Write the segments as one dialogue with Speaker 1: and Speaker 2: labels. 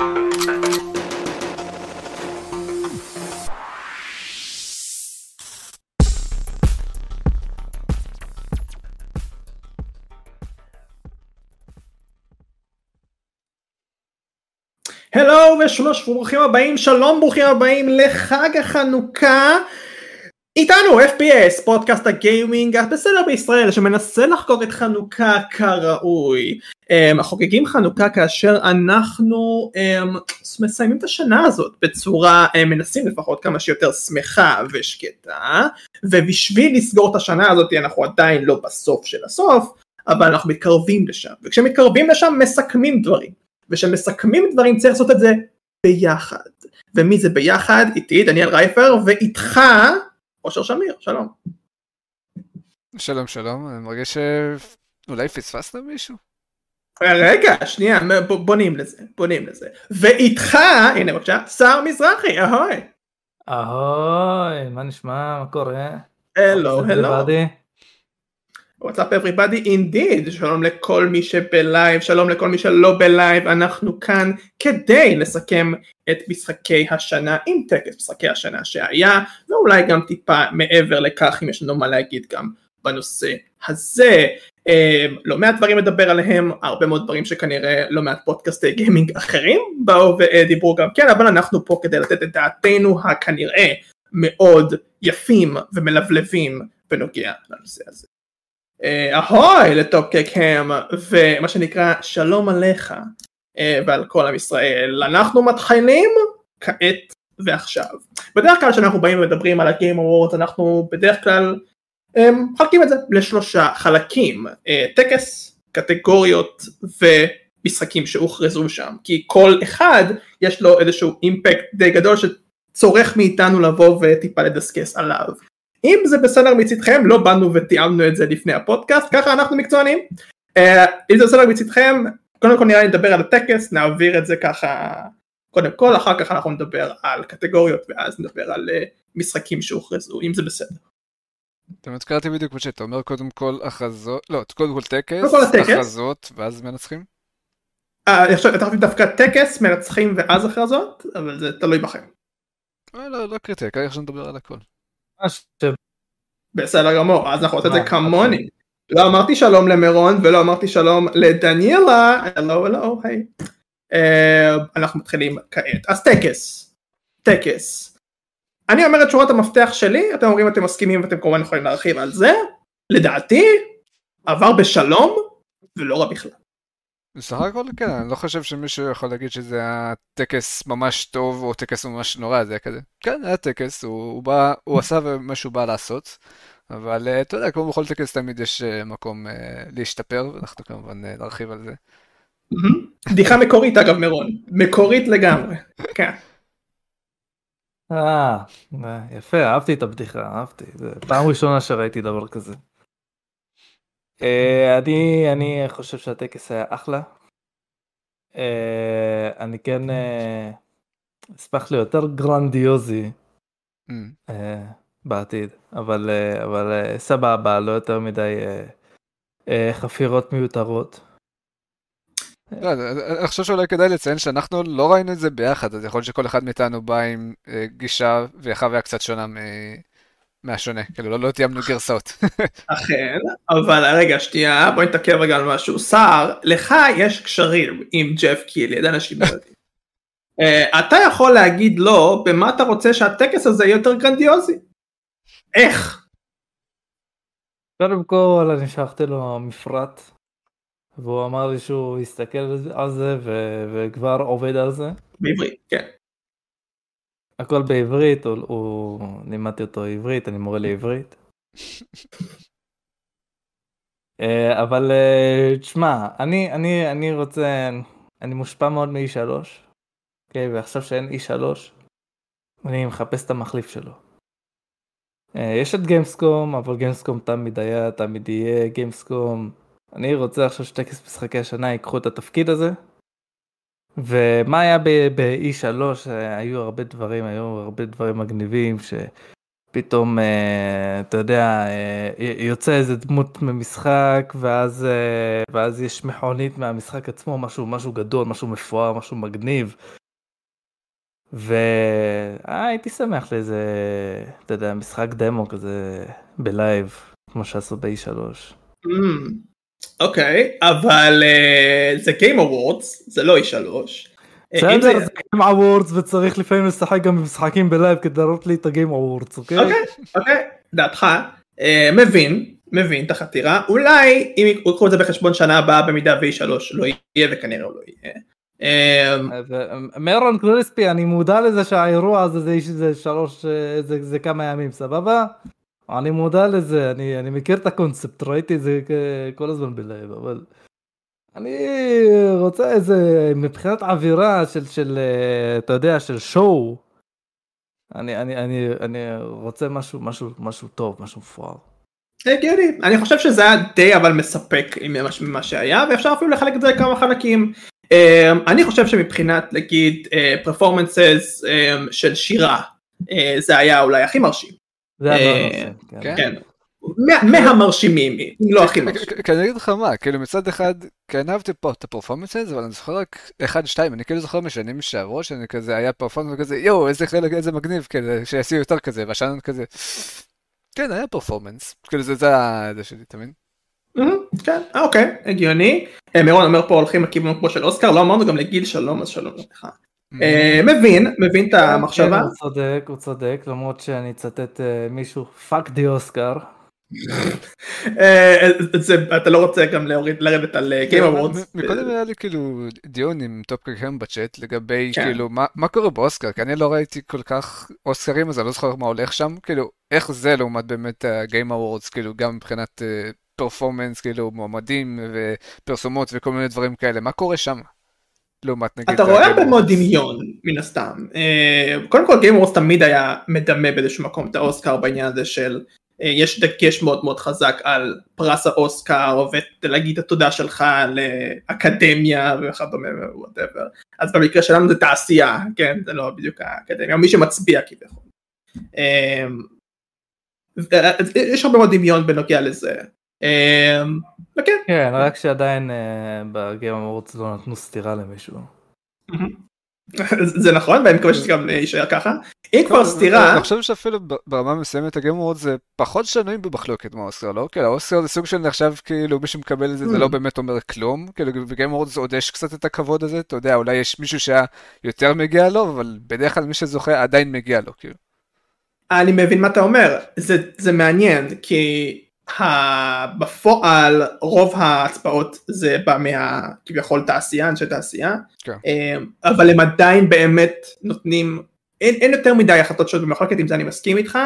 Speaker 1: הלו ושלוש ברוכים הבאים שלום ברוכים הבאים לחג החנוכה. איתנו FPS פודקאסט הגיימינג בסדר בישראל שמנסה לחגוג את חנוכה כראוי um, חוגגים חנוכה כאשר אנחנו um, מסיימים את השנה הזאת בצורה um, מנסים לפחות כמה שיותר שמחה ושקטה ובשביל לסגור את השנה הזאת אנחנו עדיין לא בסוף של הסוף אבל אנחנו מתקרבים לשם וכשמתקרבים לשם מסכמים דברים וכשמסכמים דברים צריך לעשות את זה ביחד ומי זה ביחד איתי דניאל רייפר ואיתך אושר שמיר שלום.
Speaker 2: שלום שלום אני מרגיש שאולי פספסת מישהו.
Speaker 1: רגע שנייה בונים לזה בונים לזה ואיתך הנה בבקשה שר מזרחי אהוי.
Speaker 3: אהוי מה נשמע מה קורה.
Speaker 1: הלו הלו. What's up everybody indeed שלום לכל מי שבלייב שלום לכל מי שלא בלייב אנחנו כאן כדי לסכם את משחקי השנה עם טקס משחקי השנה שהיה ואולי גם טיפה מעבר לכך אם יש לנו מה להגיד גם בנושא הזה לא מעט דברים לדבר עליהם הרבה מאוד דברים שכנראה לא מעט פודקאסטי גיימינג אחרים באו ודיברו גם כן אבל אנחנו פה כדי לתת את דעתנו הכנראה מאוד יפים ומלבלבים בנוגע לנושא הזה. אה, אהוי לטופקקהם ומה שנקרא שלום עליך אה, ועל כל עם ישראל אנחנו מתחילים כעת ועכשיו בדרך כלל כשאנחנו באים ומדברים על ה Game Awards אנחנו בדרך כלל אה, מחלקים את זה לשלושה חלקים טקס קטגוריות ומשחקים שהוכרזו שם. כי כל אחד יש לו איזשהו impact די גדול שצורך מאיתנו לבוא וטיפה לדסקס עליו. אם זה בסדר מצדכם לא באנו ותיאמנו את זה לפני הפודקאסט ככה אנחנו מקצוענים. uh, אם זה בסדר מצדכם קודם כל נראה לי נדבר על הטקס נעביר את זה ככה קודם כל אחר כך אנחנו נדבר על קטגוריות ואז נדבר על uh, משחקים שהוכרזו אם זה בסדר.
Speaker 2: אתה הזכרתי בדיוק מה שאתה אומר קודם כל הכרזות לא קודם כל טקס הכרזות ואז מנצחים.
Speaker 1: אה, אני חושב דווקא טקס מנצחים ואז הכרזות אבל זה תלוי בכם.
Speaker 2: לא לא קריטי כרגע שנדבר על הכל.
Speaker 1: בסדר גמור, אז אנחנו עושים את זה כמוני. לא אמרתי שלום למירון ולא אמרתי שלום לדניאלה, הלו הלו היי. אה, אנחנו מתחילים כעת. אז טקס, טקס. אני אומר את שורת המפתח שלי, אתם אומרים אתם מסכימים ואתם כמובן יכולים להרחיב על זה. לדעתי, עבר בשלום ולא רע בכלל.
Speaker 2: בסך הכל כן, אני לא חושב שמישהו יכול להגיד שזה היה טקס ממש טוב או טקס ממש נורא, זה היה כזה. כן, היה טקס, הוא, הוא בא, הוא עשה מה שהוא בא לעשות, אבל uh, אתה יודע, כמו בכל טקס תמיד יש uh, מקום uh, להשתפר, ואנחנו כמובן נרחיב על זה.
Speaker 1: בדיחה מקורית אגב מירון, מקורית לגמרי, כן.
Speaker 3: אה, יפה, אהבתי את הבדיחה, אהבתי, פעם ראשונה שראיתי דבר כזה. אה, אני אני חושב שהטקס היה אחלה. אה, אני כן אה, אשמח ליותר גרנדיוזי mm. בעתיד אבל אבל סבבה לא יותר מדי חפירות מיותרות.
Speaker 2: לא, אני חושב שאולי כדאי לציין שאנחנו לא ראינו את זה ביחד אז יכול להיות שכל אחד מאיתנו בא עם גישה וחוויה קצת שונה מהשונה, כאילו לא, לא תיאמנו גרסאות.
Speaker 1: אכן, אבל רגע שנייה בוא נתעכב רגע על משהו. סער, לך יש קשרים עם ג'ף קילי, אנשים לא יודעים. uh, אתה יכול להגיד לו במה אתה רוצה שהטקס הזה יהיה יותר גרנדיוזי. איך?
Speaker 3: קודם כל אני שלחתי לו מפרט והוא אמר לי שהוא יסתכל על זה וכבר עובד על זה.
Speaker 1: בעברית, כן.
Speaker 3: הכל בעברית, הוא, הוא... לימדתי אותו עברית, אני מורה לעברית. אה, אבל אה, תשמע, אני, אני, אני רוצה, אני מושפע מאוד מ-E3, אוקיי, ועכשיו שאין E3, אני מחפש את המחליף שלו. אה, יש את גיימסקום, אבל גיימסקום תמיד היה, תמיד יהיה גיימסקום. אני רוצה עכשיו שטקס משחקי השנה ייקחו את התפקיד הזה, ומה היה ב-E3 היו הרבה דברים היו הרבה דברים מגניבים פתאום אתה יודע יוצא איזה דמות ממשחק ואז ואז יש מכונית מהמשחק עצמו משהו משהו גדול משהו מפואר משהו מגניב. והייתי שמח לאיזה אתה יודע משחק דמו כזה ב live כמו שעשו ב-E3.
Speaker 1: Mm, אוקיי אבל זה Game Awards זה לא E3.
Speaker 3: בסדר, זה Game Awards וצריך לפעמים לשחק גם במשחקים ב live כדי לראות לי את ה-Game Awards, אוקיי?
Speaker 1: אוקיי, אוקיי, דעתך, מבין, מבין את החתירה, אולי אם יקחו את זה בחשבון שנה הבאה במידה ו-3 לא יהיה וכנראה הוא לא יהיה.
Speaker 3: מרון קריספי אני מודע לזה שהאירוע הזה זה שלוש זה כמה ימים סבבה אני מודע לזה אני אני מכיר את הקונספט ראיתי את זה כל הזמן בלייב אבל. אני רוצה איזה מבחינת אווירה של של אתה יודע של שואו. אני אני אני אני רוצה משהו משהו משהו טוב משהו מפואר.
Speaker 1: הגיוני אני חושב שזה היה די אבל מספק ממה שהיה ואפשר אפילו לחלק את זה לכמה חלקים. אני חושב שמבחינת נגיד פרפורמנסס של שירה זה היה אולי הכי מרשים.
Speaker 3: זה היה מרשים.
Speaker 1: כן. כן. מהמרשימים, אם לא הכי מרשים.
Speaker 2: כי אני אגיד לך מה, כאילו מצד אחד, כן אהבתי פה את הפרפורמנס הזה, אבל אני זוכר רק אחד שתיים, אני כאילו זוכר משנים שעברו, שאני כזה היה פרפורמנס כזה, יואו, איזה חלק, איזה מגניב, כזה, שיעשו יותר כזה, והשנה כזה, כן, היה performance, כאילו זה זה שלי, אתה מבין?
Speaker 1: כן, אוקיי, הגיוני. מירון אומר פה הולכים לכיוון כמו של אוסקר, לא אמרנו גם לגיל שלום, אז שלום לך. מבין, מבין את המחשבה.
Speaker 3: הוא צודק, הוא צודק, למרות שאני אצטט מישהו, fuck the אוסקר.
Speaker 1: אתה לא רוצה גם לרדת על Game Awards.
Speaker 2: מקודם היה לי כאילו דיון עם טופ קרקם בצ'אט לגבי כאילו מה קורה באוסקר, כי אני לא ראיתי כל כך אוסקרים אז אני לא זוכר מה הולך שם, כאילו איך זה לעומת באמת ה-Game Awards, כאילו גם מבחינת performance, כאילו מועמדים ופרסומות וכל מיני דברים כאלה, מה קורה שם? לעומת נגיד...
Speaker 1: אתה רואה הרבה מאוד דמיון מן הסתם. קודם כל Awards תמיד היה מדמה באיזשהו מקום את האוסקר בעניין הזה של יש דגש מאוד מאוד חזק על פרס האוסקר ולהגיד את התודה שלך לאקדמיה וכדומה ו whatever. אז במקרה שלנו זה תעשייה, כן? זה לא בדיוק האקדמיה, מי שמצביע כביכול. יש הרבה מאוד דמיון בנוגע לזה. וכן.
Speaker 3: כן, רק שעדיין בגיים אמורץ לא נתנו סטירה למישהו.
Speaker 1: זה נכון ואני מקווה שזה גם יישאר ככה. אם כבר סתירה...
Speaker 2: אני חושב שאפילו ברמה מסוימת הגיימורד זה פחות שנויים במחלוקת מהאוסקר לא? כאילו האוסקר זה סוג של נחשב כאילו מי שמקבל את זה זה לא באמת אומר כלום כאילו בגיימורד זה עוד יש קצת את הכבוד הזה אתה יודע אולי יש מישהו שהיה יותר מגיע לו אבל בדרך כלל מי שזוכה עדיין מגיע לו כאילו.
Speaker 1: אני מבין מה אתה אומר זה מעניין כי בפועל רוב ההצבעות זה בא מה כביכול תעשייה אנשי תעשייה כן. אבל הם עדיין באמת נותנים אין, אין יותר מדי החלטות שונות במחלוקת עם זה אני מסכים איתך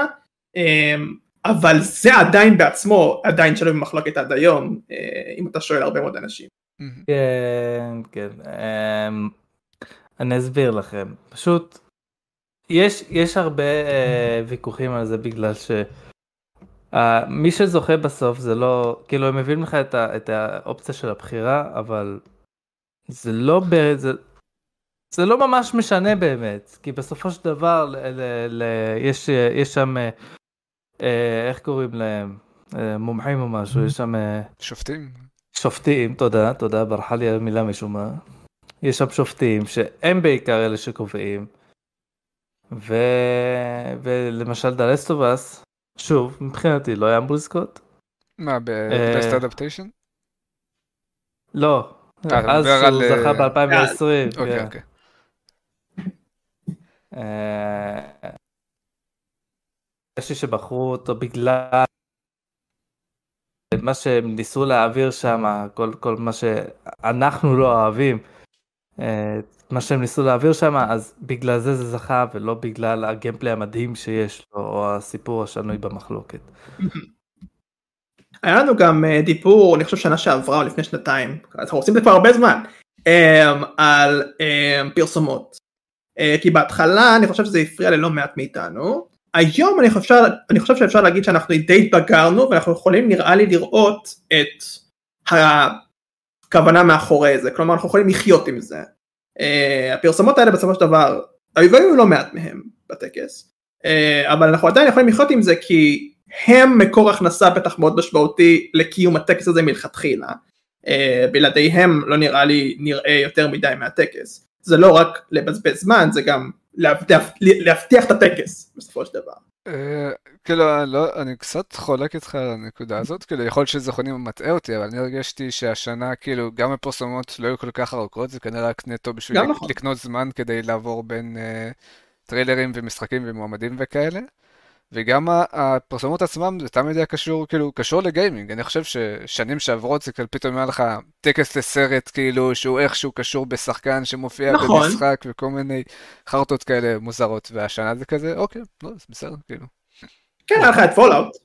Speaker 1: אבל זה עדיין בעצמו עדיין שלא במחלוקת עד היום אם אתה שואל הרבה מאוד אנשים.
Speaker 3: כן כן אני אסביר לכם פשוט יש יש הרבה ויכוחים על זה בגלל ש. Uh, מי שזוכה בסוף זה לא כאילו הם מביאים לך את, ה, את האופציה של הבחירה אבל זה לא ב, זה, זה לא ממש משנה באמת כי בסופו של דבר ל, ל, ל, יש יש שם uh, איך קוראים להם? uh, מומחים או משהו יש שם uh,
Speaker 2: שופטים.
Speaker 3: שופטים תודה תודה ברחה לי המילה משום מה. יש שם שופטים שהם בעיקר אלה שקובעים. ו... ולמשל דלסטובס שוב, מבחינתי לא היה אמור לזכות.
Speaker 2: מה, ב-Best Adaptation?
Speaker 3: לא, אז הוא זכה ב-2020.
Speaker 2: אוקיי, אוקיי.
Speaker 3: יש לי שבחרו אותו בגלל מה שהם ניסו להעביר שם, כל, כל מה שאנחנו לא אוהבים, מה שהם ניסו להעביר שם אז בגלל זה זה זכה ולא בגלל הגיימפלי המדהים שיש לו או הסיפור השנוי במחלוקת.
Speaker 1: היה לנו גם דיבור אני חושב שנה שעברה לפני שנתיים אנחנו עושים את זה כבר הרבה זמן על פרסומות כי בהתחלה אני חושב שזה הפריע ללא מעט מאיתנו היום אני חושב, אני חושב שאפשר להגיד שאנחנו די התבגרנו ואנחנו יכולים נראה לי לראות את הכוונה מאחורי זה כלומר אנחנו יכולים לחיות עם זה. Uh, הפרסומות האלה בסופו של דבר היו לא מעט מהם בטקס אבל אנחנו עדיין יכולים לחיות עם זה כי הם מקור הכנסה בטח מאוד משמעותי לקיום הטקס הזה מלכתחילה. בלעדיהם לא נראה לי נראה יותר מדי מהטקס. זה לא רק לבזבז זמן זה גם להבטיח את הטקס בסופו של דבר.
Speaker 2: כאילו, לא, אני קצת חולק איתך על הנקודה הזאת, כאילו, יכול להיות שזכרוני מטעה אותי, אבל אני הרגשתי שהשנה, כאילו, גם הפרסומות לא היו כל כך ארוכות, זה כנראה רק נטו בשביל נכון. לקנות זמן כדי לעבור בין uh, טריילרים ומשחקים ומועמדים וכאלה. וגם הפרסומות עצמם זה תמיד היה קשור, כאילו, קשור לגיימינג. אני חושב ששנים שעברות זה כאילו פתאום היה לך טקס לסרט, כאילו, שהוא איכשהו קשור בשחקן שמופיע נכון. במשחק וכל מיני חרטות כאלה מוזרות. והשנה זה כזה, אוקיי, לא, זה בסדר, כאילו.
Speaker 1: כן, היה לך את Fallout.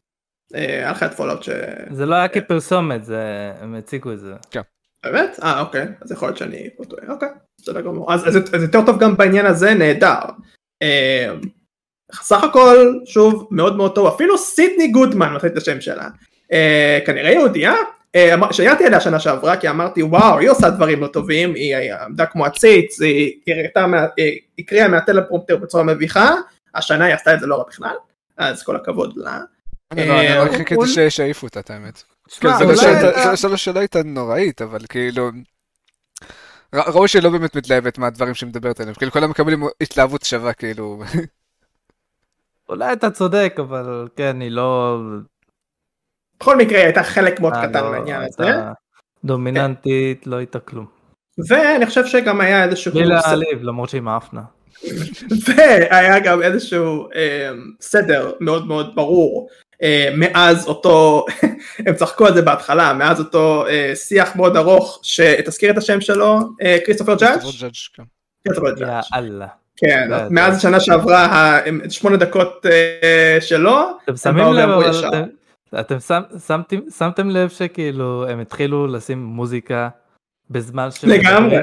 Speaker 1: אה, היה לך את Fallout ש...
Speaker 3: זה לא היה כפרסומת, זה... הם הציגו את זה.
Speaker 2: כן.
Speaker 1: באמת? אה, אוקיי. אז יכול להיות שאני פה טועה. אוקיי, בסדר גמור. אז זה יותר טוב גם בעניין הזה, נהדר. אה, סך הכל שוב מאוד מאוד טוב אפילו סידני גודמן מחליט את השם שלה אה, כנראה יהודייה אה, שהייתי עליה שנה שעברה כי אמרתי וואו היא עושה דברים לא טובים היא עמדה כמו עציץ היא הקריאה מהטלפרומפטר בצורה מביכה השנה היא עשתה את זה לא רע בכלל אז כל הכבוד לה.
Speaker 2: אני לא, אה, רק חיכיתי שיעיפו אותה את האמת. כן, זו לא שאלה הייתה נוראית אבל כאילו ראוי שלא באמת מתלהבת מהדברים שהיא מדברת עליהם כאילו כולם מקבלים התלהבות שווה כאילו.
Speaker 3: אולי אתה צודק, אבל כן, היא לא...
Speaker 1: בכל מקרה היא הייתה חלק מאוד אה, קטן לא, מהעניין הזה.
Speaker 3: דומיננטית, לא הייתה כלום.
Speaker 1: ואני חושב שגם היה איזשהו...
Speaker 3: בלי להעליב, למרות שהיא מאפנה.
Speaker 1: והיה גם איזשהו אה, סדר מאוד מאוד ברור אה, מאז אותו, הם צחקו על זה בהתחלה, מאז אותו אה, שיח מאוד ארוך, שתזכיר את השם שלו, אה, כריסטופר ג'אדג'? כריסטופר
Speaker 3: ג'אדג'. יאללה.
Speaker 1: כן, מאז השנה שעברה, שמונה דקות אה, שלו,
Speaker 3: אתם שמים לב, אתם שמתם לב שכאילו הם התחילו לשים מוזיקה בזמן
Speaker 1: ש... לגמרי,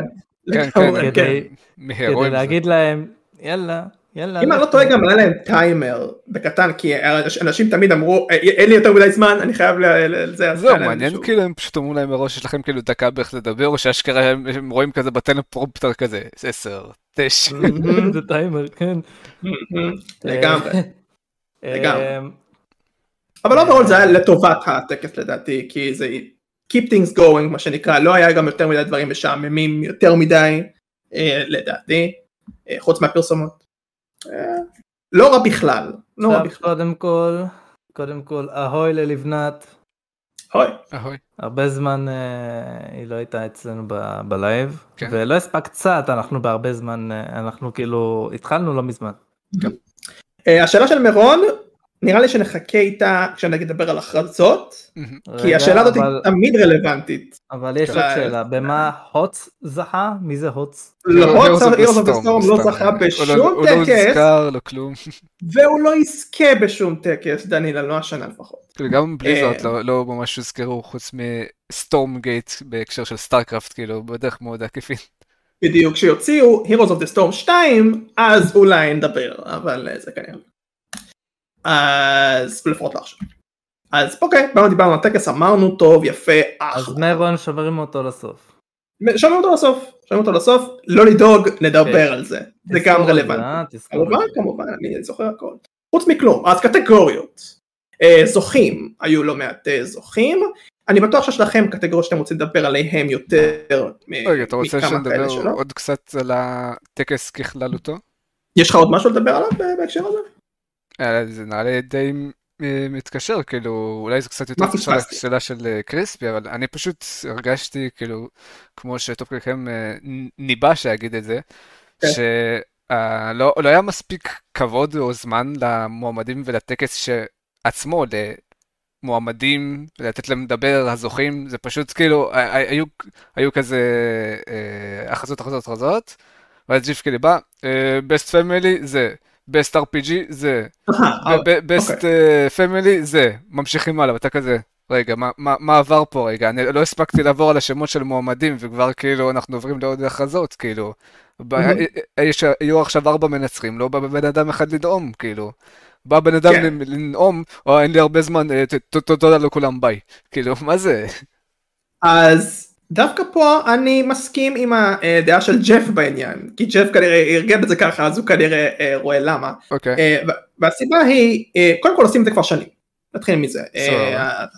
Speaker 2: כן, כן,
Speaker 3: כדי להגיד להם, יאללה, יאללה.
Speaker 1: אם אני לא טועה גם היה להם טיימר בקטן כי אנשים תמיד אמרו אה, אין לי יותר מדי זמן אני חייב לזה.
Speaker 2: זהו מעניין כאילו הם פשוט אמרו להם מראש יש לכם כאילו דקה בערך לדבר או שאשכרה הם רואים כזה בטלפרומפטר כזה 10 9.
Speaker 3: זה טיימר כן.
Speaker 1: לגמרי. לגמרי. אבל overall זה היה לטובת הטקס לדעתי כי זה keep things going מה שנקרא לא היה גם יותר מדי דברים משעממים יותר מדי אה, לדעתי אה, חוץ מהפרסומות. לא רע בכלל. לא רע בכלל.
Speaker 3: קודם כל, קודם כל, אהוי ללבנת.
Speaker 1: אהוי.
Speaker 2: אהוי.
Speaker 3: הרבה זמן אה, היא לא הייתה אצלנו ב- ב live, כן. ולא הספק קצת, אנחנו בהרבה זמן, אה, אנחנו כאילו, התחלנו לא מזמן.
Speaker 1: כן. אה, השאלה של מירון, נראה לי שנחכה איתה כשנדבר על הכרזות, כי השאלה הזאת היא תמיד רלוונטית.
Speaker 3: אבל יש עוד שאלה, במה HOTS זכה? מי זה HOTS?
Speaker 1: לא, HOTS Heroes of Storm לא זכה בשום טקס, הוא לא
Speaker 2: נזכר, לא כלום.
Speaker 1: והוא לא יזכה בשום טקס, דניאלה, לא השנה לפחות.
Speaker 2: כאילו, גם Blizzard לא, לא ממש הוזכרו חוץ מ Stormgate בהקשר של StarCraft, כאילו, בדרך מאוד עקיפית.
Speaker 1: בדיוק, כשיוציאו Heroes of the Storm 2, אז אולי נדבר, אבל זה כנראה. אז לפחות לא עכשיו. אז אוקיי, באנו דיברנו על הטקס, אמרנו טוב, יפה,
Speaker 3: אחלה. אז מרון שומרים אותו לסוף.
Speaker 1: שומרים אותו לסוף, שומרים אותו לסוף, לא לדאוג, נדבר על זה, זה גם רלוונטי. כמובן, כמובן, אני זוכר הכל. חוץ מכלום, אז קטגוריות. אה, זוכים, היו לא מעט אה, זוכים, אני בטוח שיש לכם קטגוריות שאתם רוצים לדבר עליהם יותר
Speaker 2: רגע, אתה רוצה שנדבר עוד קצת על הטקס ככללותו?
Speaker 1: יש לך עוד משהו לדבר עליו בהקשר הזה?
Speaker 2: אה, זה נראה לי די אה, מתקשר, כאילו, אולי זה קצת יותר קשור לשאלה של אה, קריספי, אבל אני פשוט הרגשתי, כאילו, כמו שטופקלכם ניבא שיגיד את זה, כן. שלא לא היה מספיק כבוד או זמן למועמדים ולטקס שעצמו, למועמדים, ולתת להם לדבר, הזוכים, זה פשוט כאילו, היו, היו כזה הכרזות, הכרזות, הכרזות, ואז ג'ף קילי בא, best family זה. best RPG זה, best family זה, ממשיכים הלאה, ואתה כזה, רגע, מה עבר פה רגע? אני לא הספקתי לעבור על השמות של מועמדים, וכבר כאילו אנחנו עוברים לעוד הכרזות, כאילו. יהיו עכשיו ארבע מנצחים, לא בא בן אדם אחד לנאום, כאילו. בא בן אדם כן. לנאום, או אין לי הרבה זמן, אה, תודה לכולם, ביי. כאילו, מה זה?
Speaker 1: אז דווקא פה אני מסכים עם הדעה של ג'ף בעניין, כי ג'ף כנראה ארגן את זה ככה, אז הוא כנראה אה, רואה למה.
Speaker 2: אוקיי.
Speaker 1: Okay. והסיבה היא, קודם כל עושים את זה כבר שנים. נתחיל מזה,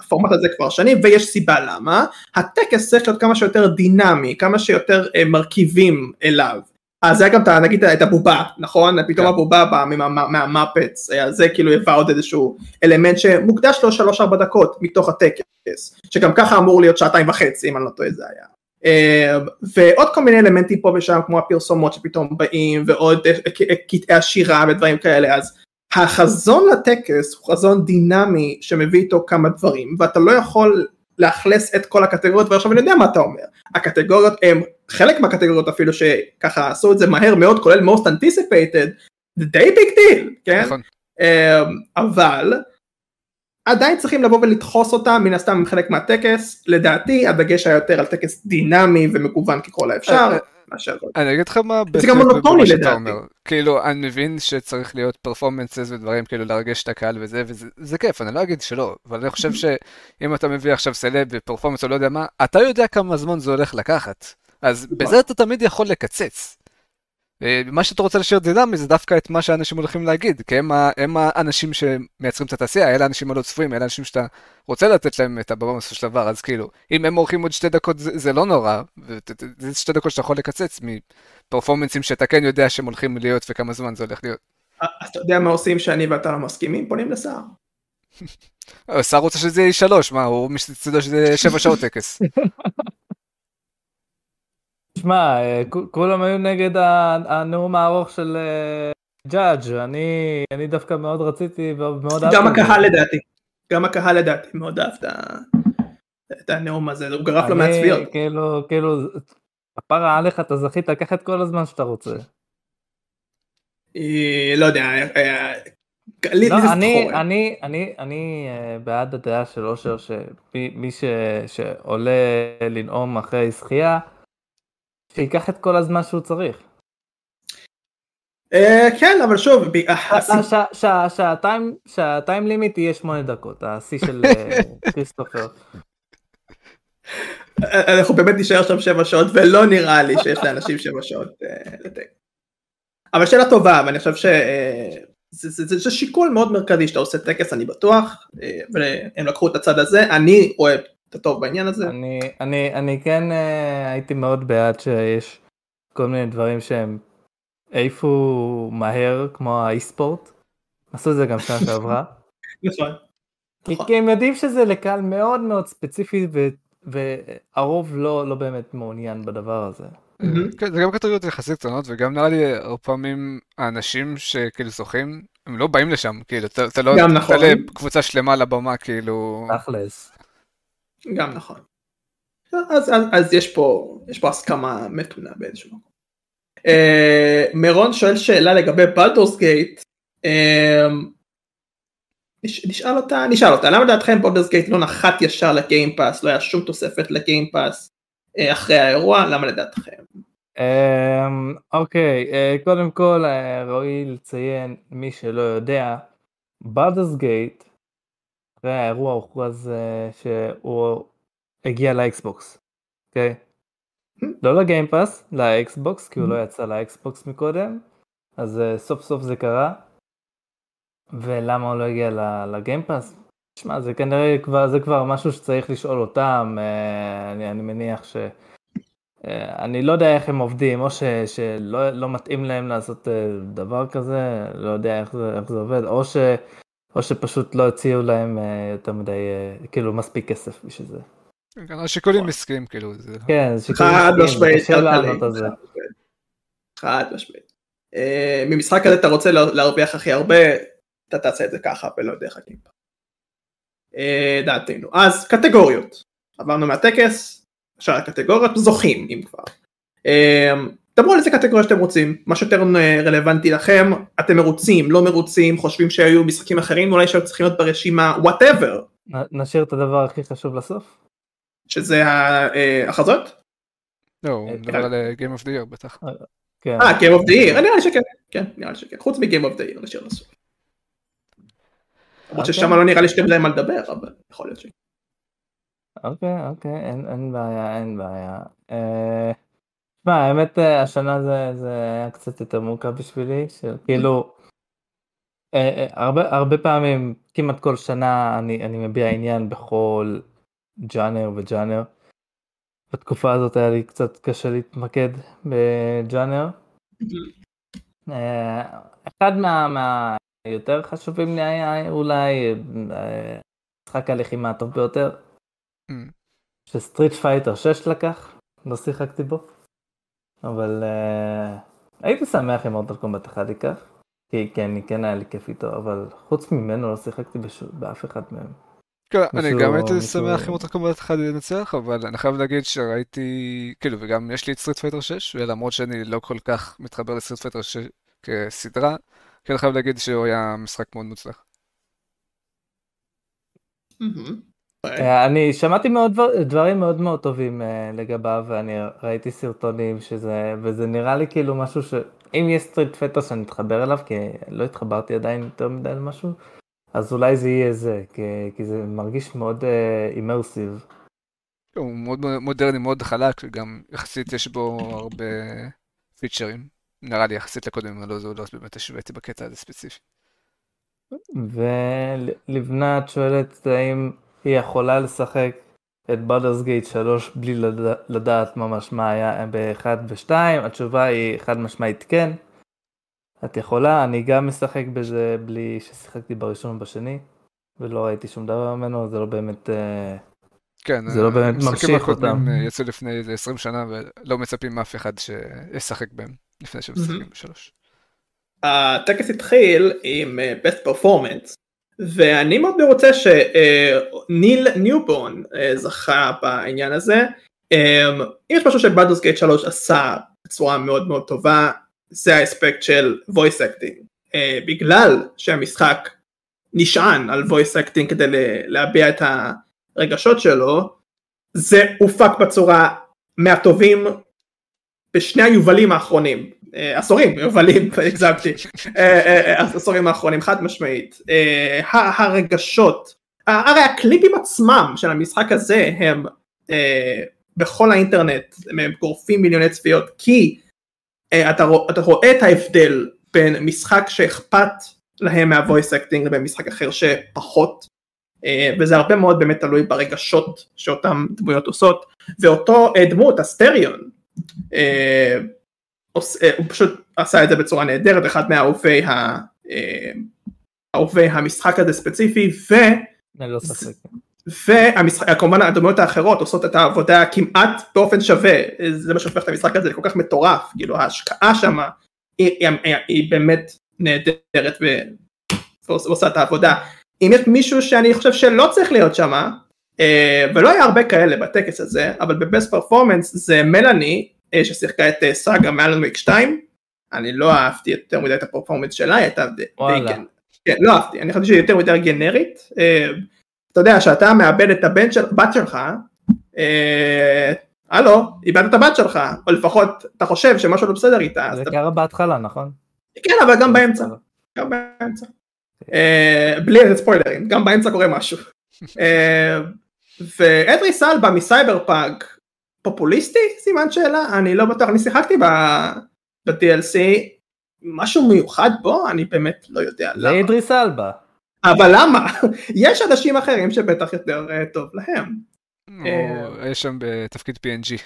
Speaker 1: הפורמט הזה כבר שנים ויש סיבה למה, הטקס צריך להיות כמה שיותר דינמי, כמה שיותר מרכיבים אליו. אז זה היה גם נגיד את הבובה נכון פתאום כן. הבובה באה מהמפץ זה כאילו היווה עוד איזשהו אלמנט שמוקדש לו שלוש ארבע דקות מתוך הטקס שגם ככה אמור להיות שעתיים וחצי אם אני לא טועה זה היה. אה, ועוד כל מיני אלמנטים פה ושם כמו הפרסומות שפתאום באים ועוד אה, אה, קטעי השירה ודברים כאלה אז החזון לטקס הוא חזון דינמי שמביא איתו כמה דברים ואתה לא יכול לאכלס את כל הקטגוריות ועכשיו אני יודע מה אתה אומר. הקטגוריות הם חלק מהקטגוריות אפילו שככה עשו את זה מהר מאוד כולל most anticipated זה די big deal כן? נכון. אמ, אבל עדיין צריכים לבוא ולדחוס אותם מן הסתם חלק מהטקס. לדעתי הדגש היה יותר על טקס דינמי ומגוון ככל האפשר. אה, אה, מאשר...
Speaker 2: אני אגיד לך מה...
Speaker 1: זה גם מונוטוני לדעתי.
Speaker 2: כאילו, אני מבין שצריך להיות performances ודברים, כאילו להרגש את הקהל וזה, וזה כיף, אני לא אגיד שלא, אבל אני חושב שאם אתה מביא עכשיו סלב ו performance או לא יודע מה, אתה יודע כמה זמן זה הולך לקחת. אז בזה אתה תמיד יכול לקצץ. אה, מה שאתה רוצה להשאיר דינמי זה דווקא את מה שאנשים הולכים להגיד, כי הם, הם האנשים שמייצרים את התעשייה, אלה האנשים הלא צפויים, אלה האנשים שאתה רוצה לתת להם את הבמה בסופו של דבר, אז כאילו, אם הם עורכים עוד שתי דקות זה, זה לא נורא, זה שתי דקות שאתה יכול לקצץ מפרפורמנסים שאתה כן יודע שהם הולכים להיות וכמה זמן זה הולך להיות.
Speaker 1: אז אתה יודע מה עושים שאני ואתה לא מסכימים? פונים לשר.
Speaker 2: שר רוצה שזה יהיה שלוש, מה, הוא מצדו שזה שבע שעות טקס.
Speaker 3: שמע, אה, כולם היו נגד הנאום הארוך של ג'אדג', אה, אני, אני דווקא מאוד רציתי ומאוד
Speaker 1: אהבתי. גם הקהל לדעתי, גם הקהל לדעתי מאוד אהב את הנאום הזה, הוא גרף לו מהצביעות.
Speaker 3: כאילו, כאילו, הפרה עליך, אתה זכית, קח את כל הזמן שאתה רוצה.
Speaker 1: אה, לא יודע,
Speaker 3: לא, אני, אני, אני, אני בעד הדעה של אושר שמי שעולה לנאום אחרי זכייה, שייקח את כל הזמן שהוא צריך.
Speaker 1: אה, כן אבל שוב
Speaker 3: שהטיים לימיט יהיה שמונה דקות השיא של אה, כריסטופר.
Speaker 1: אנחנו באמת נשאר שם שבע שעות ולא נראה לי שיש לאנשים שבע שעות אה, לטק. אבל שאלה טובה ואני חושב שזה שיקול מאוד מרכזי שאתה עושה טקס אני בטוח והם לקחו את הצד הזה אני רואה אתה טוב בעניין הזה?
Speaker 3: אני, אני, אני כן uh, הייתי מאוד בעד שיש כל מיני דברים שהם העיפו מהר כמו האי ספורט. עשו את זה גם שנה שעברה.
Speaker 1: נכון.
Speaker 3: כי, כי הם יודעים שזה לקהל מאוד מאוד ספציפי ו, והרוב לא, לא באמת מעוניין בדבר הזה.
Speaker 2: כן, זה גם קטגוריות יחסית קטנות וגם נראה לי הרבה פעמים האנשים שכאילו זוכים הם לא באים לשם כאילו אתה לא
Speaker 1: נכון.
Speaker 2: תעלה קבוצה שלמה לבמה כאילו.
Speaker 3: תכלס.
Speaker 1: גם נכון. אז, אז, אז יש פה יש פה הסכמה מתונה באיזשהו מקום. Uh, מירון שואל שאלה לגבי Baldur's Gate. Uh, נשאל אותה, נשאל אותה, למה לדעתכם Baldur's Gate לא נחת ישר ל Game Pass, לא היה שום תוספת ל Game Pass uh, אחרי האירוע, למה לדעתכם?
Speaker 3: אמ, אוקיי, um, okay, uh, קודם כל uh, ראוי לציין, מי שלא יודע, Baldur's Gate אחרי האירוע הוכרז uh, שהוא הגיע ל Xbox, אוקיי? Okay? לא ל Game Pass, ל Xbox, כי הוא לא יצא ל Xbox מקודם, אז uh, סוף סוף זה קרה. ולמה הוא לא הגיע ל Game Pass? תשמע, זה כנראה כבר, זה כבר משהו שצריך לשאול אותם, uh, אני, אני מניח ש... אני לא יודע איך הם עובדים, או ש, שלא לא מתאים להם לעשות דבר כזה, לא יודע איך זה, איך זה עובד, או ש... או שפשוט לא הציעו להם אה, יותר מדי, אה, כאילו מספיק כסף בשביל זה.
Speaker 2: כן, השיקולים עסקיים כאילו. זה...
Speaker 3: כן, שיקולים עסקיים, קשה לענות על זה.
Speaker 1: חד משמעית. אה, ממשחק הזה אתה רוצה להרוויח הכי הרבה, אתה תעשה את זה ככה ולא דרך הקימפה. דעתנו. אז קטגוריות. עברנו מהטקס, עכשיו הקטגוריות זוכים אם כבר. דברו על איזה קטגוריה שאתם רוצים, מה שיותר אה, רלוונטי לכם, אתם מרוצים, לא מרוצים, חושבים שהיו משחקים אחרים אולי שהיו צריכים להיות ברשימה, וואטאבר.
Speaker 3: נשאיר את הדבר הכי חשוב לסוף.
Speaker 1: שזה ההכרזות?
Speaker 2: לא, הוא מדבר על אה, Game of the Year בטח. אה,
Speaker 1: כן. אה, Game of the Year, נראה לי שכן, כן, נראה לי שכן, חוץ מ-Game of the Year נשאיר לסוף. למרות ששם לא נראה לי שאתם יודעים מה לדבר, אבל יכול להיות שכן.
Speaker 3: אוקיי, אוקיי, אין בעיה, אין בעיה. תשמע, האמת, אה, השנה זה, זה היה קצת יותר מורכב בשבילי, של כאילו, אה, אה, הרבה, הרבה פעמים, כמעט כל שנה, אני, אני מביע עניין בכל ג'אנר וג'אנר. בתקופה הזאת היה לי קצת קשה להתמקד בג'אנר. אה, אחד מה, מהיותר חשובים לי היה אולי משחק הלחימה הטוב ביותר, mm. ש Street Fighter 6 לקח, לא שיחקתי בו, אבל uh, הייתי שמח אם Mortal Kombat אחד ייקח, כי כן, כן היה לי כיף איתו, אבל חוץ ממנו לא שיחקתי בש... באף אחד מהם.
Speaker 2: כן, אני גם הייתי שמח אם Mortal Kombat אחד ינצח, אבל אני חייב להגיד שראיתי, כאילו, וגם יש לי את Street Fighter 6, ולמרות שאני לא כל כך מתחבר ל Street Fighter 6 כסדרה, כן חייב להגיד שהוא היה משחק מאוד מוצלח.
Speaker 3: אה, אני שמעתי מאוד דברים מאוד מאוד טובים אה, לגביו ואני ראיתי סרטונים שזה וזה נראה לי כאילו משהו שאם יש Street Fighter שאני אתחבר אליו כי לא התחברתי עדיין יותר מדי למשהו אז אולי זה יהיה זה כי, כי זה מרגיש מאוד immersive. אה,
Speaker 2: uh, הוא מאוד מודרני מאוד חלק וגם יחסית יש בו הרבה פיצ'רים נראה לי יחסית לקודם לא, לא באמת השוויתי בקטע הזה ספציפי.
Speaker 3: ולבנת שואלת האם היא יכולה לשחק את בודרס גייט 3 בלי לדעת ממש מה היה ב-1 ו-2, התשובה היא חד משמעית כן. את יכולה, אני גם משחק בזה בלי ששיחקתי בראשון ובשני, ולא ראיתי שום דבר ממנו, זה לא באמת... אה,
Speaker 2: כן,
Speaker 3: זה לא באמת ממשיך אותם.
Speaker 2: אה, יצאו לפני איזה 20 שנה ולא מצפים מאף אחד שישחק בהם לפני שמשחקים בשלוש.
Speaker 1: הטקס התחיל עם אה, best performance ואני מאוד מרוצה שניל ניובון אה, זכה בעניין הזה. אם יש משהו שב Baldur's Gate 3 עשה בצורה מאוד מאוד טובה זה האספקט של voice acting. אה, בגלל שהמשחק נשען על voice acting כדי להביע את הרגשות שלו זה הופק בצורה מהטובים בשני היובלים האחרונים. אה, עשורים יובלים הגזמתי. אה, אה, עשורים האחרונים חד משמעית. הרגשות. הרי הקליפים עצמם של המשחק הזה הם בכל האינטרנט הם גורפים מיליוני צפיות כי אתה, רואה את ההבדל בין משחק שאכפת להם מה voice acting לבין משחק אחר שפחות. וזה הרבה מאוד באמת תלוי ברגשות שאותן דמויות עושות. ואותו דמות אסטריון אה, הוא פשוט עשה את זה בצורה נהדרת, אחד מאהובי ה... אה, אהובי המשחק הזה ספציפי, ו...
Speaker 3: לא ספק.
Speaker 1: וכמובן הדמויות האחרות עושות את העבודה כמעט באופן שווה, זה מה שהופך את המשחק הזה לכל כך מטורף, כאילו ההשקעה שם היא, היא, היא, היא באמת נהדרת ועושה את העבודה. אם יש מישהו שאני חושב שלא צריך להיות שם, אה, ולא היה הרבה כאלה בטקס הזה, אבל בבסט פרפורמנס זה מלאני אה, ששיחקה את אה, סאגה מאלן וויק 2, אני לא אהבתי יותר מדי את הפרפורמנס שלה, היא הייתה די, כן, כן, לא אהבתי, אני חשבתי שהיא יותר מדי גנרית, אה, אתה יודע שאתה מאבד את הבן של, בת שלך, הלו, איבדת את הבת שלך, או לפחות אתה חושב שמשהו לא בסדר איתה.
Speaker 3: זה קרה בהתחלה, נכון?
Speaker 1: כן, אבל גם באמצע, גם באמצע. בלי איזה ספוילרים, גם באמצע קורה משהו. ואדרי סלבה מסייבר פאנק פופוליסטי? סימן שאלה, אני לא בטוח, אני שיחקתי ב-DLC, משהו מיוחד בו? אני באמת לא יודע
Speaker 3: למה. זה אידריס אלבה.
Speaker 1: אבל למה? יש אנשים אחרים שבטח יותר uh, טוב להם.
Speaker 2: אה, יש שם בתפקיד PNG.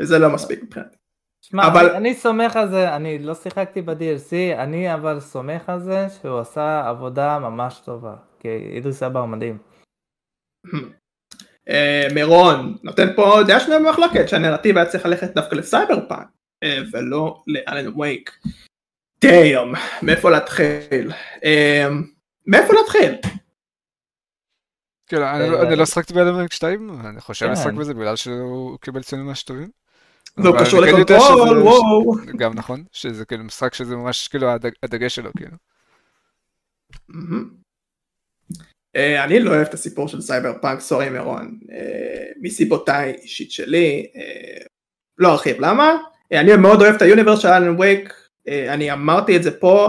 Speaker 1: זה לא מספיק מבחינתי.
Speaker 3: שמע, אבל... אני, אני סומך על זה, אני לא שיחקתי ב-DLC, אני אבל סומך על זה שהוא עשה עבודה ממש טובה, כי אידריס אלבה הוא מדהים.
Speaker 1: אה, מירון נותן פה דעה שנויה במחלוקת שהנרטיב היה צריך ללכת דווקא לסייבר פאנק אה, ולא לאלן וייק. דאם, מאיפה להתחיל? אה, מאיפה להתחיל?
Speaker 2: כן, אני לא שחקתי ב Alan Wake 2, אני חושב לשחק כן. בזה בגלל שהוא קיבל ציונים ממש טובים.
Speaker 1: והוא קשור כן ל Control, וואו.
Speaker 2: גם נכון, שזה כאילו משחק שזה ממש כאילו הדגש שלו כאילו.
Speaker 1: אה, אני לא אוהב את הסיפור של Cyberpunk, sorry מירון, אה, מסיבותיי אישית שלי, אה, לא ארחיב. למה, אני מאוד אוהב את ה universe של Alan Wake, אני אמרתי את זה פה,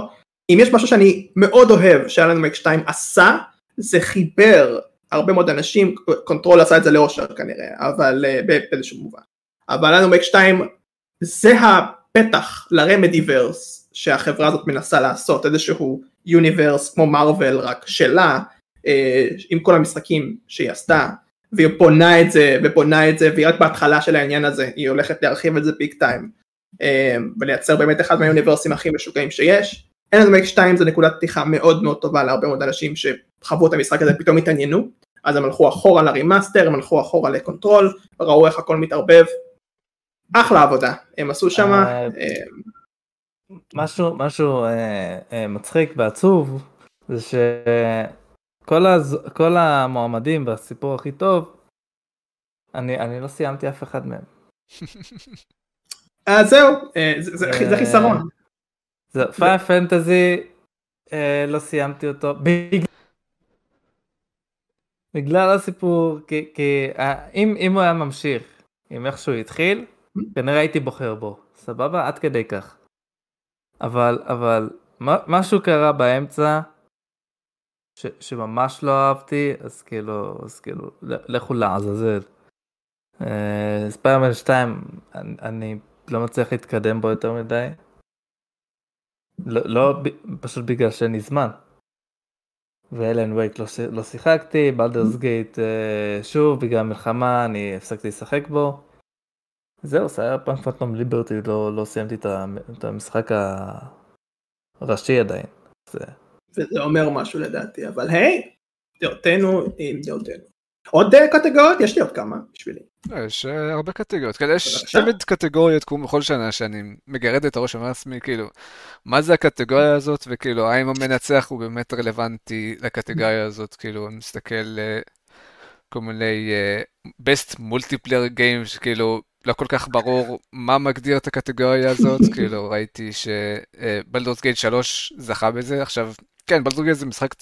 Speaker 1: אם יש משהו שאני מאוד אוהב ש Alan Wake 2 עשה, זה חיבר הרבה מאוד אנשים, Control עשה את זה לא ישר כנראה, אבל באיזשהו מובן. אבל Alan Wake 2 זה הפתח ל Remedyverse שהחברה הזאת מנסה לעשות, איזשהו universe כמו Marvel רק שלה, עם כל המשחקים שהיא עשתה, והיא בונה את זה, ובונה את זה, והיא רק בהתחלה של העניין הזה, היא הולכת להרחיב את זה big time, אה, ולייצר באמת אחד מהיוניברסים הכי משוגעים שיש. Alan Wake 2 זה נקודת פתיחה מאוד מאוד טובה להרבה מאוד אנשים שחוו את המשחק הזה ופתאום התעניינו, אז הם הלכו אחורה ל remaster, הם הלכו אחורה ל Control, ראו איך הכל מתערבב, אחלה עבודה, הם עשו שם... אה,
Speaker 3: משהו, משהו אה, אה, מצחיק ועצוב זה שכל הז... כל המועמדים בסיפור הכי טוב, אני, אני לא סיימתי אף אחד מהם.
Speaker 1: אז זהו, זה, זה, זה חיסרון.
Speaker 3: זה פייר פנטזי, לא סיימתי אותו בגלל הסיפור, כי, כי אם, אם הוא היה ממשיך עם איך שהוא התחיל, כנראה הייתי בוחר בו, סבבה? עד כדי כך. אבל, אבל, משהו קרה באמצע, שממש לא אהבתי, אז כאילו, אז כאילו, לכו לעזאזל. אה, ספיירמן 2, אני, לא מצליח להתקדם בו יותר מדי. לא, לא פשוט בגלל שאין לי זמן. ואלן וייק לא, לא שיחקתי, בלדרס גייט אה, שוב, בגלל מלחמה אני הפסקתי לשחק בו. זהו, זה היה פעם פנטום ליברטי, לא, לא סיימתי את המשחק הראשי עדיין. זה...
Speaker 1: וזה אומר משהו לדעתי, אבל היי, דעותינו עם דעותינו. עוד אה, קטגוריות? יש לי עוד כמה בשבילי.
Speaker 2: אה, יש אה, הרבה קטגוריות, יש תמיד קטגוריות כמו בכל שנה שאני מגרד את הראש ואומר לעצמי כאילו מה זה הקטגוריה הזאת וכאילו האם המנצח הוא באמת רלוונטי לקטגוריה הזאת כאילו אני מסתכל כל מיני best multiplayer games שכאילו לא כל כך ברור מה מגדיר את הקטגוריה הזאת, כאילו ראיתי שבלדורס גייט 3 זכה בזה, עכשיו, כן, Baldur's Gate זה משחק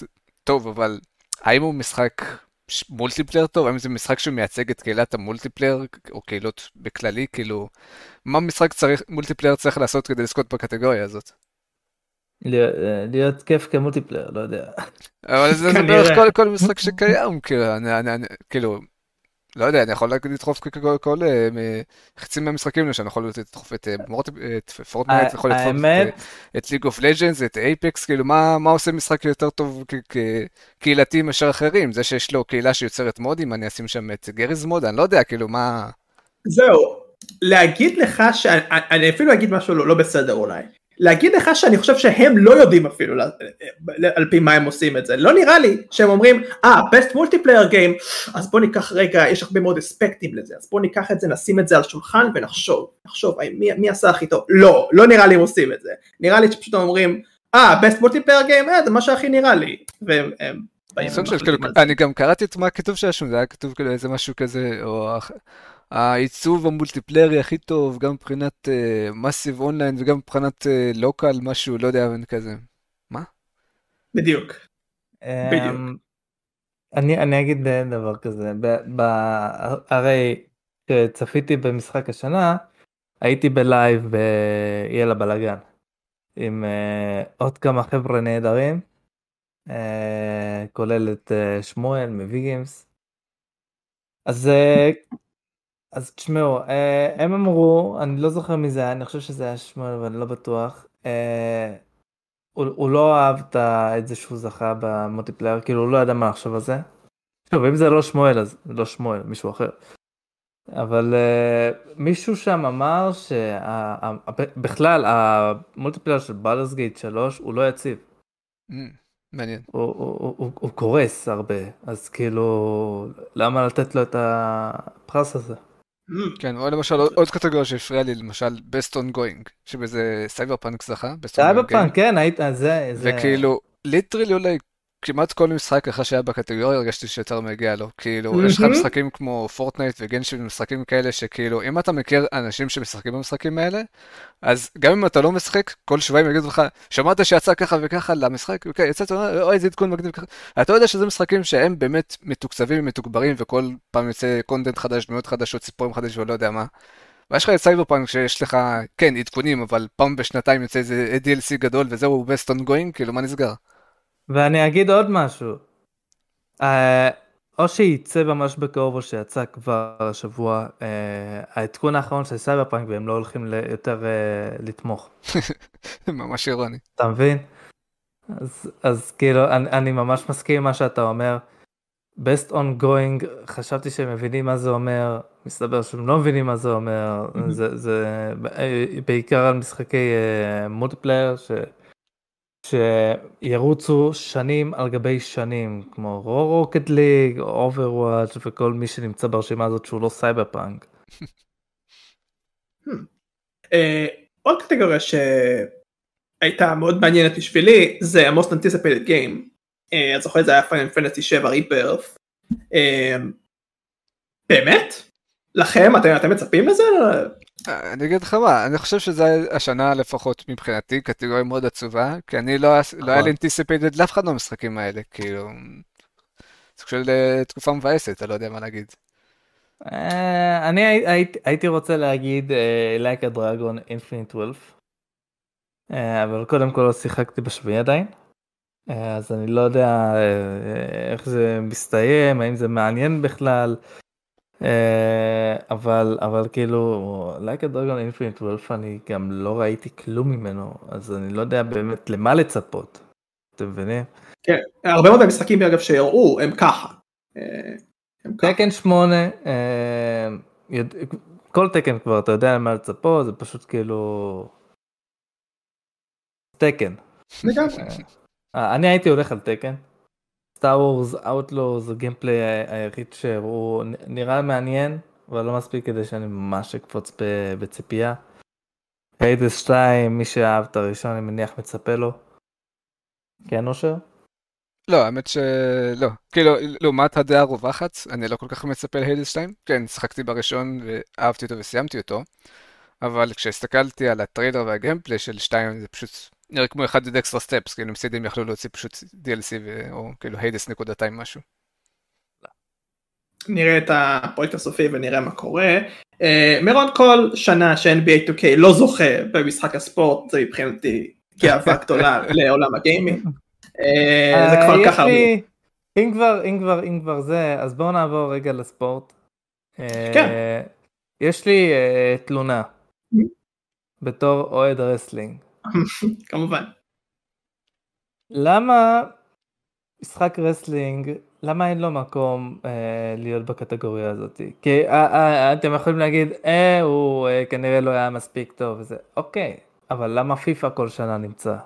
Speaker 2: טוב, אבל האם הוא משחק multiplayer טוב? האם זה משחק שמייצג את קהילת ה multiplayer, או קהילות בכללי, כאילו, מה משחק צריך, multiplayer צריך לעשות כדי לזכות בקטגוריה הזאת?
Speaker 3: להיות כיף כ multiplayer, לא יודע.
Speaker 2: אבל זה בערך כל משחק שקיים, כאילו, כאילו, לא יודע, אני יכול לדחוף כל אה, חצי מהמשחקים שאני יכול לדחוף את אה, Fortnite, יכול לדחוף את League of Legends, את Apex, כאילו מה עושה משחק יותר טוב קהילתי מאשר אחרים? זה שיש לו קהילה שיוצרת מודים, אני אשים שם את Garry's Mod, אני לא יודע, כאילו מה...
Speaker 1: זהו, להגיד לך שאני אפילו אגיד משהו לא, לא בסדר אולי. להגיד לך שאני חושב שהם לא יודעים אפילו על פי מה הם עושים את זה, לא נראה לי שהם אומרים אה ah, best multiplayer game. אז בוא ניקח רגע יש הרבה מאוד אספקטים לזה. אז בוא ניקח את זה נשים את זה על שולחן ונחשוב. נחשוב מי, מי עשה הכי טוב? לא לא נראה לי הם עושים את זה. נראה לי שפשוט אומרים אה ah, best multiplayer game אה, זה מה שהכי נראה לי. והם
Speaker 2: כאילו, אני גם קראתי את מה הכתוב שהיה שם זה היה כתוב כאילו איזה משהו כזה או העיצוב המולטיפלרי הכי טוב, גם מבחינת מסיב uh, אונליין וגם מבחינת לוקל, uh, משהו, לא יודע, כזה. מה?
Speaker 1: בדיוק. Um, בדיוק.
Speaker 3: אני, אני אגיד דבר כזה, ב, ב, הרי כשצפיתי במשחק השנה, הייתי בלייב ביהיה לה בלאגן, עם uh, עוד כמה חבר'ה נהדרים, uh, כולל את uh, שמואל מוויגיימס. אז uh, אז תשמעו, אה, הם אמרו, אני לא זוכר מי זה היה, אני חושב שזה היה שמואל, אבל אני לא בטוח. אה, הוא, הוא לא אהב את זה שהוא זכה ב multiplayer, כאילו הוא לא ידע מה לחשוב על זה. טוב, אם זה לא שמואל, אז לא שמואל, מישהו אחר. אבל uh, מישהו שם אמר שבכלל ה multiplayer של Baldur's Gate 3 הוא לא יציב.
Speaker 2: Mm, מעניין.
Speaker 3: הוא, הוא, הוא, הוא קורס הרבה, אז כאילו למה לתת לו את הפרס הזה?
Speaker 2: כן, או למשל עוד קטגוריה שהפריעה לי, למשל best on going, שבזה סייבר פאנק זכה.
Speaker 3: סייבר פאנק, כן, היית, זה,
Speaker 2: זה... וכאילו, literally אולי כמעט כל משחק אחרי שהיה בקטגוריה הרגשתי שיותר מגיע לו. כאילו, יש לך משחקים כמו Fortnite ו Genshin ומשחקים כאלה שכאילו, אם אתה מכיר אנשים שמשחקים במשחקים האלה, אז גם אם אתה לא משחק, כל שבועיים יגידו לך, שמעת שיצא ככה וככה למשחק, אוקיי, יצאת, אוי, איזה עדכון מגניב ככה. אתה יודע שזה משחקים שהם באמת מתוקצבים ומתוגברים, וכל פעם יוצא content חדש, דמויות חדשות, סיפורים חדשים ולא יודע מה. ויש לך את סייבר פאנק שיש לך, כן, עדכונים, אבל פעם בשנתיים יוצא איזה DLC גדול וזהו best ongoing, כאילו, מה נסגר?
Speaker 3: ואני אגיד עוד משהו. Uh, או שייצא ממש בקרוב או שיצא כבר השבוע אה, העדכון האחרון של סייבר פאנק והם לא הולכים יותר אה, לתמוך.
Speaker 2: ממש אירוני.
Speaker 3: אתה מבין? אז, אז כאילו אני, אני ממש מסכים עם מה שאתה אומר. best ongoing חשבתי שהם מבינים מה זה אומר מסתבר שהם לא מבינים מה זה אומר זה, זה בעיקר על משחקי multiplayer ש... שירוצו שנים על גבי שנים כמו Rocket League Overwatch וכל מי שנמצא ברשימה הזאת שהוא לא סייבר פאנק.
Speaker 1: אה, עוד קטגוריה שהייתה מאוד מעניינת בשבילי זה ה-most anticipated game. אה, אז זוכה זה היה Final Fantasy 7 Rebirth. באמת? לכם אתם מצפים לזה?
Speaker 2: אני אגיד לך מה, אני חושב שזו השנה לפחות מבחינתי קטגוריה מאוד עצובה, כי אני לא, לא היה לי anticipated לאף אחד מהמשחקים האלה, כאילו, סוג של אה, תקופה מבאסת, אני לא יודע מה להגיד.
Speaker 3: אה, אני הייתי רוצה להגיד אה, Like a Dragon Infinite Wolf, אבל קודם כל לא שיחקתי בשביעי עדיין, אז אני לא יודע איך זה מסתיים, האם זה מעניין בכלל. אה, אבל אבל כאילו like a dragon infinite wolf אני גם לא ראיתי כלום ממנו אז אני לא יודע באמת למה לצפות. אתם מבינים?
Speaker 1: כן, הרבה מאוד המשחקים אגב שהראו הם ככה.
Speaker 3: אה, Tekken 8 אה, כל Tekken כבר אתה יודע למה לצפות זה פשוט כאילו Tekken. אני הייתי הולך על Tekken. Star Wars Outlaws זה gameplay היחיד שהוא נראה מעניין אבל לא מספיק כדי שאני ממש אקפוץ בציפייה. Hades 2 מי שאהב את הראשון אני מניח מצפה לו. כן אושר?
Speaker 2: לא האמת שלא כאילו לעומת הדעה הרווחת אני לא כל כך מצפה ל Hades 2 כן שחקתי בראשון ואהבתי אותו וסיימתי אותו. אבל כשהסתכלתי על הטריילר וה gameplay של 2 זה פשוט נראה כמו אחד עם extra steps, כאילו מצידם יכלו להוציא פשוט DLC ו... או כאילו Hades נקודתיים משהו.
Speaker 1: נראה את הפרויקט הסופי ונראה מה קורה. Uh, מירון כל שנה ש-NBA 2K לא זוכה במשחק הספורט זה מבחינתי גאווה גדולה לעולם הגיימינג. Uh, זה כבר ככה.
Speaker 3: לי... אם כבר אם כבר אם כבר זה אז בואו נעבור רגע לספורט. כן. יש לי uh, תלונה בתור אוהד wrestling.
Speaker 1: כמובן.
Speaker 3: למה משחק wrestling, למה אין לו מקום אה, להיות בקטגוריה הזאת? כי אה, אה, אתם יכולים להגיד, אה, הוא אה, כנראה לא היה מספיק טוב וזה, אוקיי, אבל למה פיפא כל שנה נמצא?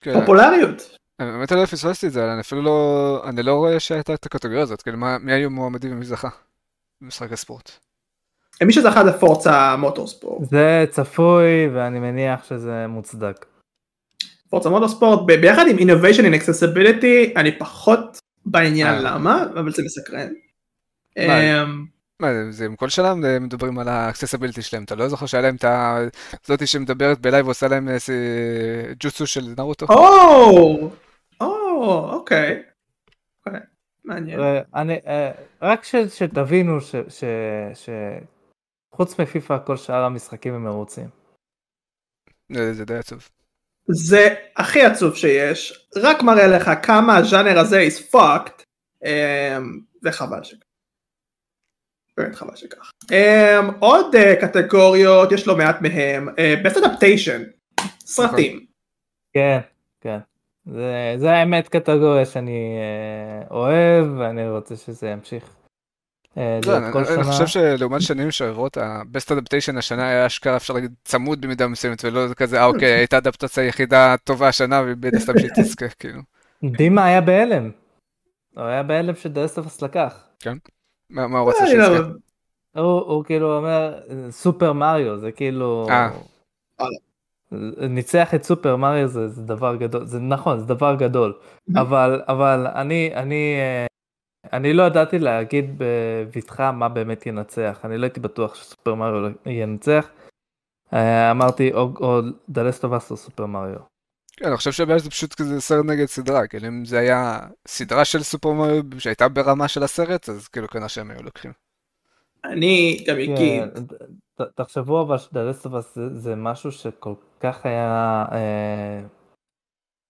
Speaker 1: כן. פופולריות.
Speaker 2: באמת לא פספסתי את זה, אני אפילו לא, אני לא רואה שהייתה את הקטגוריה הזאת, כאילו מי היו מועמדים ומי זכה במשחק הספורט.
Speaker 1: מי שזכה זה פורצה מוטורספורט.
Speaker 3: זה צפוי ואני מניח שזה מוצדק.
Speaker 1: פורצה מוטורספורט ביחד עם innovation in accessibility אני פחות בעניין אה. למה אבל זה מסקרן.
Speaker 2: אמ, זה עם כל שנה מדברים על ה accessibility שלהם אתה לא זוכר שהיה להם את הזאתי שמדברת בלייב ועושה להם איזה jutsu של Naruto.
Speaker 1: אוקיי. מעניין.
Speaker 3: אה, רק שתבינו חוץ מפיפא כל שאר המשחקים הם מרוצים.
Speaker 2: זה די עצוב.
Speaker 1: זה הכי עצוב שיש, רק מראה לך כמה הז'אנר הזה is fucked, אמ, וחבל שכך. באמת חבל שכך. אמ, עוד אה, קטגוריות, יש לא מעט מהם, אה, best adaptation, סרטים.
Speaker 3: כן, כן. זה, זה האמת קטגוריה שאני אה, אוהב ואני רוצה שזה ימשיך.
Speaker 2: אה, לא, אני חושב שלעומת שנים שעברות, ה-Best Adaptation השנה היה אשכרה אפשר להגיד צמוד במידה מסוימת, ולא כזה, אה אוקיי, הייתה אדפטציה יחידה טובה השנה, ובטח סתם שהיא תזכה, כאילו.
Speaker 3: דימה היה בהלם. הוא היה בהלם שדסטופס לקח.
Speaker 2: כן? מה הוא רוצה שיזכה?
Speaker 3: הוא כאילו אומר, סופר מריו, זה כאילו... ניצח את סופר מריו זה דבר גדול, זה נכון, זה דבר גדול, אבל אני, אני אני לא ידעתי להגיד בבטחה מה באמת ינצח, אני לא הייתי בטוח שסופר מריו ינצח. אה, אמרתי או The Last of Us או סופר מריו.
Speaker 2: כן, אני חושב שבעצם זה פשוט כזה סרט נגד סדרה, כאילו אם זה היה סדרה של סופר מריו שהייתה ברמה של הסרט, אז כאילו כנראה שהם היו לוקחים.
Speaker 1: אני גם כן, אגיד.
Speaker 3: תחשבו אבל שדלסטובס זה, זה משהו שכל כך היה, אה,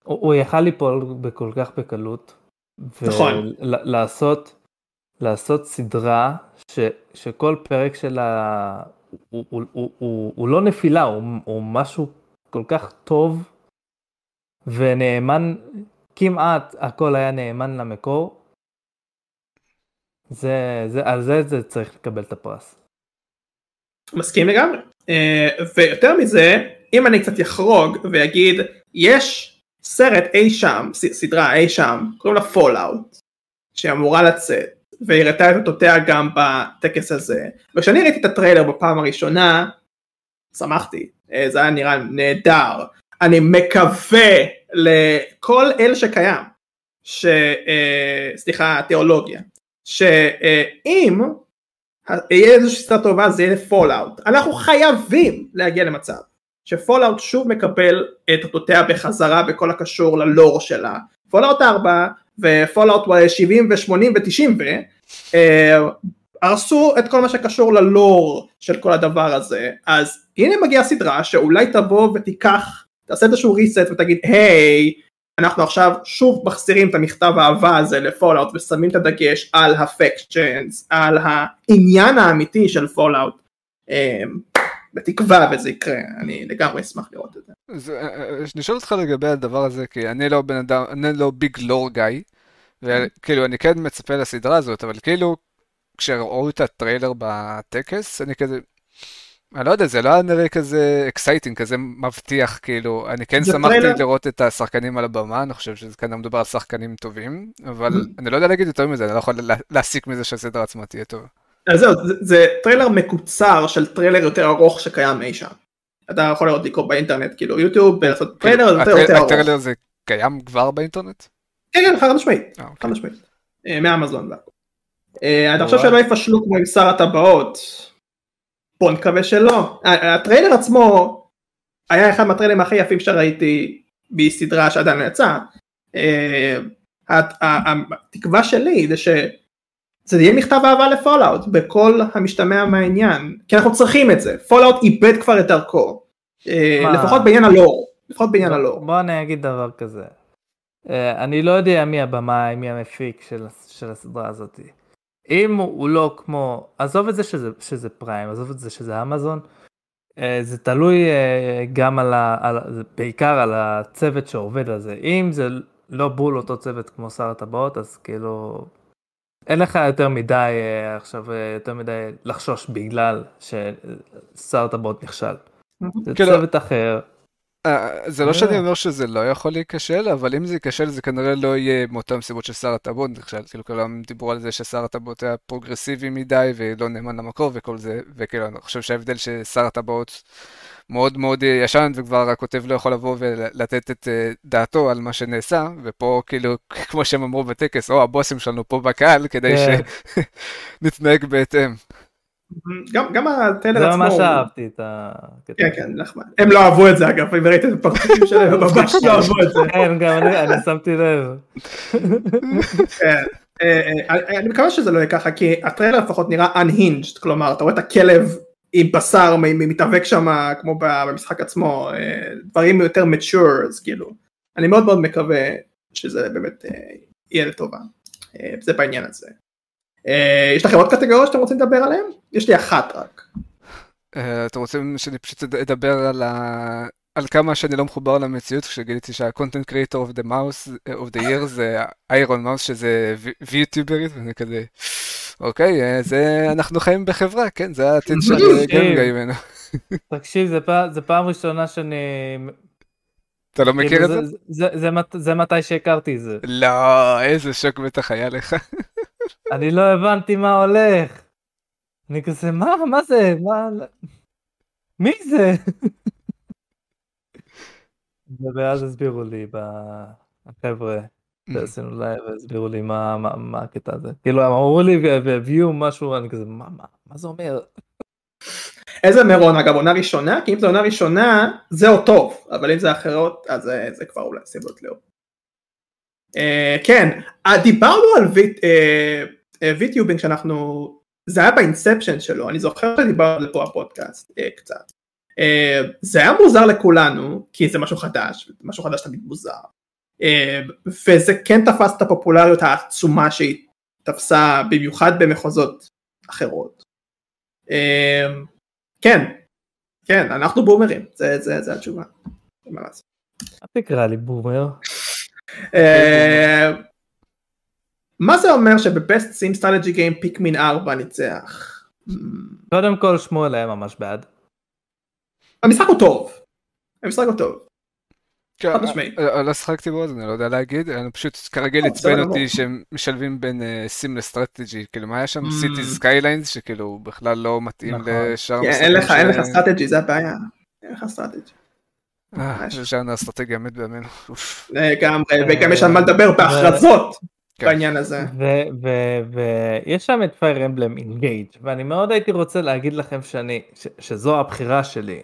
Speaker 3: הוא, הוא יכל ליפול בכל כך בקלות. נכון. ולעשות לעשות סדרה ש, שכל פרק שלה הוא, הוא, הוא, הוא, הוא לא נפילה, הוא, הוא משהו כל כך טוב ונאמן, כמעט הכל היה נאמן למקור. זה, זה, על זה זה צריך לקבל את הפרס.
Speaker 1: מסכים לגמרי. Uh, ויותר מזה, אם אני קצת יחרוג ויגיד, יש סרט אי שם, סדרה אי שם, קוראים לה Fallout, שאמורה לצאת, והראתה את אותותיה גם בטקס הזה. וכשאני ראיתי את הטריילר בפעם הראשונה, שמחתי, אה, זה היה נראה נהדר. אני מקווה לכל אל שקיים, ש... אה, סליחה, תיאולוגיה, שאם יהיה איזושהי סדרה טובה זה יהיה Fallout. אנחנו חייבים להגיע למצב ש Fallout שוב מקבל את אותותיה בחזרה בכל הקשור ללור שלה. Fallout 4 ו Fallout 70 ו-80 ו-90 ו... הרסו את כל מה שקשור ללור של כל הדבר הזה, אז הנה מגיעה סדרה שאולי תבוא ותיקח, תעשה איזשהו reset ותגיד היי, hey, אנחנו עכשיו שוב מחזירים את המכתב האהבה הזה ל Fallout ושמים את הדגש על ה factions, על העניין האמיתי של Fallout. בתקווה וזה יקרה, אני לגמרי אשמח לראות את זה.
Speaker 2: אה, אה, אני שואל אותך לגבי הדבר הזה, כי אני לא בן אדם, אני לא big lore guy, וכאילו אני כן מצפה לסדרה הזאת, אבל כאילו כשראו את הטריילר בטקס, אני כזה, אני לא יודע, זה לא היה נראה כזה exciting, כזה מבטיח, כאילו, אני כן שמחתי טריילר... לראות את השחקנים על הבמה, אני חושב שזה כאן מדובר על שחקנים טובים, אבל mm-hmm. אני לא יודע להגיד יותר מזה, אני לא יכול להסיק מזה שהסדרה עצמה תהיה טובה.
Speaker 1: אז זהו, זה, זה טריילר מקוצר של טריילר יותר ארוך שקיים אי שם. אתה יכול לראות לקרוא באינטרנט, כאילו יוטיוב, לעשות כאילו, טריילר יותר יותר ארוך.
Speaker 2: הטריילר הזה קיים כבר באינטרנט?
Speaker 1: כן, כן, חד משמעית, אה, חד אוקיי. משמעית. אה, מאמזון והכל. אה, אתה חושב שלא יפשלו כמו עם שר הטבעות? בוא נקווה שלא. הטריילר עצמו היה אחד מהטריילרים הכי יפים שראיתי בסדרה שעדיין לא יצאה. התקווה שלי זה שזה יהיה מכתב אהבה ל Fallout בכל המשתמע מהעניין כי אנחנו צריכים את זה Fallout איבד כבר את דרכו לפחות בעניין הלור לפחות בעניין הלור.
Speaker 3: בוא אני אגיד דבר כזה אני לא יודע מי הבמאי מי המפיק של הסדרה הזאתי. אם הוא לא כמו, עזוב את זה שזה, שזה פריים, עזוב את זה שזה אמזון, אה, זה תלוי אה, גם על ה... על, בעיקר על הצוות שעובד על זה. אם זה לא בול אותו צוות כמו שר הטבעות, אז כאילו... אין לך יותר מדי אה, עכשיו, יותר מדי לחשוש בגלל הטבעות נכשל. זה כאילו, צוות אחר.
Speaker 2: אה, זה לא שאני אומר שזה לא יכול להיכשל, אבל אם זה ייכשל זה כנראה לא יהיה מאותן סיבות ששר הטבעות נכשל. כאילו כולם דיברו על זה ששר הטבעות היה פרוגרסיבי מדי ולא נאמן למקור וכל זה, וכאילו אני חושב שההבדל ששר הטבעות מאוד מאוד ישן וכבר הכותב לא יכול לבוא ולתת את אה, דעתו על מה שנעשה, ופה כאילו, כמו שהם אמרו בטקס, או הבוסים שלנו פה בקהל, כדי כן. שנתנהג בהתאם.
Speaker 1: גם, גם הטריילר עצמו.
Speaker 3: זה ממש אהבתי את ה...
Speaker 1: כן, כן, נחמד. הם לא אהבו את זה אגב, אם ראית את הפרצופים שלהם, הם ממש לא אהבו את זה.
Speaker 3: כן, גם אני, אני שמתי לב.
Speaker 1: כן. אה, אה, אני מקווה שזה לא יהיה ככה, כי הטריילר לפחות נראה unhinged, כלומר, אתה רואה את הכלב עם בשר מתאבק שם כמו במשחק עצמו, אה, דברים יותר mature, אז כאילו, אני מאוד מאוד מקווה שזה באמת יהיה לטובה. זה בעניין הזה. אה, יש לכם עוד קטגוריות שאתם רוצים לדבר עליהן? יש לי אחת רק.
Speaker 2: אה, אתם רוצים שאני פשוט אדבר על ה... על כמה שאני לא מחובר למציאות כשגיליתי שה-content creator of the mouse of the year זה איירון מאוס שזה ויוטיוברית ואני כזה אוקיי אה, זה אנחנו חיים בחברה כן זה העתיד של גמגה ממנו.
Speaker 3: תקשיב זה פעם ראשונה שאני
Speaker 2: אתה לא מכיר כאילו,
Speaker 3: את זה? זה מתי שהכרתי את זה.
Speaker 2: לא איזה שוק בטח היה לך.
Speaker 3: אני לא הבנתי מה הולך. אני כזה, מה, מה זה? מה... מי זה? ואז הסבירו לי, החבר'ה שעשינו לייב, הסבירו לי מה, מה, מה הקטע הזה. כאילו, הם אמרו לי והביאו משהו, אני כזה, מה, מה, מה זה אומר?
Speaker 1: איזה מירון, אגב, עונה ראשונה? כי אם זו עונה ראשונה, זה עוד טוב, אבל אם זה אחרות, אז זה, זה כבר אולי סיבות לאור. Uh, כן, דיברנו על VT, VTubing שאנחנו, זה היה ב inception שלו, אני זוכר שדיברנו על זה פה הפודקאסט אה, קצת. אה, זה היה מוזר לכולנו, כי זה משהו חדש, משהו חדש תמיד מוזר. אה, וזה כן תפס את הפופולריות העצומה שהיא תפסה במיוחד במחוזות אחרות. כן, כן, אנחנו בומרים, זה, זה, התשובה.
Speaker 3: אל תקרא לי בומר.
Speaker 1: אמ, מה זה אומר שב best sim strategy game Pikmin 4 ניצח?
Speaker 3: קודם כל שמואל היה ממש בעד.
Speaker 1: המשחק הוא טוב. המשחק הוא טוב.
Speaker 2: כן. אה, אה, לא שחקתי בו, אז אני לא יודע להגיד, אני פשוט כרגיל עצבן אותי שהם משלבים בין sim ל strategy, כאילו מה היה שם? Cities Skylines, שכאילו בכלל לא מתאים נכון. לשאר
Speaker 1: המשחקים. אין לך strategy, זה הבעיה. אין לך strategy.
Speaker 2: אה, זה ז'אנר אסטרטגיה מת בימינו.
Speaker 1: לגמרי, וגם יש על מה לדבר בהכרזות כן. בעניין הזה.
Speaker 3: ויש שם את Fire Emblem Engage ואני מאוד הייתי רוצה להגיד לכם שזו הבחירה שלי.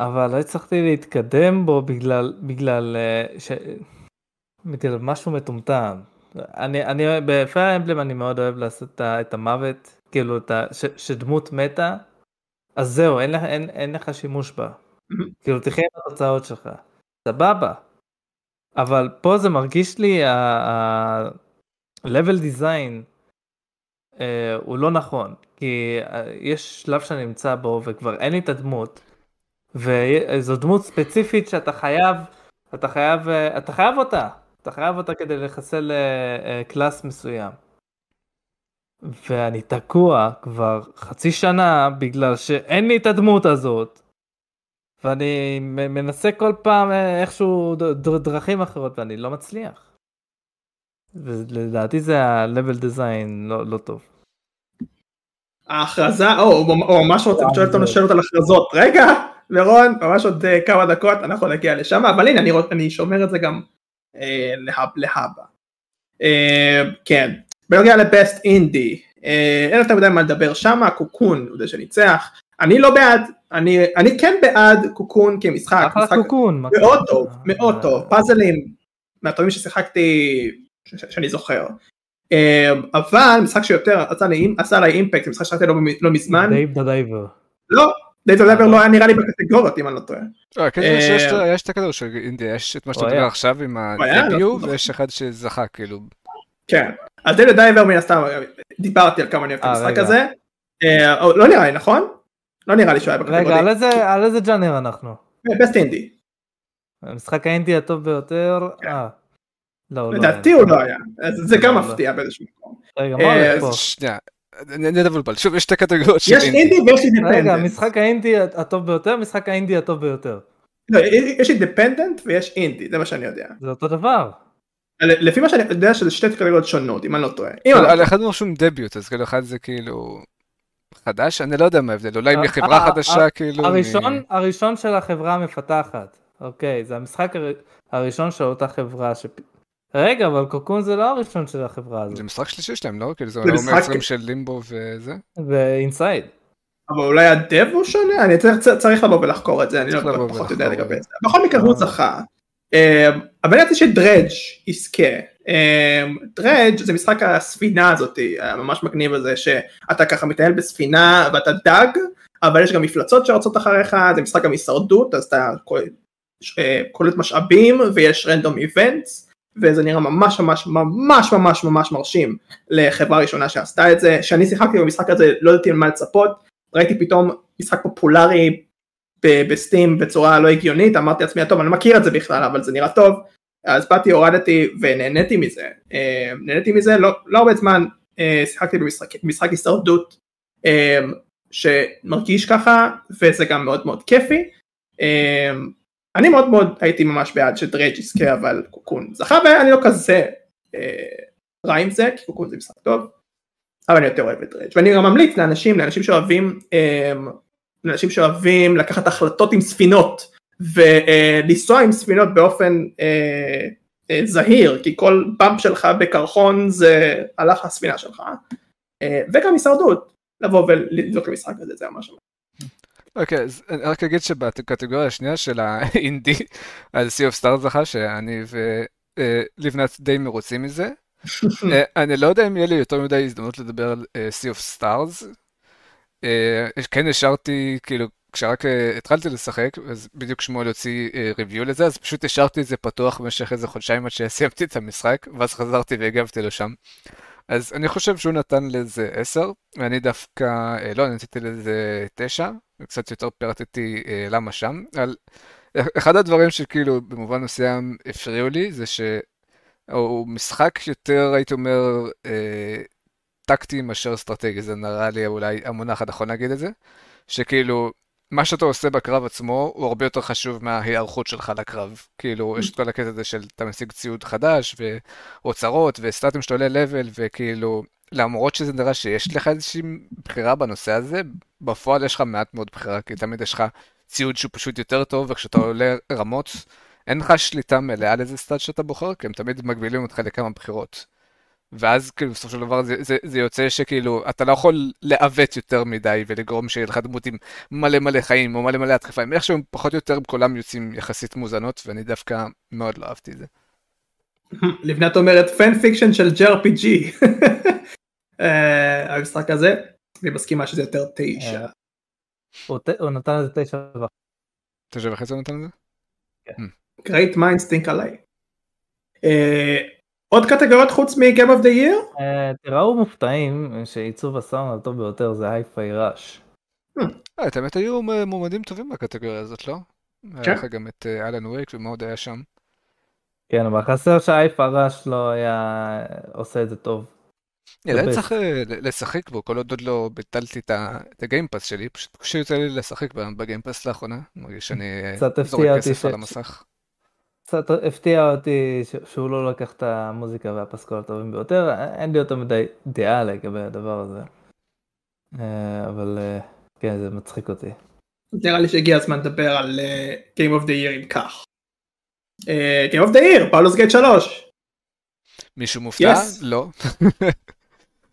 Speaker 3: אבל לא הצלחתי להתקדם בו בגלל, בגלל, אה, ש... בגלל משהו מטומטם. אני, אני, ב Fire Emblem אני מאוד אוהב לעשות את המוות, כאילו, את ה, ש, שדמות מתה, אז זהו, אין, אין, אין לך שימוש בה. כאילו, תחיה עם התוצאות שלך. סבבה. אבל פה זה מרגיש לי, ה-level design uh, הוא לא נכון, כי uh, יש שלב שאני נמצא בו וכבר אין לי את הדמות, וזו דמות ספציפית שאתה חייב, אתה חייב, אתה חייב אותה, אתה חייב אותה כדי לחסל קלאס מסוים. ואני תקוע כבר חצי שנה בגלל שאין לי את הדמות הזאת. ואני מנסה כל פעם אה, איכשהו דרכים אחרות ואני לא מצליח. ולדעתי זה ה-level design לא, לא טוב.
Speaker 1: ההכרזה, או, הוא ממש רוצה לשאול אותנו שאלות על הכרזות. רגע, לירון, ממש עוד uh, כמה דקות אנחנו נגיע לשם, אבל הנה אני, אני שומר את זה גם uh, להב, להבא. Uh, כן, בנוגע ל best indie, אין יותר מדי מה לדבר שם, Cocoon הוא זה שניצח, אני לא בעד, אני, אני כן בעד Cocoon כמשחק,
Speaker 3: משחק Cocoon,
Speaker 1: מאוד טוב, מאוד טוב, פאזלים מהטובים ששיחקתי, שאני זוכר, אבל משחק שיותר עשה עליי impact, משחק ששיחקתי לא מזמן,
Speaker 3: Dave the Diver,
Speaker 1: לא, Dave the Diver לא. היה נראה לי בקטגוריות אם אני לא טועה.
Speaker 2: יש את הכדור של אינדי, יש את מה שאתה מדבר עכשיו עם ה debut ויש אחד שזכה כאילו.
Speaker 1: כן, אז Dave the Diver מן הסתם דיברתי על כמה אני אוהב את המשחק הזה, לא נראה לי נכון? לא נראה לי שהוא היה
Speaker 3: בקטגוריה. רגע, על איזה, על איזה ז'אנר אנחנו?
Speaker 1: best indie.
Speaker 3: המשחק האינדי הטוב ביותר? כן. אה.
Speaker 1: לא, לא לדעתי הוא לא היה. זה גם לא, לא. מפתיע באיזשהו מקום.
Speaker 3: רגע, מה הולך פה?
Speaker 2: שנייה. אני אדבר שוב יש שתי קטגוריות
Speaker 1: של אינדי. יש אינדי ויש independent.
Speaker 3: רגע, משחק האינדי הטוב ביותר, משחק האינדי הטוב ביותר.
Speaker 1: לא, יש אינדיפנדנט ויש אינדי, זה מה שאני יודע.
Speaker 3: זה אותו דבר.
Speaker 1: לפי מה שאני יודע שזה שתי קטגוריות שונות, אם אני לא טועה.
Speaker 2: על אחד הוא רשום דביוט, אז כאילו אחד זה כאילו... חדש? אני לא יודע מה ההבדל, אולי מחברה חדשה כאילו...
Speaker 3: הראשון, הראשון של החברה המפתחת, אוקיי, זה המשחק הראשון של אותה חברה ש... רגע, אבל קוקון זה לא הראשון של החברה הזאת.
Speaker 2: זה משחק שלישי שלהם, לא? כאילו זה לא מייצרים של לימבו וזה?
Speaker 3: ואינסייד.
Speaker 1: אבל אולי הדב הוא שונה? אני צריך לבוא ולחקור את זה, אני לא פחות יודע לגבי זה. בכל מקרה הוא זכה. אה, אבל ידעתי שדרג' יזכה. דרג' אמ, זה משחק הספינה הזאתי הממש מגניב הזה שאתה ככה מטייל בספינה ואתה דג אבל יש גם מפלצות שרצות אחריך זה משחק גם הישרדות אז אתה אה, קולט משאבים ויש רנדום איבנטס וזה נראה ממש ממש ממש ממש ממש מרשים לחברה ראשונה שעשתה את זה. שאני שיחקתי במשחק הזה לא ידעתי על מה לצפות ראיתי פתאום משחק פופולרי בסטים בצורה לא הגיונית אמרתי לעצמי טוב אני מכיר את זה בכלל אבל זה נראה טוב אז באתי הורדתי ונהניתי מזה, אה, נהניתי מזה לא, לא הרבה זמן אה, שיחקתי במשחק, הישרדות אה, שמרגיש ככה וזה גם מאוד מאוד כיפי. אני מאוד מאוד הייתי ממש בעד שדרייג' יזכה אבל קוקון זכה ואני לא כזה רע עם זה כי קוקון זה משחק טוב אבל אני יותר אוהב את דרייג' ואני גם ממליץ לאנשים לאנשים שאוהבים לאנשים שאוהבים לקחת החלטות עם ספינות ולנסוע עם ספינות באופן אה, אה, זהיר כי כל באמפ שלך בקרחון זה הלך הספינה שלך אה, וגם הישרדות לבוא ולדלוק למשחק הזה זה ממש
Speaker 2: אוקיי, אז אני רק אגיד שבקטגוריה השנייה של האינדי, אז Sea of Stars זכה, שאני ולבנת די מרוצים מזה. אני לא יודע אם יהיה לי יותר מדי הזדמנות לדבר על Sea of Stars. כן השארתי כאילו כשרק התחלתי לשחק, אז בדיוק שמואל הוציא ריוויו לזה, אז פשוט השארתי את זה פתוח במשך איזה חודשיים עד שסיימתי את המשחק, ואז חזרתי והגבתי לו שם. אז אני חושב שהוא נתן לזה 10, ואני דווקא, לא, נתתי לזה 9, וקצת יותר פירטתי למה שם. על... אחד הדברים שכאילו במובן מסוים הפריעו לי, זה שהוא משחק יותר, הייתי אומר, אה, טקטי מאשר אסטרטגי, זה נראה לי אולי המונח הנכון להגיד את זה, שכאילו, מה שאתה עושה בקרב עצמו הוא הרבה יותר חשוב מההיערכות שלך לקרב. כאילו, יש את כל הקטע הזה של אתה משיג ציוד חדש, ואוצרות, וסטטים שאתה עולה לבל, וכאילו, למרות שזה נראה שיש לך איזושהי בחירה בנושא הזה, בפועל יש לך מעט מאוד בחירה, כי תמיד יש לך ציוד שהוא פשוט יותר טוב, וכשאתה עולה רמות, אין לך שליטה מלאה על איזה סטאט שאתה בוחר, כי הם תמיד מגבילים אותך לכמה בחירות. ואז כאילו בסופו של דבר זה, זה, זה יוצא שכאילו אתה לא יכול לעוות יותר מדי ולגרום שיהיה לך דמות עם מלא מלא חיים או מלא מלא התקפה, הם איכשהו פחות או יותר כולם יוצאים יחסית מוזנות ואני דווקא מאוד לא אהבתי את זה.
Speaker 1: לבנת אומרת fan fiction של JRPG. אה, המשחק הזה, אני מסכימה שזה יותר תשע. אה,
Speaker 3: הוא נתן לזה תשע וחצי.
Speaker 2: תשע וחצי הוא נתן לזה?
Speaker 1: כן. Hmm. Great minds think alike. אה, עוד קטגוריות חוץ מ-Game of the Year?
Speaker 3: תראו מופתעים שעיצוב הסאונד הטוב ביותר זה Hi-Fi Rush.
Speaker 2: את האמת היו מועמדים טובים בקטגוריה הזאת, לא? היה כן. לך גם את אלן וייק ומאוד היה שם.
Speaker 3: כן, אבל חסר שהייפיי ראש לא היה עושה את זה טוב.
Speaker 2: אני צריך אה, לשחק בו כל עוד לא ביטלתי את הגיימפאס שלי, פשוט כשיוצא לי לשחק בגיימפאס לאחרונה, מרגיש שאני זורק כסף על המסך.
Speaker 3: קצת הפתיע אותי שהוא לא לקח את המוזיקה והפסקול הטובים ביותר, אין לי יותר מדי דעה לגבי הדבר הזה. אה, אבל אה, כן, זה מצחיק אותי.
Speaker 1: נראה לי שהגיע הזמן לדבר על Game of the Year אם כך. Game of the Year, Baldur's Gate 3.
Speaker 2: מישהו מופתע? לא.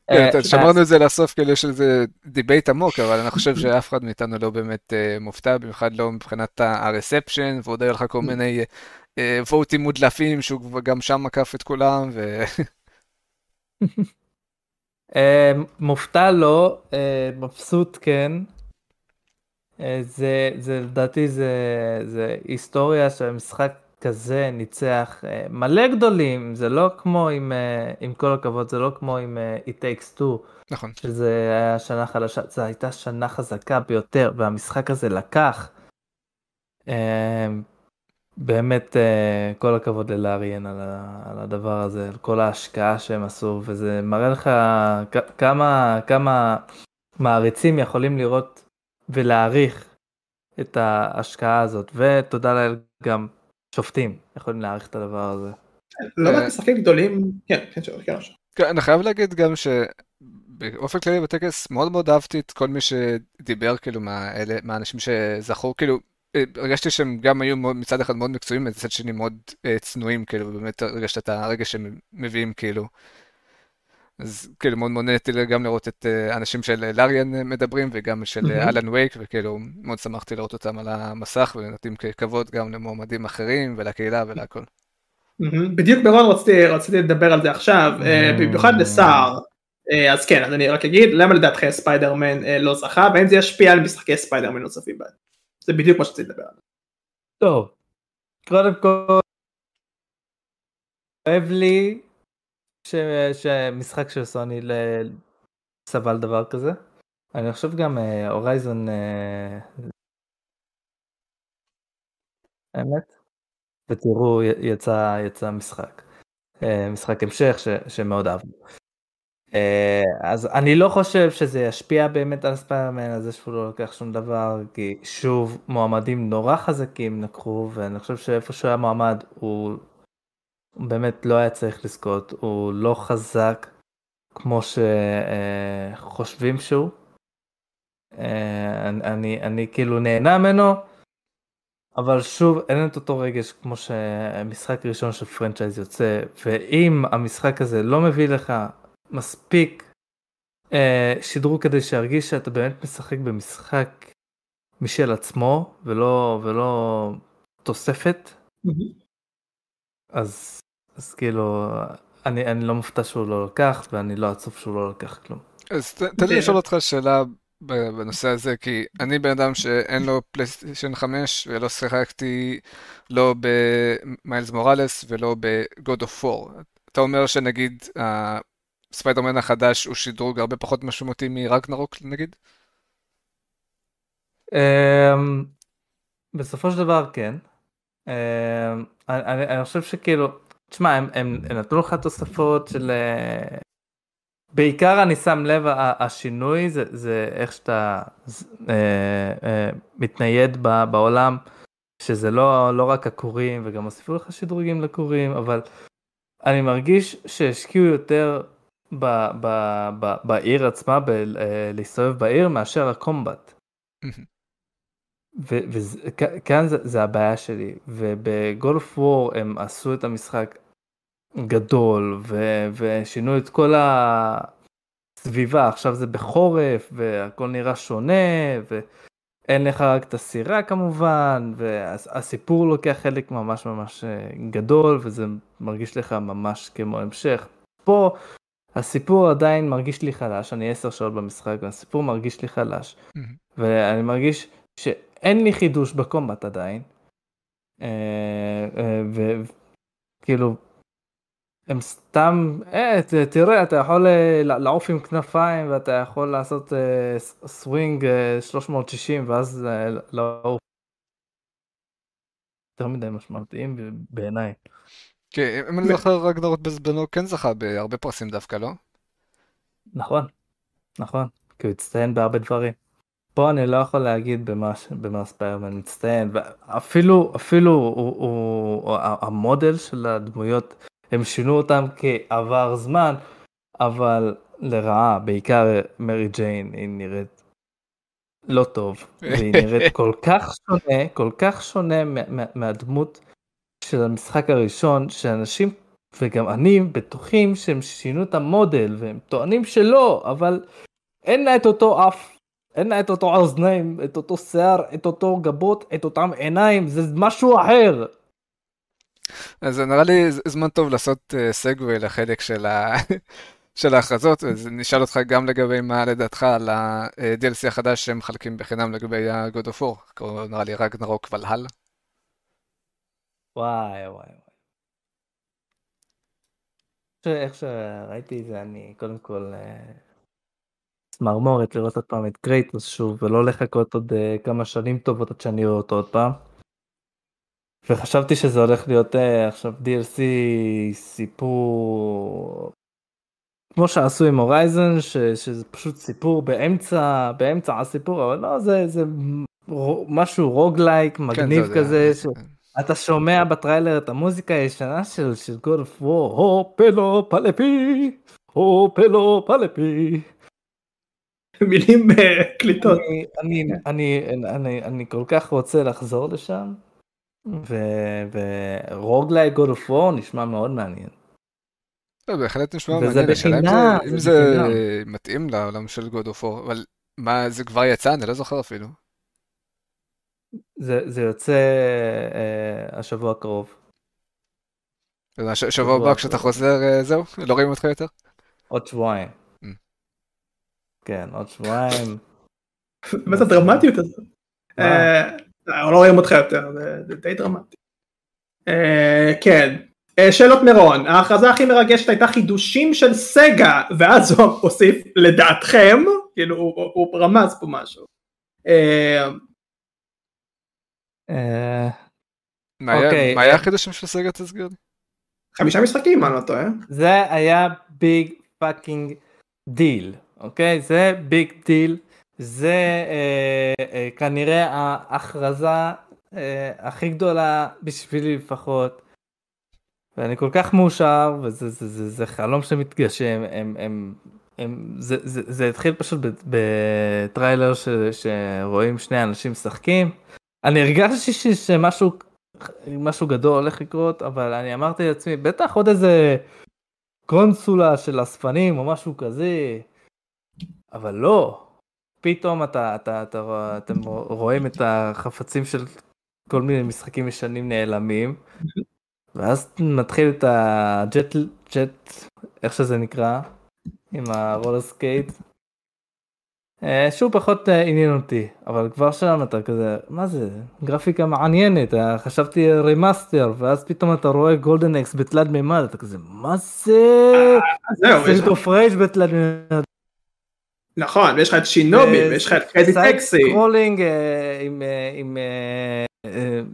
Speaker 2: כן, אה, שמרנו את זה לסוף, כאילו יש איזה debate עמוק, אבל אני חושב שאף אחד מאיתנו לא באמת אה, מופתע, במיוחד לא מבחינת ה reception, ועוד היו לך כל מיני ווטים אה, מודלפים, שהוא גם שם מקף את כולם, ו...
Speaker 3: מופתע לא, מבסוט כן. זה, זה לדעתי זה, זה היסטוריה של משחק כזה ניצח אה, מלא גדולים, זה לא כמו עם, אה, עם כל הכבוד, זה לא כמו עם אה, It Takes Two.
Speaker 2: נכון.
Speaker 3: שזה היה שנה חדשה, זו הייתה שנה חזקה ביותר, והמשחק הזה לקח. באמת כל הכבוד ללאריאן על, על הדבר הזה, על כל ההשקעה שהם עשו, וזה מראה לך כמה, כמה מעריצים יכולים לראות ולהעריך את ההשקעה הזאת, ותודה לאל גם שופטים יכולים להעריך את הדבר הזה.
Speaker 1: לא רק משחקים גדולים, כן, כן, כן.
Speaker 2: כן, אני חייב להגיד גם שבאופן כללי בטקס מאוד מאוד אהבתי את כל מי שדיבר כאילו מהאנשים שזכו, כאילו הרגשתי שהם גם היו מצד אחד מאוד מקצועיים, מצד שני מאוד אה, צנועים, כאילו באמת הרגשת את הרגע שהם מביאים כאילו. אז כאילו מאוד מאוד נהניתי גם לראות את אה, האנשים של לאריאן אה, מדברים וגם של אה, אלן וייק, וכאילו מאוד שמחתי לראות אותם על המסך ונותנים כבוד גם למועמדים אחרים ולקהילה ולהכל.
Speaker 1: בדיוק ברון רציתי, רציתי לדבר על זה עכשיו, במיוחד לסער, אז כן, אז אני רק אגיד, למה לדעתך ספיידרמן לא זכה, והאם זה ישפיע על משחקי ספיידרמן נוספים בעתיד. זה בדיוק מה שרציתי לדבר עליו.
Speaker 3: טוב, קודם כל, כואב לי ש... שמשחק של סוני ל... סבל דבר כזה. אני חושב גם Horizon אה, האמת ותראו יצא יצא משחק אה, משחק המשך ש... שמאוד אהבנו. אה, אז אני לא חושב שזה ישפיע באמת על ספיירמן על זה שהוא לא לוקח שום דבר כי שוב מועמדים נורא חזקים לקחו ואני חושב שאיפה שהוא היה מועמד הוא באמת לא היה צריך לזכות, הוא לא חזק כמו שחושבים שהוא. אה, אני, אני, אני כאילו נהנה ממנו, אבל שוב אין את אותו רגש כמו שמשחק ראשון של פרנצ'ייז יוצא, ואם המשחק הזה לא מביא לך מספיק אה, שידרו כדי שירגיש שאתה באמת משחק במשחק משל עצמו ולא ולא תוספת, mm-hmm. אז אז כאילו, אני, אני לא מופתע שהוא לא לקח, ואני לא עצוב שהוא לא לקח כלום.
Speaker 2: אז תן לי לשאול אותך שאלה בנושא הזה, כי אני בן אדם שאין לו פלייסטיישן 5 ולא שיחקתי לא במיילס מוראלס ולא ב-God of War. אתה אומר שנגיד הספיידרמן החדש הוא שדרוג הרבה פחות משמעותי מרגנרוק נגיד?
Speaker 3: אמ, בסופו של דבר כן. אמ, אני, אני חושב שכאילו, תשמע, הם, הם, הם נתנו לך תוספות של... אה, בעיקר אני שם לב השינוי זה, זה איך שאתה אה, אה, מתנייד ב, בעולם, שזה לא, לא רק הכורים וגם הוסיפו לך שדרוגים לכורים, אבל אני מרגיש שהשקיעו יותר ב, ב, ב, בעיר עצמה, ב, אה, להסתובב בעיר, מאשר הקומבט. וכאן זה, זה הבעיה שלי, ובגולף וור הם עשו את המשחק גדול ו, ושינו את כל הסביבה, עכשיו זה בחורף והכל נראה שונה ואין לך רק את הסירה כמובן והסיפור לוקח חלק ממש ממש אה, גדול וזה מרגיש לך ממש כמו המשך. פה הסיפור עדיין מרגיש לי חלש, אני עשר שעות במשחק והסיפור מרגיש לי חלש mm-hmm. ואני מרגיש שאין לי חידוש בקומבט עדיין. אה, אה, וכאילו הם סתם, אה, תראה, אתה יכול אה, לעוף עם כנפיים ואתה יכול לעשות אה, סווינג 360 ואז לעוף. יותר מדי משמעותיים בעיניי.
Speaker 2: כן, אם אני זוכר רגנרוט בזבנו כן זכה בהרבה פרסים דווקא, לא?
Speaker 3: נכון, נכון, כי הוא הצטיין בהרבה דברים. פה אני לא יכול להגיד במה ספיירמן מצטיין, אפילו, אפילו הוא, הוא, המודל של הדמויות הם שינו אותם כעבר זמן, אבל לרעה, בעיקר מרי ג'יין, היא נראית לא טוב, והיא נראית כל כך שונה, כל כך שונה מהדמות של המשחק הראשון, שאנשים, וגם אני, בטוחים שהם שינו את המודל, והם טוענים שלא, אבל אין לה את אותו אף, אין לה את אותו אוזניים, את אותו שיער, את אותו גבות, את אותם עיניים, זה משהו אחר.
Speaker 2: אז נראה לי זמן טוב לעשות סגווי אה, לחלק של, ה... של ההכרזות, אז נשאל אותך גם לגבי מה לדעתך על ה-DLC החדש שהם מחלקים בחינם לגבי ה-God of War, נראה לי רגנרוק ולהל.
Speaker 3: וואי וואי וואי. איך שראיתי את זה אני קודם כל אה, צמרמורת לראות עוד פעם את Kratos שוב ולא לחכות עוד אה, כמה שנים טובות עד שאני אראה אותו עוד פעם. וחשבתי שזה הולך להיות uh, עכשיו DLC סיפור כמו שעשו עם Horizon ש, שזה פשוט סיפור באמצע באמצע הסיפור אבל לא זה זה משהו roguelike כן, מגניב כן, כזה ש... אתה שומע בטריילר את המוזיקה הישנה של של God of War הו פלו פלפי הו פלו פלפי.
Speaker 1: מילים אה, קליטות.
Speaker 3: אני, אני, אני, אני, אני כל כך רוצה לחזור לשם. God of War נשמע מאוד מעניין.
Speaker 2: לא, בהחלט נשמע מעניין, השאלה אם זה מתאים לעולם של God of War, אבל מה, זה כבר יצא? אני לא זוכר אפילו.
Speaker 3: זה יוצא אה, השבוע הקרוב.
Speaker 2: שבוע הבא כשאתה חוזר, אה, זהו? לא רואים אותך יותר?
Speaker 3: עוד שבועיים. Mm. כן, עוד שבועיים.
Speaker 1: מה זה הדרמטיות הזאת? לא רואים אותך יותר, זה די דרמטי. אה, כן, אה, שאלות מרון, ההכרזה הכי מרגשת הייתה חידושים של סגה, ואז הוא הוסיף לדעתכם, כאילו הוא רמז פה משהו.
Speaker 2: אה, מה היה אוקיי, החידושים של Sega תזכיר לי?
Speaker 1: חמישה משחקים אם לא טועה.
Speaker 3: זה היה big fucking deal, אוקיי? זה big deal. זה אה, אה, כנראה ההכרזה אה, הכי גדולה בשבילי לפחות. ואני כל כך מאושר וזה זה, זה, זה חלום שמתגשם הם, הם, הם, זה, זה, זה התחיל פשוט בטריילר ש, שרואים שני אנשים משחקים. אני הרגשתי שמשהו משהו גדול הולך לקרות אבל אני אמרתי לעצמי בטח עוד איזה קונסולה של אספנים או משהו כזה אבל לא פתאום אתה, אתה, אתה, אתם רואים את החפצים של כל מיני משחקים ישנים נעלמים, ואז מתחיל את הג'ט, Jet, איך שזה נקרא, עם ה roller skate. אה, שהוא פחות אה, עניין אותי, אבל כבר שם אתה כזה, מה זה, גרפיקה מעניינת, אה, חשבתי remaster, ואז פתאום אתה רואה Golden Axe בתלת מימד, אתה כזה, מה זה? Streets of Rage בתלת מימד.
Speaker 1: נכון, ויש לך את Shinobi, ויש לך את Crazy Taxi.
Speaker 3: scrolling עם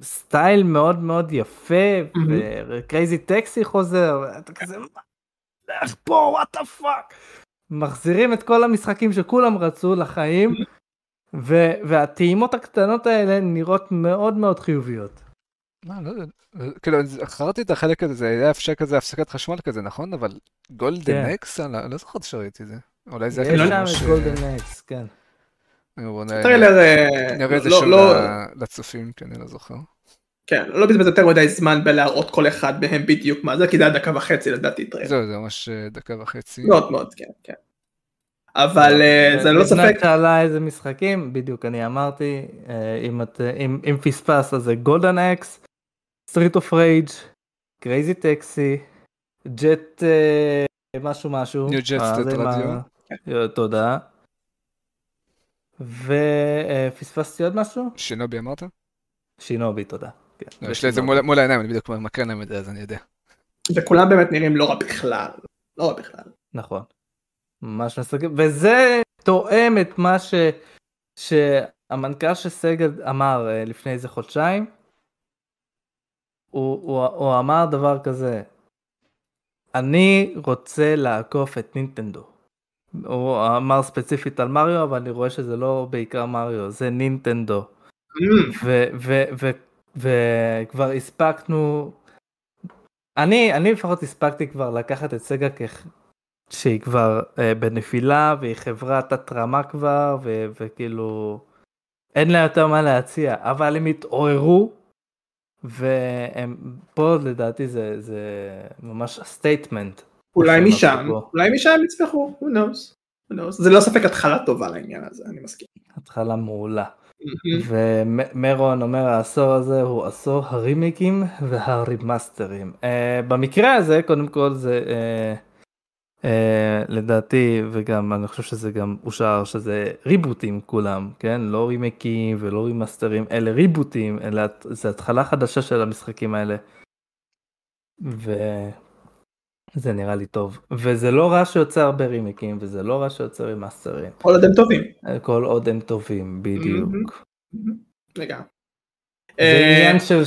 Speaker 3: style מאוד מאוד יפה, ו Crazy Taxi חוזר, אתה כזה? איך פה, what the fuck. מחזירים את כל המשחקים שכולם רצו לחיים, והטעימות הקטנות האלה נראות מאוד מאוד חיוביות.
Speaker 2: מה, לא יודע, כאילו, חירטטתי את החלק הזה, זה היה אפשר כזה הפסקת חשמל כזה, נכון? אבל גולדן כן. אקס? אני לא זוכר שראיתי את זה. אולי זה...
Speaker 3: יש שם את Golden Axe, כן.
Speaker 1: טריילר...
Speaker 2: נראה את זה שוב לא- לצופים, כי אני לא זוכר.
Speaker 1: כן, לא בזבז יותר מדי זמן בלהראות כל אחד מהם בדיוק מה זה, כי זה היה דקה וחצי לדעתי טריילר.
Speaker 2: זהו, זה ממש אה, דקה וחצי.
Speaker 1: מאוד מאוד, כן, כן. אבל אה, זה ללא ספק.
Speaker 3: לפני שאלה איזה משחקים, בדיוק אני אמרתי, אה, אם, את, אם, אם פספס אז זה Golden Axe, Streets of Rage, Crazy Taxi, Jet משהו משהו.
Speaker 2: New Jet Set Radio.
Speaker 3: תודה. ופספסתי עוד משהו?
Speaker 2: שינובי אמרת?
Speaker 3: שינובי, תודה.
Speaker 2: כן, יש לי את זה מול העיניים, אני בדיוק מקרן להם את זה, אז אני יודע.
Speaker 1: וכולם באמת נראים לא רע בכלל, לא רע בכלל.
Speaker 3: נכון. ממש מסכים, וזה תואם את מה ש... שהמנכ"ל של סגל אמר אה, לפני איזה חודשיים. הוא, הוא, הוא אמר דבר כזה, אני רוצה לעקוף את נינטנדו. הוא אמר ספציפית על מריו, אבל אני רואה שזה לא בעיקר מריו, זה נינטנדו. Mm. וכבר הספקנו, אני, אני לפחות הספקתי כבר לקחת את סגה כ... שהיא כבר uh, בנפילה והיא חברת התרמה כבר ו, וכאילו אין לה יותר מה להציע אבל הם התעוררו והם פה לדעתי זה, זה ממש statement.
Speaker 1: אולי משם, אולי משם הם יצליחו, who knows. זה לא ספק התחלה טובה לעניין הזה, אני מסכים.
Speaker 3: התחלה מעולה. ומירון אומר העשור הזה הוא עשור הרימייקים והרימאסטרים. Uh, במקרה הזה קודם כל זה uh, uh, לדעתי וגם אני חושב שזה גם אושר שזה ריבוטים כולם כן לא רימייקים ולא רימאסטרים אלה ריבוטים אלה זה התחלה חדשה של המשחקים האלה. זה נראה לי טוב וזה לא רע שיוצא הרבה רימייקים וזה לא רע שיוצא רימאסטרים.
Speaker 1: כל עוד הם טובים.
Speaker 3: כל עוד הם טובים בדיוק.
Speaker 1: לגמרי.
Speaker 3: זה אה, עניין של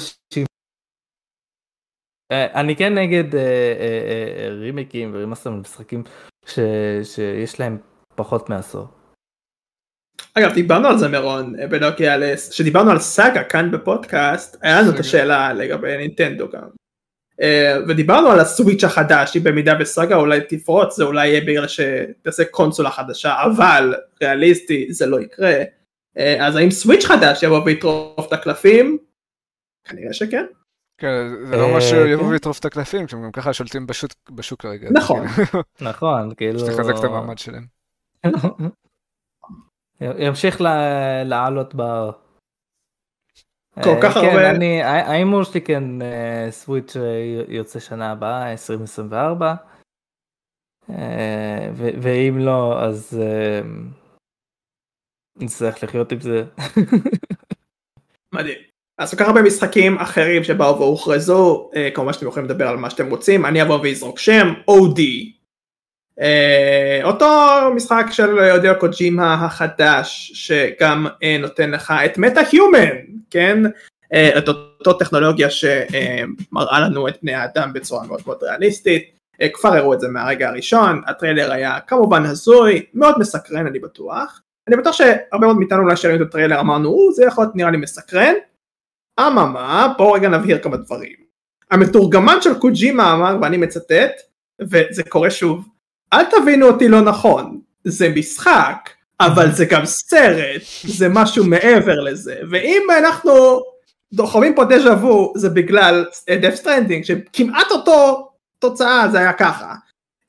Speaker 3: אה, אני כן נגד אה, רימייקים ורימאסטרים משחקים שיש להם פחות מעשור.
Speaker 1: אגב דיברנו על זה מירון בנוגע שדיברנו על סגה כאן בפודקאסט היה לנו את השאלה לגבי נינטנדו גם. אה, ודיברנו על הסוויץ' החדש, אם במידה וסאגה אולי תפרוץ זה אולי יהיה בגלל שתעשה קונסולה חדשה, אבל ריאליסטי זה לא יקרה. אה, אז האם סוויץ' חדש יבוא ויטרוף את הקלפים? כנראה שכן.
Speaker 2: כן, זה לא משהו שיבוא כן. ויטרוף את הקלפים, כי הם גם ככה שולטים בשוק כרגע.
Speaker 1: נכון.
Speaker 3: נכון, כאילו...
Speaker 2: לחזק את המעמד שלהם.
Speaker 3: ימשיך לעלות ב...
Speaker 1: כל אה, כך כן, הרבה.
Speaker 3: אני, ההימור שלי כן סוויץ' אה, יוצא שנה הבאה 2024 אה, ואם לא אז נצטרך לחיות עם זה.
Speaker 1: מדהים. אז כל כך הרבה משחקים אחרים שבאו והוכרזו כמובן שאתם יכולים לדבר על מה שאתם רוצים אני אבוא ואזרוק שם OD. אותו משחק של יודיו קוג'ימה החדש שגם נותן לך את מטה היומן כן? אה, את אותו טכנולוגיה שמראה לנו את בני האדם בצורה מאוד מאוד ריאליסטית, אה, כבר הראו את זה מהרגע הראשון, הטריילר היה כמובן הזוי, מאוד מסקרן אני בטוח, אני בטוח שהרבה מאוד מאיתנו אולי שראינו את הטריילר אמרנו, זה יכול להיות נראה לי מסקרן, אממה, בואו רגע נבהיר כמה דברים. המתורגמן של קוג'ימה אמר, ואני מצטט, וזה קורה שוב, אל תבינו אותי לא נכון, זה משחק, אבל זה גם סרט, זה משהו מעבר לזה, ואם אנחנו דוחמים פה דז'ה וו זה בגלל דף סטרנדינג שכמעט אותו תוצאה זה היה ככה,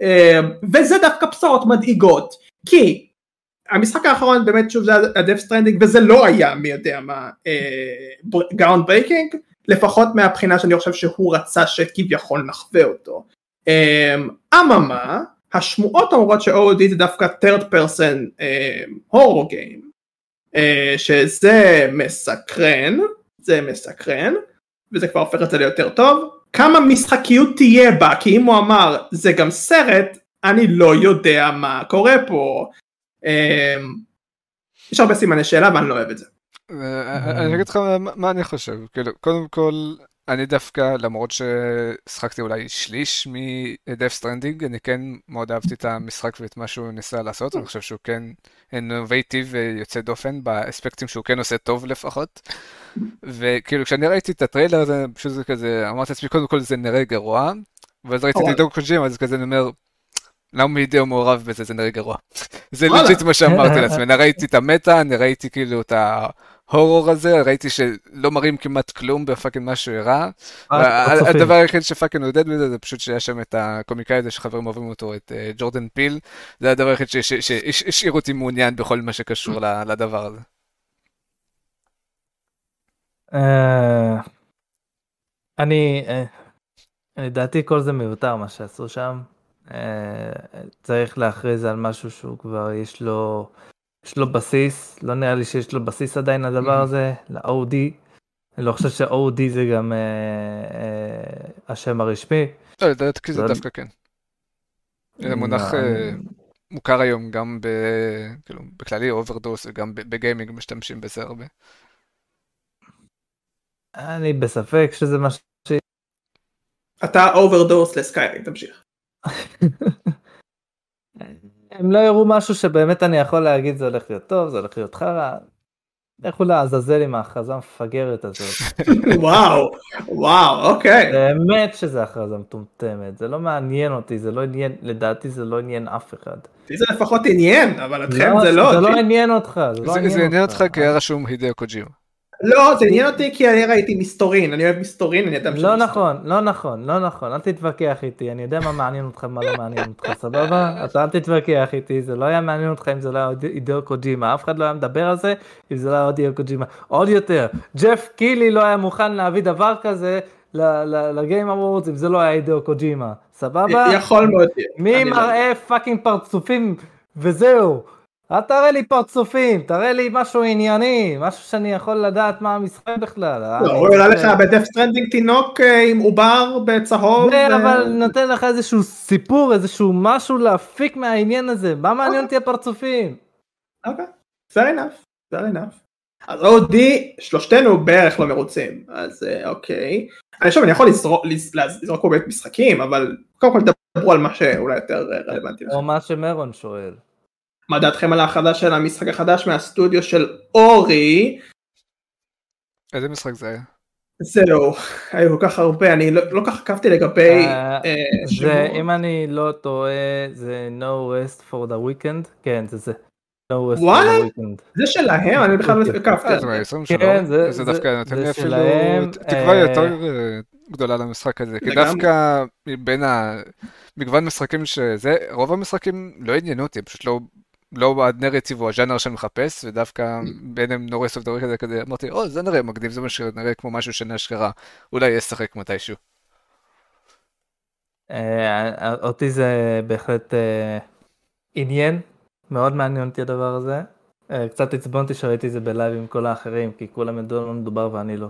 Speaker 1: אה, וזה דווקא בשורות מדאיגות, כי המשחק האחרון באמת שוב זה הדף סטרנדינג וזה לא היה מי יודע מה גאונד אה, ברייקינג, לפחות מהבחינה שאני חושב שהוא רצה שכביכול נחווה אותו. אה, אממה, השמועות אומרות ש-OOD זה דווקא third person הורו uh, גיים, uh, שזה מסקרן, זה מסקרן, וזה כבר הופך את זה ליותר טוב. כמה משחקיות תהיה בה, כי אם הוא אמר זה גם סרט, אני לא יודע מה קורה פה. Uh, יש הרבה סימני שאלה ואני לא אוהב את זה.
Speaker 2: אני אגיד לך מה אני חושב, כאילו, קודם כל, אני דווקא, למרות ששחקתי אולי שליש מ Death Stranding, אני כן מאוד אהבתי את המשחק ואת מה שהוא ניסה לעשות, אני חושב שהוא כן innovative ויוצא דופן באספקטים שהוא כן עושה טוב לפחות. וכאילו כשאני ראיתי את הטריילר הזה, פשוט זה כזה, אמרתי לעצמי, קודם כל זה נראה גרוע, ואז ראיתי את הידאו קוג'ימה, אז כזה אני אומר, למה הידאו מעורב בזה, זה נראה גרוע. זה legit מה שאמרתי לעצמי, אני ראיתי את המטה, אני ראיתי כאילו את ה... ההורור הזה, ראיתי שלא מראים כמעט כלום ב fucking מה שהוא הראה. הדבר היחיד ש fucking עודד בזה זה פשוט שהיה שם את הקומיקאי הזה שחברים אוהבים אותו, את אה, ג'ורדן פיל. זה הדבר היחיד שהשאיר אותי מעוניין בכל מה שקשור לדבר הזה.
Speaker 3: אה, אני, אה, לדעתי כל זה מיותר מה שעשו שם. צריך להכריז על משהו שהוא כבר יש לו יש לו בסיס, לא נראה לי שיש לו בסיס עדיין לדבר mm-hmm. הזה, ל-OD. אני לא חושב ש-OD זה גם אה, אה, השם הרשמי.
Speaker 2: לא, לדעתי זה דווקא כן. זה מונח אה, מוכר היום גם ב... כאילו, בכללי אוברדוס וגם בגיימינג משתמשים בזה הרבה.
Speaker 3: אני בספק שזה מה ש...
Speaker 1: אתה אוברדוס לסקיירינג, תמשיך.
Speaker 3: הם לא יראו משהו שבאמת אני יכול להגיד זה הולך להיות טוב, זה הולך להיות חרא. לכו לעזאזל עם ההכרזה המפגרת הזאת.
Speaker 1: וואו, וואו, אוקיי.
Speaker 3: באמת שזה הכרזה מטומטמת, זה לא מעניין אותי, זה לא עניין, לדעתי זה לא עניין אף אחד.
Speaker 1: זה לפחות עניין, אבל אתכם זה לא.
Speaker 3: זה לא עניין אותך, זה לא עניין אותך.
Speaker 2: זה עניין אותך כי היה רשום הידאו קוג'ימה.
Speaker 1: לא, זה עניין אותי כי אני ראיתי מסתורין, אני אוהב מסתורין, אני אדם
Speaker 3: לא נכון, לא נכון, לא נכון, אל תתווכח איתי, אני יודע מה מעניין אותך ומה לא מעניין אותך, סבבה? אתה אל תתווכח איתי, זה לא היה מעניין אותך אם זה לא היה הידאו קוג'ימה, אף אחד לא היה מדבר על זה אם זה לא היה הידאו קוג'ימה. עוד יותר, ג'ף קילי לא היה מוכן להביא דבר כזה ל Game Awards אם זה לא היה הידאו קוג'ימה, סבבה?
Speaker 1: יכול מאוד.
Speaker 3: מי לא מראה fucking פרצופים וזהו. אל תראה לי פרצופים, תראה לי משהו ענייני, משהו שאני יכול לדעת מה המשחק בכלל.
Speaker 1: אה? לא, הוא הראה לך ב Death Stranding תינוק אה, עם עובר בצהוב.
Speaker 3: כן, אבל נותן לך איזשהו סיפור, איזשהו משהו להפיק מהעניין הזה, מה מעניין. אותי הפרצופים?
Speaker 1: אוקיי, fair enough, fair enough. אז OD, שלושתנו בערך לא מרוצים, אז אוקיי. אני חושב, אני יכול לזרוק פה בית משחקים, אבל קודם כל תדברו על מה שאולי יותר רלוונטי.
Speaker 3: או מה שמירון שואל.
Speaker 1: מה דעתכם על ההכרזה של המשחק החדש מהסטודיו של אורי?
Speaker 2: איזה משחק זה היה?
Speaker 1: זהו, היו כל כך הרבה, אני לא, לא כך עקבתי לגבי... Uh,
Speaker 3: uh, זה, אם אני לא טועה, זה No Rest for the Weekend, כן, זה זה.
Speaker 1: No Rest for the Weekend. זה שלהם? אני בכלל לא כן. עקבתי.
Speaker 2: כן, זה זה דווקא נותן לי אפילו תקווה יותר גדולה למשחק הזה, כי דווקא בין המגוון משחקים שזה, רוב המשחקים לא עניינו אותי, פשוט לא לא הנרטיב הוא הז'אנר שאני מחפש, ודווקא ביניהם נורס אוף דורי כזה, אמרתי, או, זה נראה מגניב, זה מה שנראה כמו משהו שנשכרה, אולי ישחק מתישהו.
Speaker 3: אה, אותי זה בהחלט אה, עניין, מאוד מעניין אותי הדבר הזה. אה, קצת עצבן אותי שראיתי את זה בלייב עם כל האחרים, כי כולם ידעו על מה מדובר ואני לא.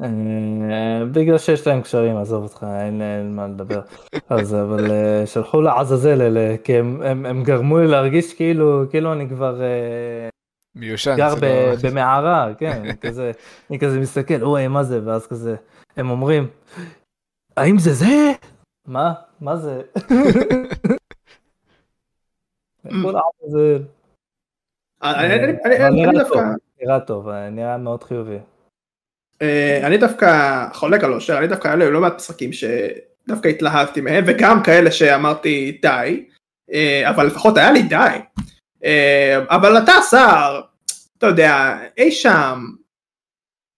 Speaker 3: אה, בגלל שיש להם קשרים, עזוב אותך, אין מה לדבר על זה, אבל אה, שלחו לעזאזל אלה, כי הם גרמו לי להרגיש כאילו, כאילו אני כבר אה,
Speaker 2: מיושן,
Speaker 3: גר במערה, כן, אני כזה מסתכל, אוי, מה זה, ואז כזה, הם אומרים, האם זה זה? מה? מה זה? נראה טוב, נראה מאוד חיובי.
Speaker 1: אה, אני דווקא חולק על אושר, אני דווקא היה לי לא מעט משחקים שדווקא התלהבתי מהם, וגם כאלה שאמרתי די, אה, אבל לפחות היה לי די. אה, אבל אתה שר, אתה יודע, אי שם,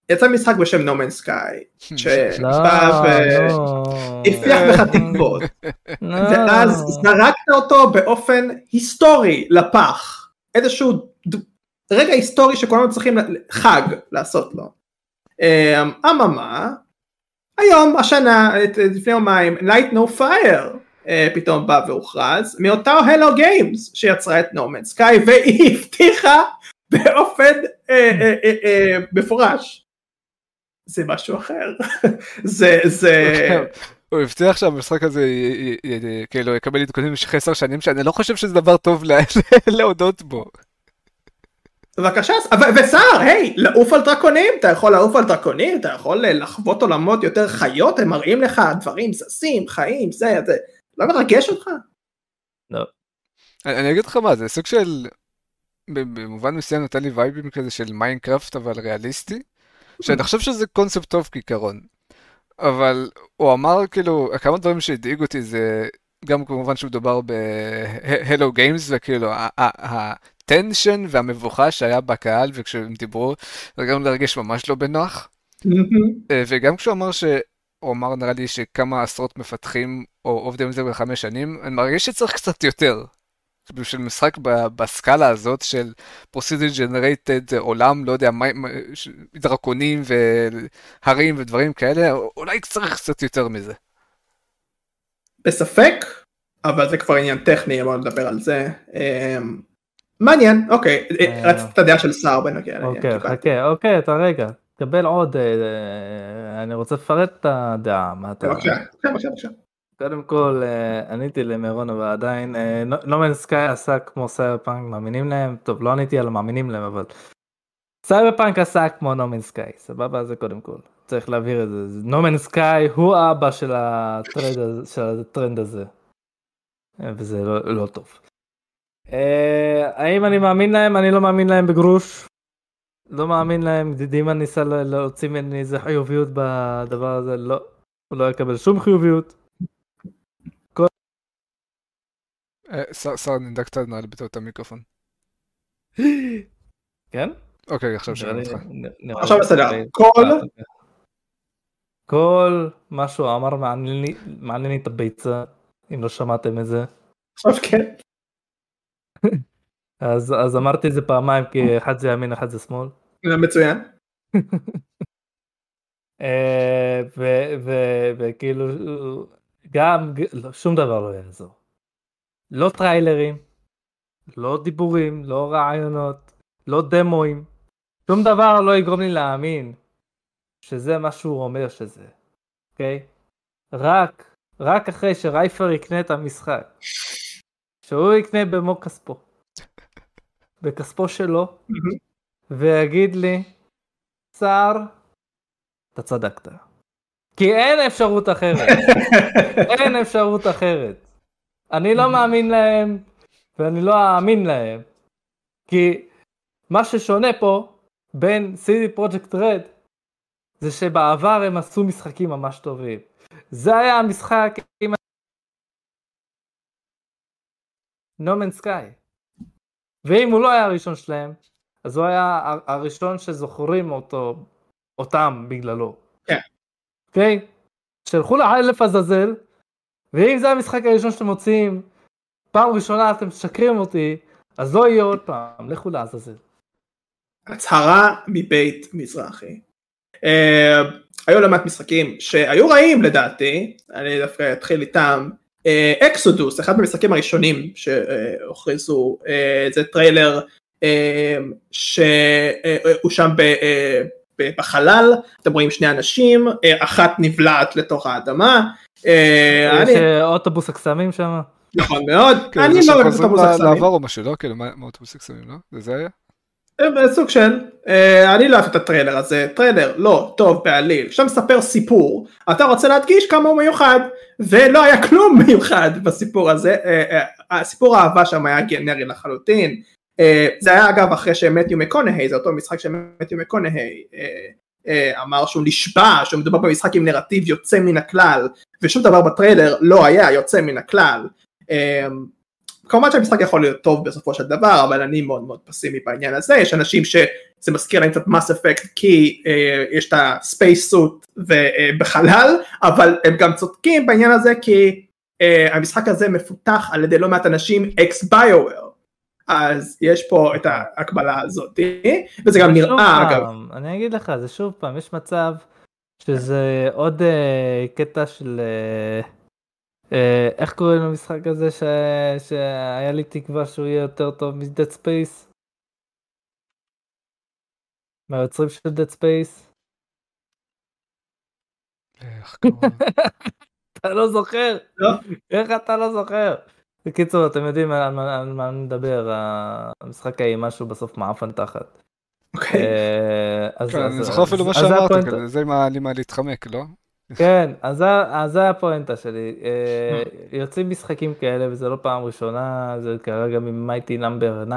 Speaker 1: יצא משחק בשם Man's Sky, שבא והפיח בך תקוות, ואז זרקת אותו באופן היסטורי לפח, איזשהו רגע היסטורי שכולנו צריכים חג לעשות לו. אממה, היום, השנה, לפני יומיים, Light No Fire פתאום בא והוכרז, מאותה הלו גיימס שיצרה את נורמן סקאי והיא הבטיחה באופן מפורש. זה משהו אחר. זה, זה...
Speaker 2: הוא הבטיח שהמשחק הזה כאילו יקבל עדכונים במשך עשר שנים שאני לא חושב שזה דבר טוב להודות בו.
Speaker 1: בבקשה, וסער, היי, לעוף על דרקונים, אתה יכול לעוף על דרקונים, אתה יכול לחוות עולמות יותר חיות, הם מראים לך דברים זזים, חיים, זה, זה, לא מרגש אותך?
Speaker 3: לא.
Speaker 2: אני אגיד לך מה, זה סוג של, במובן מסוים נותן לי וייבים כזה של Minecraft אבל ריאליסטי, שאני חושב שזה קונספט טוב כעיקרון. אבל הוא אמר כאילו, כמה דברים שהדאיג אותי זה גם כמובן שמדובר ב Hello Games וכאילו ה tension והמבוכה שהיה בקהל וכשהם דיברו, זה גם להרגיש ממש לא בנוח. אה, וגם כשהוא אמר ש... הוא אמר נראה לי שכמה עשרות מפתחים או עובדים על זה בחמש שנים, אני מרגיש שצריך קצת יותר. בשביל משחק בסקאלה הזאת של פרוסידל ג'נרייטד עולם, לא יודע, דרקונים והרים ודברים כאלה, אולי צריך קצת יותר מזה.
Speaker 1: בספק, אבל זה כבר עניין טכני, בוא נדבר על זה. מעניין, אוקיי, אה, רציתי את הדעה של סער בנוגע.
Speaker 3: אוקיי, חכה, אוקיי, אתה רגע, תקבל עוד, אה, אה, אני רוצה לפרט את הדעה, מה אתה...
Speaker 1: בבקשה, בבקשה.
Speaker 3: קודם כל עניתי למירון אבל עדיין No Man's Sky עשה כמו סייבר פאנק מאמינים להם טוב לא עניתי על מאמינים להם אבל סייבר פאנק עשה כמו No Man's Sky סבבה זה קודם כל צריך להבהיר את זה No Man's Sky הוא האבא של הטרנד, של הטרנד הזה וזה לא, לא טוב. האם אני מאמין להם אני לא מאמין להם בגרוש לא מאמין להם דימה ניסה להוציא ממני איזה חיוביות בדבר הזה לא הוא לא יקבל שום חיוביות.
Speaker 2: שר נדק קצת נעל בטעות את המיקרופון.
Speaker 3: כן?
Speaker 2: אוקיי, עכשיו שומעים אותך.
Speaker 1: עכשיו בסדר. כל...
Speaker 3: כל מה שהוא אמר מעניין לי את הביצה, אם לא שמעתם את זה.
Speaker 1: עכשיו כן.
Speaker 3: אז, אז אמרתי את זה פעמיים כי אחד זה ימין אחד זה שמאל.
Speaker 1: מצוין.
Speaker 3: וכאילו גם שום דבר לא יעזור. לא טריילרים, לא דיבורים, לא רעיונות, לא דמוים, שום דבר לא יגרום לי להאמין שזה מה שהוא אומר שזה, אוקיי? רק, רק אחרי שרייפר יקנה את המשחק, שהוא יקנה במו כספו, בכספו שלו, ויגיד לי, סער, אתה צדקת. כי אין אפשרות אחרת. אין אפשרות אחרת. אני לא מאמין להם, ואני לא אאמין להם. כי מה ששונה פה בין CD פרויקט רד זה שבעבר הם עשו משחקים ממש טובים. זה היה המשחק עם נומן סקאי. ואם הוא לא היה הראשון שלהם, אז הוא היה הראשון שזוכרים אותו, אותם בגללו.
Speaker 1: כן.
Speaker 3: אוקיי? Okay? שלחו לאלף עזאזל, ואם זה המשחק הראשון שאתם מוצאים, פעם ראשונה אתם משקרים אותי, אז לא יהיה עוד פעם, לכו לעזאזל.
Speaker 1: הצהרה מבית מזרחי. אה, היו לא מעט משחקים שהיו רעים לדעתי, אני דווקא אתחיל איתם. אקסודוס, uh, אחד מהמשחקים הראשונים שהוכרזו, אה, זה טריילר אה, שהוא שם בחלל, אתם רואים שני אנשים, אחת נבלעת לתוך האדמה,
Speaker 3: אה, יש אה, אוטובוס הקסמים שם.
Speaker 1: נכון מאוד, כן, אני לא אוהב אוטובוס הקסמים.
Speaker 2: לעבור או משהו, לא? כאילו, מה אוטובוס הקסמים, לא? זה היה?
Speaker 1: אה, סוג של, אני לא אוהב את הטריילר הזה, טריילר לא טוב בעליל, עכשיו מספר סיפור, אתה רוצה להדגיש כמה הוא מיוחד, ולא היה כלום מיוחד בסיפור הזה, הסיפור האהבה שם היה גנרי לחלוטין, זה היה אגב אחרי שמתיו מקונהי, זה אותו משחק שמתיו מקונהי אמר שהוא נשבע, שהוא מדובר במשחק עם נרטיב יוצא מן הכלל, ושום דבר בטריילר לא היה יוצא מן הכלל. כמובן שהמשחק יכול להיות טוב בסופו של דבר, אבל אני מאוד מאוד פסימי בעניין הזה, יש אנשים שזה מזכיר להם קצת מס אפקט כי אה, יש את הספייס סוט בחלל, אבל הם גם צודקים בעניין הזה כי אה, המשחק הזה מפותח על ידי לא מעט אנשים אקס ביואר. אז יש פה את ההקבלה הזאת, וזה גם נראה
Speaker 3: פעם,
Speaker 1: אגב.
Speaker 3: אני אגיד לך, זה שוב פעם, יש מצב שזה עוד אה, קטע של אה, איך קוראים למשחק הזה ש... שהיה לי תקווה שהוא יהיה יותר טוב מ Dead Space? מהיוצרים של Dead Space?
Speaker 2: איך קוראים?
Speaker 3: אתה לא זוכר?
Speaker 1: לא.
Speaker 3: איך אתה לא זוכר? בקיצור, אתם יודעים על מה אני מדבר, המשחק האימה שהוא בסוף מעפן תחת.
Speaker 1: אוקיי.
Speaker 3: אה,
Speaker 2: כן,
Speaker 3: אז-
Speaker 2: אני זוכר אפילו מה שאמרת, זה מה להתחמק, לא?
Speaker 3: כן, אז זה- אז זה הפואנטה שלי. אה, יוצאים משחקים כאלה וזה לא פעם ראשונה, זה קרה גם עם מייטי נאמבר 9.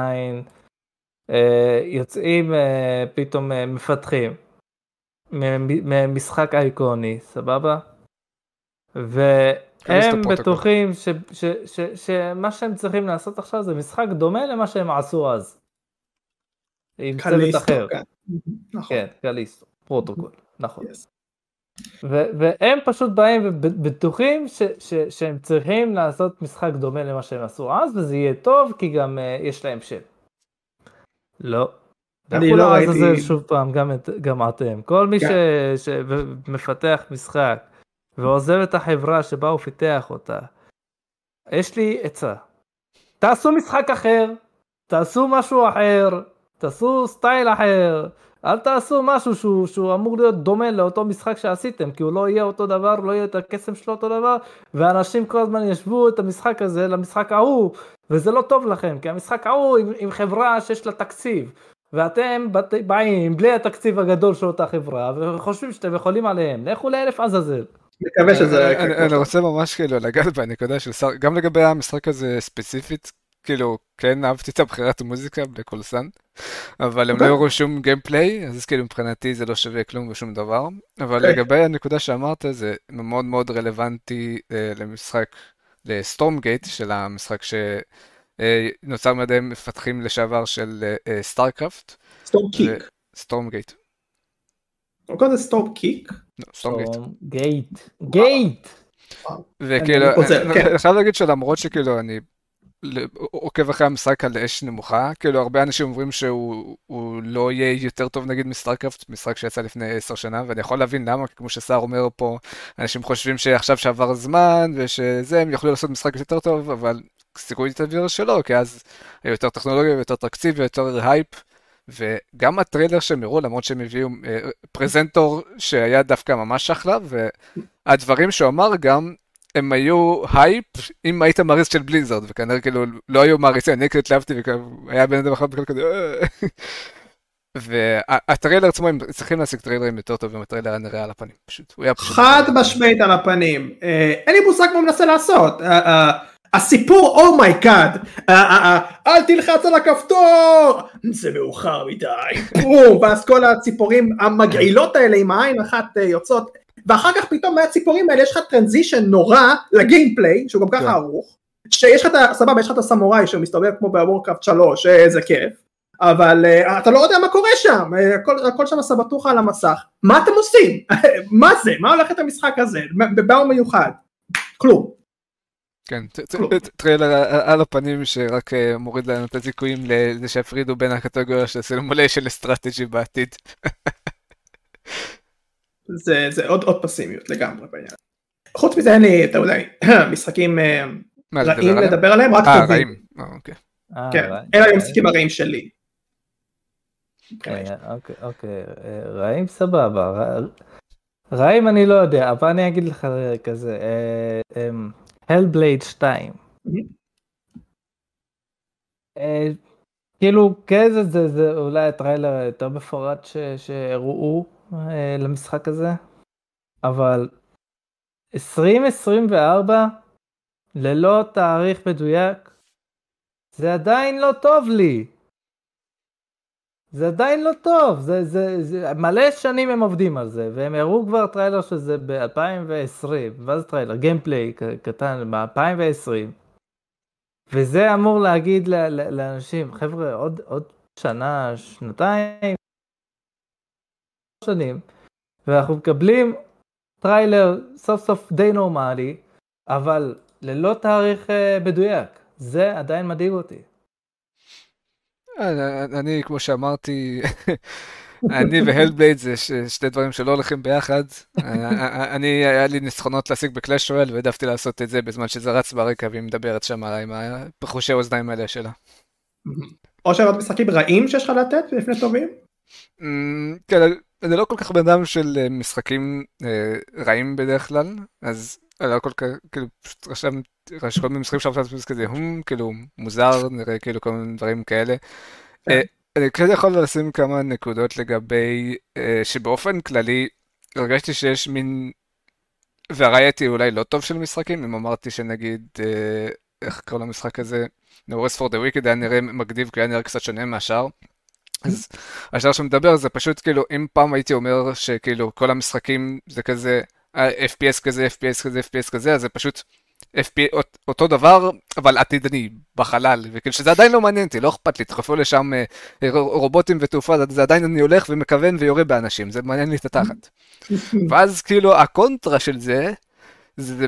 Speaker 3: אה, יוצאים אה, פתאום אה, מפתחים ממשחק אייקוני, סבבה?
Speaker 2: קליסטו
Speaker 3: והם. בטוחים ש- ש- ש- שמה שהם צריכים לעשות עכשיו זה משחק דומה למה שהם עשו אז. עם צוות אחר.
Speaker 1: כן. נכון.
Speaker 3: כן, Callisto Protocol, נכון.
Speaker 1: Yes.
Speaker 3: ו- והם פשוט באים ובטוחים ש- ש- שהם צריכים לעשות משחק דומה למה שהם עשו אז, וזה יהיה טוב, כי גם אה, יש להם שם. לא.
Speaker 1: אני לא
Speaker 3: לעזאזל
Speaker 1: ראיתי-
Speaker 3: שוב פעם, גם, את, גם אתם. כל מי
Speaker 1: כן.
Speaker 3: ש- שמפתח משחק ועוזב את החברה שבה הוא פיתח אותה, יש לי עצה. תעשו משחק אחר, תעשו משהו אחר, תעשו סטייל אחר, אל תעשו משהו שהוא, שהוא אמור להיות דומה לאותו משחק שעשיתם, כי הוא לא יהיה אותו דבר, לא יהיה את הקסם שלו אותו דבר, ואנשים כל הזמן ישוו את המשחק הזה למשחק ההוא, וזה לא טוב לכם, כי המשחק ההוא עם, עם חברה שיש לה תקציב, ואתם בת- באים בלי התקציב הגדול של אותה חברה, וחושבים שאתם יכולים עליהם, לכו לאלף עזאזל.
Speaker 1: מקווה שזה.
Speaker 2: אני- רוצה ממש כאילו לגעת בנקודה של סער, גם לגבי המשחק הזה ספציפית, כאילו, כן אהבתי את הבחירת המוזיקה ב cutscene, אבל הם לא. הראו שום gameplay, אז כאילו מבחינתי זה לא שווה כלום ושום דבר, אבל
Speaker 1: אוקיי.
Speaker 2: לגבי הנקודה שאמרת, זה מאוד מאוד רלוונטי אה, למשחק, ל Stormgate, של המשחק שנוצר מידי מפתחים לשעבר של
Speaker 1: StarCraft, Storm
Speaker 2: Kick. Stormgate,
Speaker 1: הוא קורא לזה Storm
Speaker 2: Kick. Stormgate.
Speaker 3: Gate. Gate!
Speaker 2: וכאילו,
Speaker 1: אני כן.
Speaker 2: חייב להגיד שלמרות שכאילו אני עוקב אחרי המשחק על אש נמוכה, כאילו הרבה אנשים אומרים שהוא הוא לא יהיה יותר טוב נגיד מ StarCraft, משחק שיצא לפני עשר שנה, ואני יכול להבין למה, כי כמו שסער אומר פה, אנשים חושבים שעכשיו שעבר הזמן, ושזה, הם יוכלו לעשות משחק יותר טוב, אבל סיכוי סביר שלא, כי אז היו יותר טכנולוגיה ויותר תקציב ויותר הייפ. וגם הטריילר שהם הראו, למרות שהם הביאו אה, פרזנטור שהיה דווקא ממש אחלה, והדברים שהוא אמר גם, הם היו הייפ אם היית מעריץ של Blizzard, וכנראה כאילו לא היו מעריצים, אני כאילו התלהבתי והיה בן אדם אחד כזה, "אה." והטריילר עצמו, הם צריכים להשיג טריילרים יותר טובים, הטריילר היה נראה על הפנים, פשוט, הוא היה פשוט...
Speaker 1: חד משמעית על הפנים. אה, אין לי מושג מה מנסה לעשות. אה, הסיפור oh my god, אל תלחץ על הכפתור, זה מאוחר מדי, ואז כל הציפורים המגעילות האלה עם העין אחת יוצאות, ואחר כך פתאום מהציפורים האלה יש לך טרנזישן נורא לגיימפליי, שהוא גם
Speaker 2: כן.
Speaker 1: ככה ארוך, שיש לך את. סבבה, יש לך את הסמוראי שמסתובב כמו בוורקראפט 3, אה, איזה כיף, אבל uh, אתה לא יודע מה קורה שם, uh, הכל, הכל שם סבתוכה על המסך, מה אתם עושים? מה זה? מה הולך את המשחק הזה? בבאו מיוחד? כלום.
Speaker 2: כן, טריילר על הפנים שרק אה, מוריד לנו את הסיכויים לזה שיפרידו בין הקטגוריה של simulation ל strategy בעתיד.
Speaker 1: זה, זה עוד, עוד פסימיות לגמרי בעניין. חוץ מזה אין לי, אתה יודע, משחקים אה, רעים? לדבר עליהם, רק
Speaker 2: אה,
Speaker 1: טובים.
Speaker 2: רעים. אה, אוקיי.
Speaker 3: אה,
Speaker 1: כן,
Speaker 3: רעים.
Speaker 1: אלה המשחקים הרעים שלי.
Speaker 3: אה, אוקיי, אוקיי, אה, רעים סבבה, רע- רעים אני לא יודע, אבל אני אגיד לך אה, כזה, הלבלייד 2.
Speaker 1: Mhm.
Speaker 3: אה, כאילו, כן, זה- אולי הטריילר היותר מפורט שהראו אה, למשחק הזה, אבל 2024 ללא תאריך מדויק, זה עדיין לא טוב לי. זה עדיין לא טוב, זה, זה, זה, מלא שנים הם עובדים על זה, והם הראו כבר טריילר של זה ב-2020, מה זה טריילר? gameplay קטן ב-2020, וזה אמור להגיד לאנשים, חבר'ה, עוד, עוד שנה, שנתיים, שנים, ואנחנו מקבלים טריילר סוף סוף די נורמלי, אבל ללא תאריך אה, מדויק, זה עדיין מדאיג אותי.
Speaker 2: אני, אני, כמו שאמרתי, אני והלבלייד זה שתי דברים שלא הולכים ביחד. אני, היה לי ניצחונות להשיג בקלאש רואל והעדפתי לעשות את זה בזמן שזה רץ ברקע והיא מדברת שם עם הפחושי האוזניים האלה שלה.
Speaker 1: או שעוד משחקים רעים שיש לך לתת לפני טובים?
Speaker 2: כן, אני לא כל כך בן אדם של משחקים רעים בדרך כלל, אז אני לא כל כך, כאילו, פשוט רשם, כל מיני משחקים שאתה עושה כזה, הום, כאילו, מוזר, נראה כאילו כל מיני דברים כאלה. אני כן יכול לשים כמה נקודות לגבי, שבאופן כללי, הרגשתי שיש מין וריאטי אולי לא טוב של משחקים, אם אמרתי שנגיד, איך קראו למשחק הזה? No Rest for the Wicked היה נראה מגניב, כי היה נראה קצת שונה מהשאר. אז השאר שמדבר זה פשוט כאילו, אם פעם הייתי אומר שכאילו כל המשחקים זה כזה, FPS כזה, FPS כזה, FPS כזה, אז זה פשוט FP, אותו דבר, אבל עתידני, בחלל, וכאילו שזה עדיין לא מעניין אותי, לא אכפת לי, תדחפו לשם אה, רובוטים ותעופה, זה עדיין אני הולך ומכוון ויורה באנשים, זה מעניין לי את התחת. ואז כאילו הקונטרה של זה, זה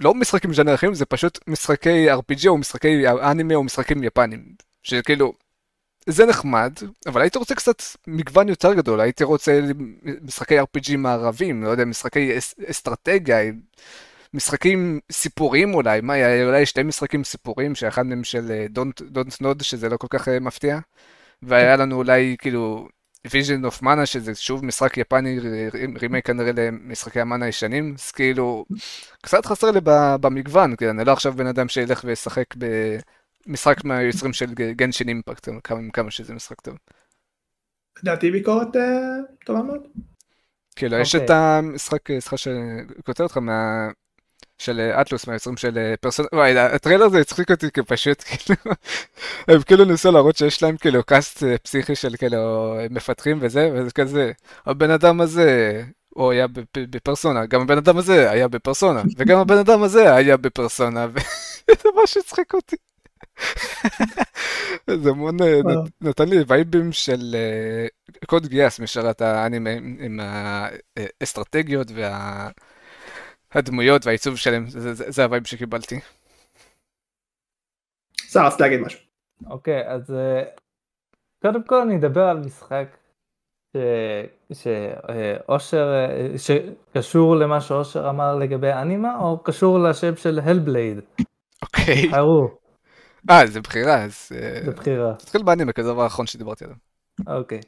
Speaker 2: לא משחקים ז'אנר אחרים, זה פשוט משחקי RPG או משחקי אנימה או משחקים יפנים, שכאילו, זה נחמד, אבל הייתי רוצה קצת מגוון יותר גדול, הייתי רוצה משחקי RPG מערבים, לא יודע, משחקי אסטרטגיה, משחקים סיפורים אולי, מה, אולי שתי משחקים סיפורים, שאחד מהם של Don't Nod, שזה לא כל כך אה, מפתיע, והיה לנו אולי כאילו Visions of Mana, שזה שוב משחק יפני, רימייק כנראה למשחקי ה Mana הישנים, אז כאילו, קצת חסר לי במגוון, כי אני לא עכשיו בן אדם שילך וישחק במשחק מהיוצרים של Genshin Impact, כמה, כמה שזה משחק טוב.
Speaker 1: לדעתי ביקורת uh, טובה מאוד.
Speaker 2: כאילו, יש את המשחק, סליחה שכותב אותך מה... של אטלוס מהיוצרים של פרסונה, וואי, הטריילר הזה הצחיק אותי כפשוט, כאילו, הם כאילו ניסו להראות שיש להם כאילו קאסט פסיכי של כאילו מפתחים וזה, וזה כזה, הבן אדם הזה, הוא היה בפרסונה, גם הבן אדם הזה היה בפרסונה, וגם הבן אדם הזה היה בפרסונה, וזה ממש הצחיק אותי. זה המון נתן לי וייבים של Code Geass מסדרת האנימה עם האסטרטגיות וה... הדמויות והעיצוב שלהם, זה, הווייב שקיבלתי.
Speaker 1: שר, רצית להגיד משהו.
Speaker 3: אוקיי, אז אה, קודם כל אני אדבר על משחק שאושר, אה, שקשור למה שאושר אמר לגבי אנימה, או קשור לשם של Hellblade.
Speaker 2: אוקיי. אה, זה בחירה, אז... אה,
Speaker 3: זה בחירה.
Speaker 2: תתחיל באנימה, כזה דבר האחרון שדיברתי עליו.
Speaker 3: אוקיי.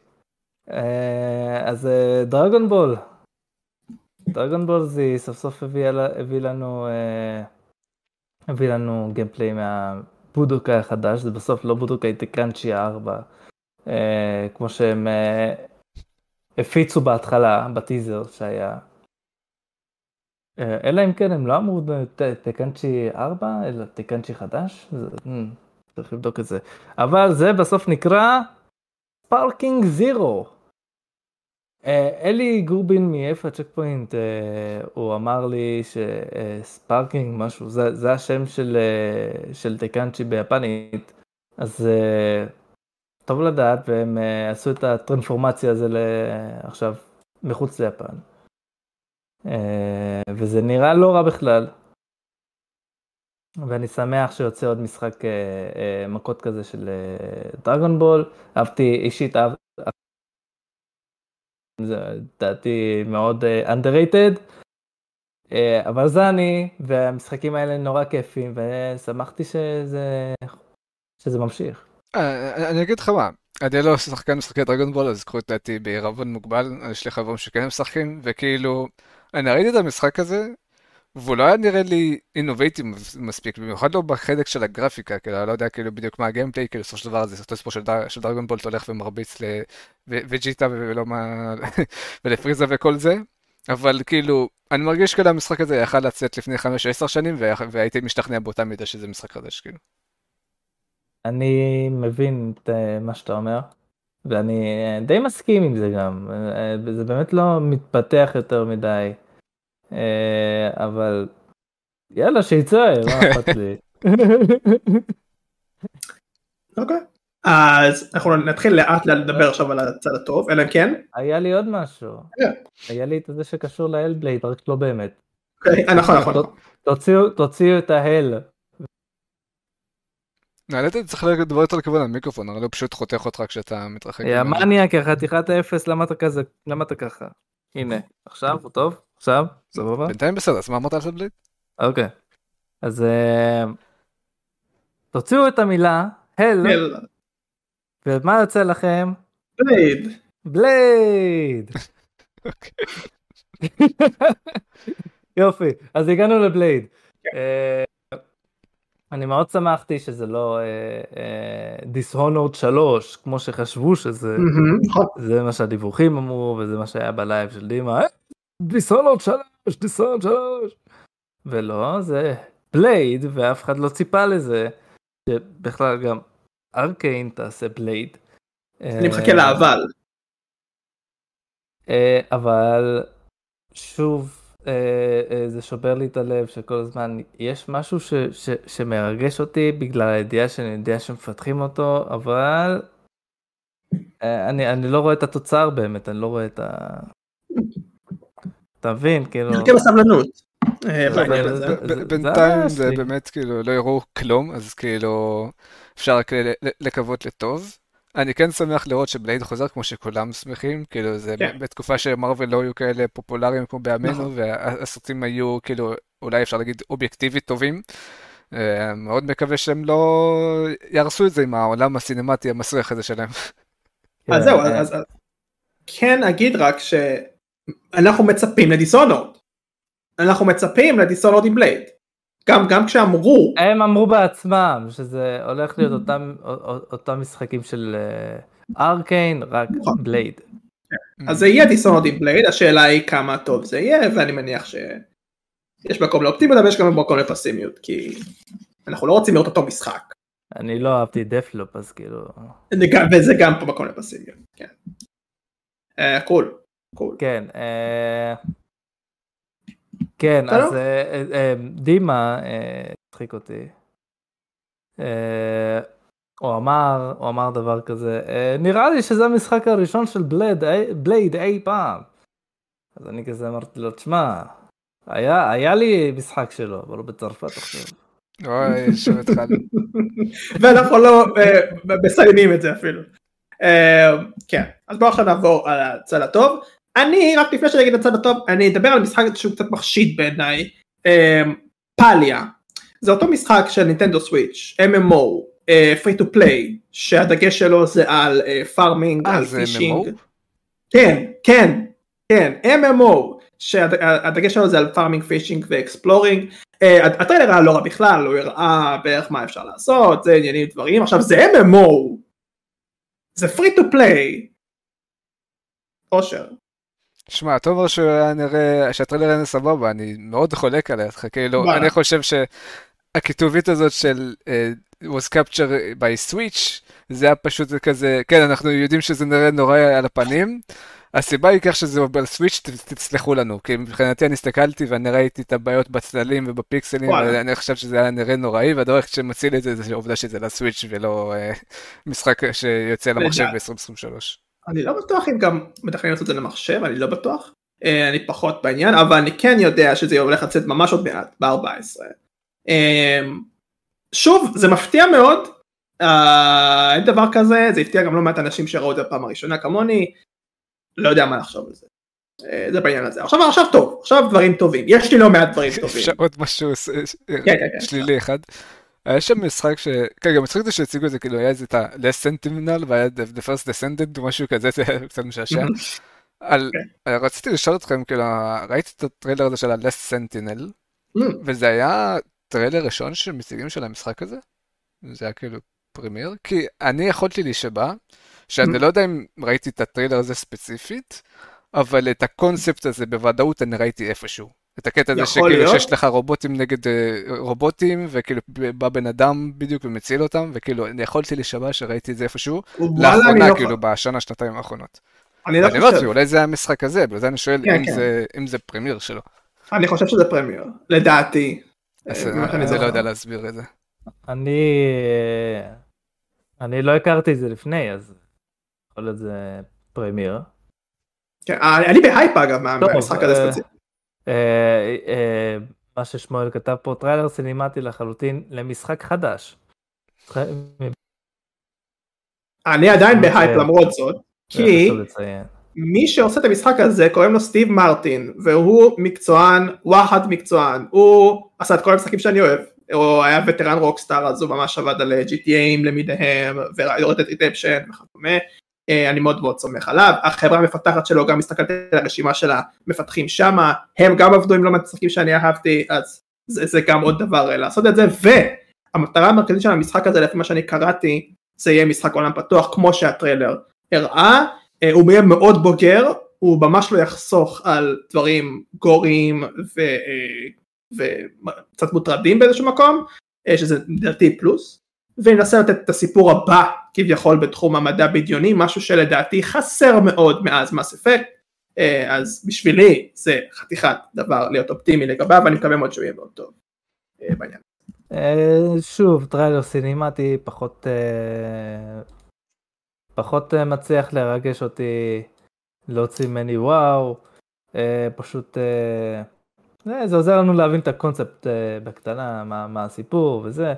Speaker 3: אז דרגון בול, דרגון בול זי סוף סוף הביא, לנו אה, הביא לנו גיימפליי מהבודוקאי החדש, זה בסוף לא בודוקאי טקאנצ'י 4, אה, כמו שהם אה, הפיצו בהתחלה בטיזר שהיה. אלא אם כן הם לא אמרו Tenkaichi 4 אלא Tenkaichi חדש, hmm, צריך לבדוק את זה. אבל זה בסוף נקרא Sparking Zero. אה, אלי גורבין מאיפה ה Checkpoint, אה, הוא אמר לי ש Sparking משהו, זה, זה השם של, אה, של Tenkaichi ביפנית, אז טוב לדעת והם עשו את הטרנספורמציה הזו עכשיו מחוץ ליפן. וזה נראה לא רע בכלל. ואני שמח שיוצא עוד משחק מכות כזה של דרגון בול, אהבתי אישית זה לדעתי מאוד underrated. אבל זה אני, והמשחקים האלה נורא כיפים, ושמחתי שזה, שזה ממשיך.
Speaker 2: אה, אני אגיד לך מה, אני לא שחקן משחקי דרגון בול, אז קחו את דעתי בעירבון מוגבל, יש לי חברים שכן משחקים, וכאילו, אני ראיתי את המשחק הזה, והוא לא היה נראה לי אינובייטיב מספיק, במיוחד לא בחלק של הגרפיקה, כאילו, אני לא יודע כאילו בדיוק מה הגיימפליי, כאילו בסופו של דבר זה סרטו של, דר, של דרגון הולך ומרביץ לג'יטה ולא מה... ולפריזה וכל זה, אבל כאילו, אני מרגיש כאילו המשחק הזה יכל לצאת לפני 5-10 שנים, והייתי משתכנע באותה מידה שזה משחק חדש, כאילו.
Speaker 3: אני מבין את אה, מה שאתה אומר, ואני אה, די מסכים עם זה גם, אה, זה באמת לא מתפתח יותר מדי. אה, אבל יאללה שיצא, מה אכפת לי.
Speaker 1: אוקיי. אז אנחנו נתחיל לאט לאט לדבר עכשיו על הצד הטוב, אלא אם כן.
Speaker 3: היה לי עוד משהו. כן. היה לי את זה שקשור להלבלייד, רק לא באמת.
Speaker 1: אוקיי, אה, נכון, נכון.
Speaker 3: תוציאו את ההל.
Speaker 2: נעלית צריך לדבר יותר לכיוון המיקרופון, הרי הוא פשוט חותך אותך כשאתה מתרחק.
Speaker 3: יא מניאק, חתיכת האפס, למה אתה כזה, למה אתה ככה? הנה, עכשיו הוא טוב? עכשיו? סבבה?
Speaker 2: בינתיים בסדר, אז מה אמרת על סדבליד?
Speaker 3: אוקיי. אז אה, תוציאו את המילה הל, ומה יוצא לכם?
Speaker 1: Blade.
Speaker 3: Blade. אוקיי. יופי, אז הגענו ל Blade. כן. אה, אני מאוד שמחתי שזה לא Dishonored uh, 3 כמו שחשבו שזה נכון. זה מה שהדיווחים אמרו וזה מה שהיה בלב של דימה Dishonored 3 Dishonored 3 ולא זה Blade ואף אחד לא ציפה לזה שבכלל גם ארקיין תעשה בלייד.
Speaker 1: אני מחכה לאבל.
Speaker 3: אה, אבל שוב אה, אה, זה שובר לי את הלב שכל הזמן יש משהו ש, ש, שמרגש אותי בגלל הידיעה שאני יודע שמפתחים אותו אבל אני, אני לא רואה את התוצר באמת אני לא רואה את ה... אתה מבין כאילו.
Speaker 1: מחכה בסבלנות.
Speaker 2: בינתיים זה באמת כאילו לא יראו כלום אז כאילו אפשר רק לקוות לטוב. אני כן שמח לראות שבלייד חוזר כמו שכולם שמחים, כאילו זה כן. בתקופה שמרוויל לא היו כאלה פופולריים כמו בימינו, נכון. והסרטים היו כאילו אולי אפשר להגיד אובייקטיבית טובים. אה, מאוד מקווה שהם לא יהרסו את זה עם העולם הסינמטי המסריח הזה שלהם.
Speaker 1: אז זהו, אה. אז כן אגיד רק שאנחנו מצפים לדיסונורד. אנחנו מצפים לדיסונורד עם בלייד. גם, גם כשאמרו...
Speaker 3: הם אמרו בעצמם שזה הולך להיות אותם, אותם משחקים של ארקיין, רק נכון. בלייד.
Speaker 1: אז זה יהיה דיסונורד עם בלייד, השאלה היא כמה טוב זה יהיה, ואני מניח שיש מקום לאופטימיות, אבל יש גם מקום לפסימיות, כי אנחנו לא רוצים לראות אותו משחק.
Speaker 3: אני לא אהבתי דפלופ, אז כאילו...
Speaker 1: וזה גם פה מקום לפסימיות, כן. cool, cool.
Speaker 3: כן. כן, אז אה, אה, אה, דימה הצחיק אותי. הוא אמר, הוא אמר דבר כזה, נראה לי שזה המשחק הראשון של Blade, Blade אי פעם. אז אני כזה אמרתי לו, תשמע, היה, היה לי משחק שלו, אבל הוא בצרפת עכשיו.
Speaker 2: אוי, שוב התחלנו.
Speaker 1: ואנחנו לא מסיימים את זה אפילו. כן, אז בואו עכשיו נעבור על הצד הטוב. אני רק לפני שאני אגיד את הצד הטוב אני אדבר על משחק שהוא קצת מחשיד בעיניי. פליה. זה אותו משחק של Nintendo Switch MMO free to play שהדגש שלו זה על farming
Speaker 2: אה, על fishing
Speaker 1: כן כן כן MMO שהדגש שלו זה על farming fishing ו exploring הטריילר היה לא רע בכלל הוא הראה בערך מה אפשר לעשות זה עניינים דברים. עכשיו זה MMO זה free to play אושר
Speaker 2: שמע, אתה אומר שהטריילר היה סבבה, אני מאוד חולק עליך, כאילו, אני חושב שהכיתובית הזאת של uh, was captured by Switch, זה היה פשוט כזה, כן, אנחנו יודעים שזה נראה נורא על הפנים, הסיבה היא כך שזה על Switch, תסלחו לנו, כי מבחינתי אני הסתכלתי ואני ראיתי את הבעיות בצללים ובפיקסלים, ואני חושב שזה היה נראה נוראי, והדבר שמציל את זה זה העובדה שזה ל Switch ולא uh, משחק שיוצא למחשב ב-2023.
Speaker 1: אני לא בטוח אם גם מתכננים לעשות את זה למחשב, אני לא בטוח. אה, אני פחות בעניין, אבל אני כן יודע שזה הולך לצאת ממש עוד מעט, ב-14. אה, שוב, זה מפתיע מאוד, אה, אין דבר כזה, זה הפתיע גם לא מעט אנשים שראו את זה בפעם הראשונה כמוני, לא יודע מה לחשוב על זה. זה בעניין הזה. עכשיו, עכשיו טוב, עכשיו דברים טובים, יש לי לא מעט דברים טובים.
Speaker 2: אפשר עוד משהו כן, כן, כן. שלילי אחד. היה שם משחק ש... כן, גם משחק הזה שהציגו את זה, כאילו היה איזה את ה- Last Sentinel והיה The First Descendant או משהו כזה, זה היה קצת משעשע. על... כן. רציתי לשאול אתכם, כאילו, ראיתי את הטריילר הזה של ה- Last Sentinel, mm. וזה היה טריילר ראשון שמציגים של המשחק הזה? זה היה כאילו premiere? כי אני יכולתי להישבע, שאני mm. לא יודע אם ראיתי את הטריילר הזה ספציפית, אבל את הקונספט הזה בוודאות אני ראיתי איפשהו. את הקטע הזה שכאילו להיות. שיש לך רובוטים נגד uh, רובוטים, וכאילו בא בן אדם בדיוק ומציל אותם, וכאילו אני יכולתי להישבע שראיתי את זה איפשהו, לאחרונה לא כאילו בשנה, שנתיים האחרונות. אני לא חושב. אני אולי זה המשחק הזה, בגלל זה אני שואל כן, אם, כן. זה, אם זה premiere שלו.
Speaker 1: אני חושב שזה premiere, לדעתי.
Speaker 2: אה, אני לא יודע להסביר את זה.
Speaker 3: אני... אני לא הכרתי את זה לפני, אז יכול להיות זה premiere.
Speaker 1: כן, אני בהייפ אגב מהמשחק הזה ספציפית.
Speaker 3: אה, אה, מה ששמואל כתב פה טריילר סינמטי לחלוטין למשחק חדש.
Speaker 1: אני עדיין בהייפ למרות זאת, כי מי שעושה את המשחק הזה קוראים לו סטיב מרטין, והוא מקצוען, וואחד מקצוען, הוא עשה את כל המשחקים שאני אוהב, הוא היה וטרן רוקסטאר אז הוא ממש עבד על GTAים למידיהם, וראיתי את ריטפשן וכדומה, אני מאוד מאוד סומך עליו, החברה המפתחת שלו גם מסתכלת על הרשימה של המפתחים שמה, הם גם עבדו עם לא משחקים שאני אהבתי, אז זה, זה גם עוד דבר אה, לעשות את זה, והמטרה המרכזית של המשחק הזה לפי מה שאני קראתי, זה יהיה משחק עולם פתוח כמו שהטריילר הראה, אה, הוא יהיה מאוד בוגר, הוא ממש לא יחסוך על דברים גוריים וקצת מוטרדים באיזשהו מקום, שזה לדעתי פלוס, וינסה לתת את הסיפור הבא כביכול בתחום המדע בדיוני, משהו שלדעתי חסר מאוד מאז מס אפקט, אה, אז בשבילי זה חתיכת דבר להיות אופטימי לגביו, ואני מקווה מאוד שהוא יהיה מאוד טוב אה, בעניין.
Speaker 3: אה, שוב, טריילר סינימטי פחות פחות מצליח לרגש אותי, להוציא ממני וואו, פשוט זה עוזר לנו להבין את הקונספט בקטנה, מה, מה הסיפור וזה.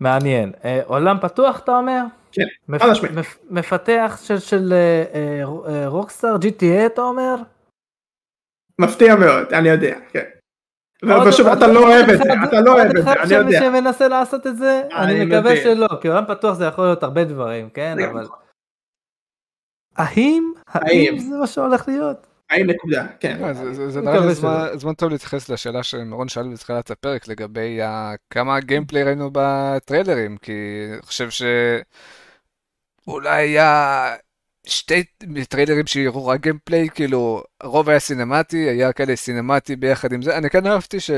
Speaker 3: מעניין. אה, עולם פתוח אתה אומר?
Speaker 1: כן, חד משמעית.
Speaker 3: מפתח של, של אה, אה, רוקסטאר GTA אתה אומר?
Speaker 1: מפתיע מאוד, אני יודע, כן. ופשוט אתה לא אוהב את זה, אתה לא אוהב את זה, אני יודע.
Speaker 3: עוד אחד שמנסה לעשות את זה? אני מקווה שלא, כי עולם פתוח זה יכול להיות הרבה דברים, כן? אבל... האם? האם זה מה שהולך להיות?
Speaker 1: האם נקודה, כן.
Speaker 2: אה, זה נראה לי זמן טוב להתייחס לשאלה שמרון שאל בתחילת הפרק לגבי כמה gameplay ראינו בטריילרים, כי אני חושב שאולי היה שתי טריילרים שהראו רק gameplay, כאילו הרוב היה סינמטי, היה כאלה סינמטי ביחד עם זה, אני כן אהבתי ש...